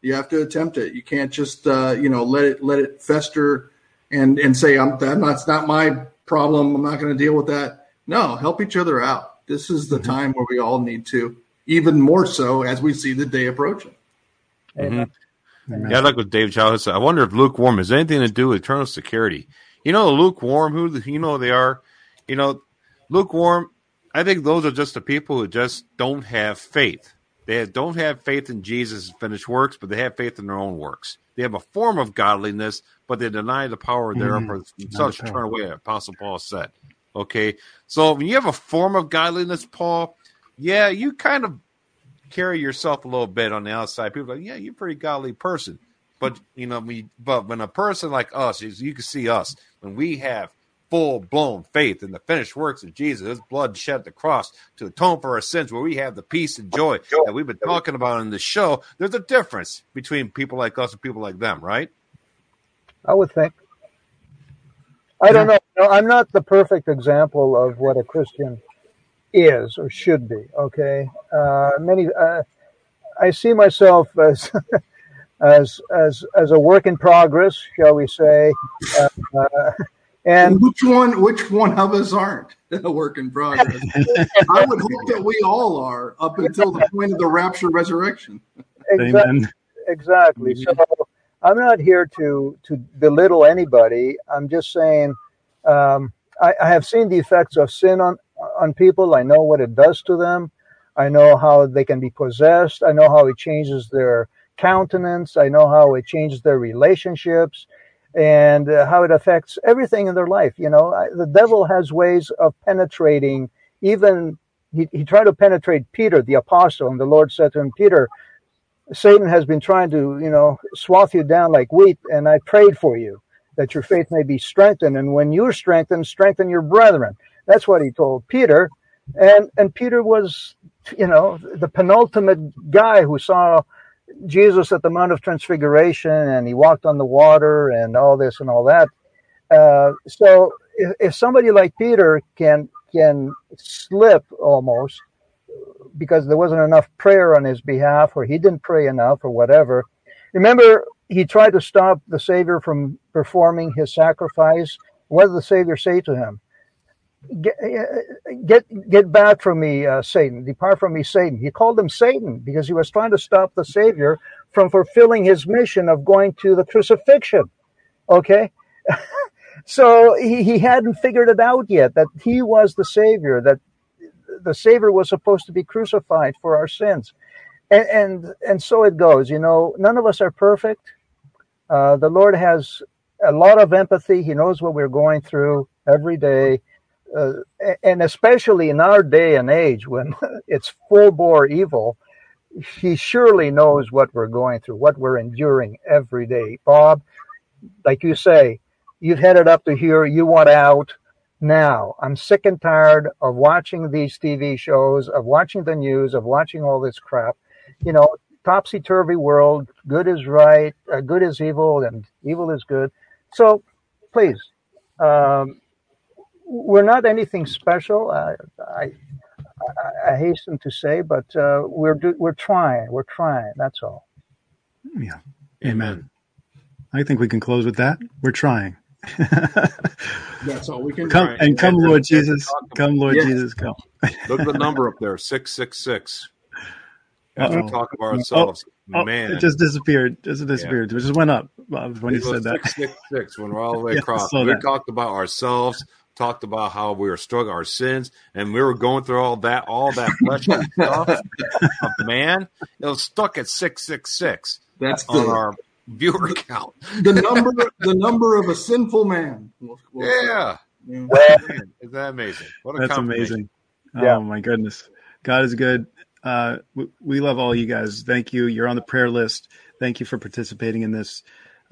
you have to attempt it. You can't just uh, you know let it let it fester and and say I'm that not it's not my problem. I'm not going to deal with that. No, help each other out. This is the time where we all need to, even more so as we see the day approaching. Mhm. Yeah, like what Dave Childs said. I wonder if lukewarm has anything to do with eternal security. You know, lukewarm, who you know they are. You know, lukewarm. I think those are just the people who just don't have faith. They don't have faith in Jesus' finished works, but they have faith in their own works. They have a form of godliness, but they deny the power thereof for themselves to turn away. Apostle Paul said. Okay, so when you have a form of godliness, Paul, yeah, you kind of carry yourself a little bit on the outside. People are like, yeah, you're a pretty godly person. But you know, we but when a person like us, you can see us when we have full blown faith in the finished works of Jesus, his blood shed at the cross to atone for our sins, where we have the peace and joy that we've been talking about in the show. There's a difference between people like us and people like them, right? I would think. I don't know. No, I'm not the perfect example of what a Christian is or should be. Okay, uh, many. Uh, I see myself as as as as a work in progress, shall we say? Uh, uh and which one? Which one of us aren't a work in progress? I would hope that we all are up until the point of the rapture, resurrection. Exactly. Amen. Exactly. So I'm not here to to belittle anybody. I'm just saying um, I, I, have seen the effects of sin on on people. I know what it does to them. I know how they can be possessed. I know how it changes their countenance. I know how it changes their relationships and uh, how it affects everything in their life. You know, I, the devil has ways of penetrating. Even he, he tried to penetrate Peter, the apostle, and the Lord said to him, Peter, Satan has been trying to, you know, swath you down like wheat, and I prayed for you that your faith may be strengthened. And when you're strengthened, strengthen your brethren. That's what he told Peter. And and Peter was, you know, the penultimate guy who saw Jesus at the Mount of Transfiguration and he walked on the water and all this and all that. Uh, so if, if somebody like Peter can can slip almost because there wasn't enough prayer on his behalf or he didn't pray enough or whatever. Remember he tried to stop the Savior from performing his sacrifice. What did the Savior say to him? Get, get, get back from me, uh, Satan. Depart from me, Satan. He called him Satan because he was trying to stop the Savior from fulfilling his mission of going to the crucifixion. Okay? so he, he hadn't figured it out yet that he was the Savior, that the Savior was supposed to be crucified for our sins. And, and, and so it goes. You know, none of us are perfect. Uh, the Lord has a lot of empathy. He knows what we're going through every day. Uh, and especially in our day and age when it's full bore evil, he surely knows what we're going through, what we're enduring every day. Bob, like you say, you've headed up to here, you want out now. I'm sick and tired of watching these TV shows, of watching the news, of watching all this crap. You know, topsy turvy world. Good is right, uh, good is evil, and evil is good. So, please, um, we're not anything special. I, I, I hasten to say, but uh, we're do, we're trying. We're trying. That's all. Yeah. Amen. I think we can close with that. We're trying. That's all we can. Come and come, Lord Jesus. Come, Lord Jesus. Come. Look at the number up there, six six six. As we talk about oh, oh, ourselves, oh, oh, man, it just disappeared. It Just disappeared. Yeah. It just went up when it you said that. Six six six. When we're all the way yeah, across, we that. talked about ourselves. Talked about how we were struggling our sins, and we were going through all that, all that fleshly stuff. Man, it was stuck at six six six. That's on the, our viewer count. the number, the number of a sinful man. We'll, we'll yeah. yeah. Man, is that amazing? What a That's amazing. Oh my goodness. God is good. Uh, we, we, love all you guys. Thank you. You're on the prayer list. Thank you for participating in this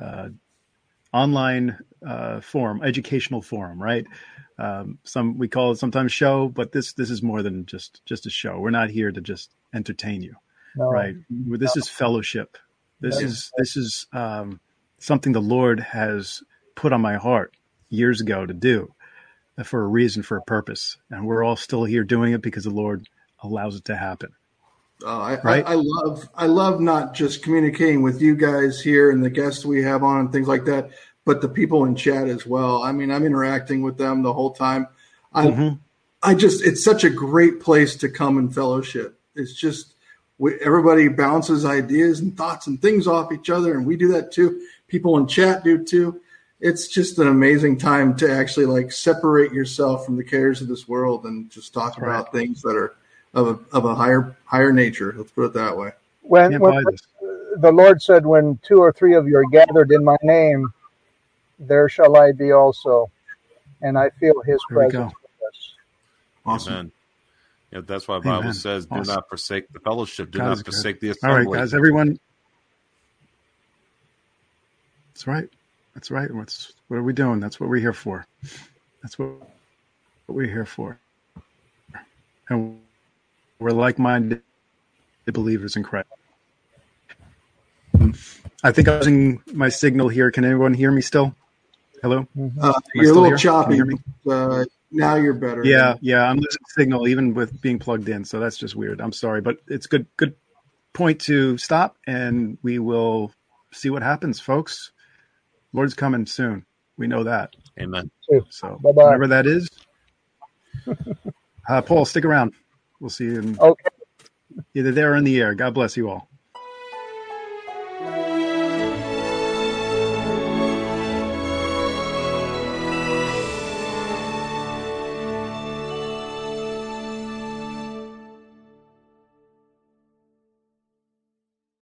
uh, online uh, forum, educational forum, right? Um, some we call it sometimes show, but this this is more than just just a show. We're not here to just entertain you, no. right? This is fellowship. This is this is um, something the Lord has put on my heart years ago to do for a reason, for a purpose, and we're all still here doing it because the Lord allows it to happen. Uh, I, right? I, I, love I love not just communicating with you guys here and the guests we have on and things like that, but the people in chat as well. I mean, I'm interacting with them the whole time. I mm-hmm. I just it's such a great place to come and fellowship. It's just we, everybody bounces ideas and thoughts and things off each other, and we do that too. People in chat do too. It's just an amazing time to actually like separate yourself from the cares of this world and just talk right. about things that are of a, of a higher higher nature. Let's put it that way. When, when the Lord said, "When two or three of you are gathered in my name, there shall I be also," and I feel His There presence with us. Awesome. Amen. Yeah, that's why the Bible says, "Do Awesome. not forsake the fellowship. Do God not is good. forsake the All assembly." right, guys, everyone. That's right. That's right. What's what are we doing? That's what we're here for. That's what what we're here for. And we're like-minded believers in Christ. I think I'm losing my signal here. Can anyone hear me still? Hello? Uh, you're a little here? Can you choppy. hear me? but, Uh, now you're better. Yeah, yeah, I'm losing signal even with being plugged in, so that's just weird. I'm sorry, but it's good good point to stop and we will see what happens, folks. Lord's coming soon. We know that. Amen. So Bye-bye. whenever that is. Uh, Paul, stick around. We'll see you in Okay. either there or in the air. God bless you all.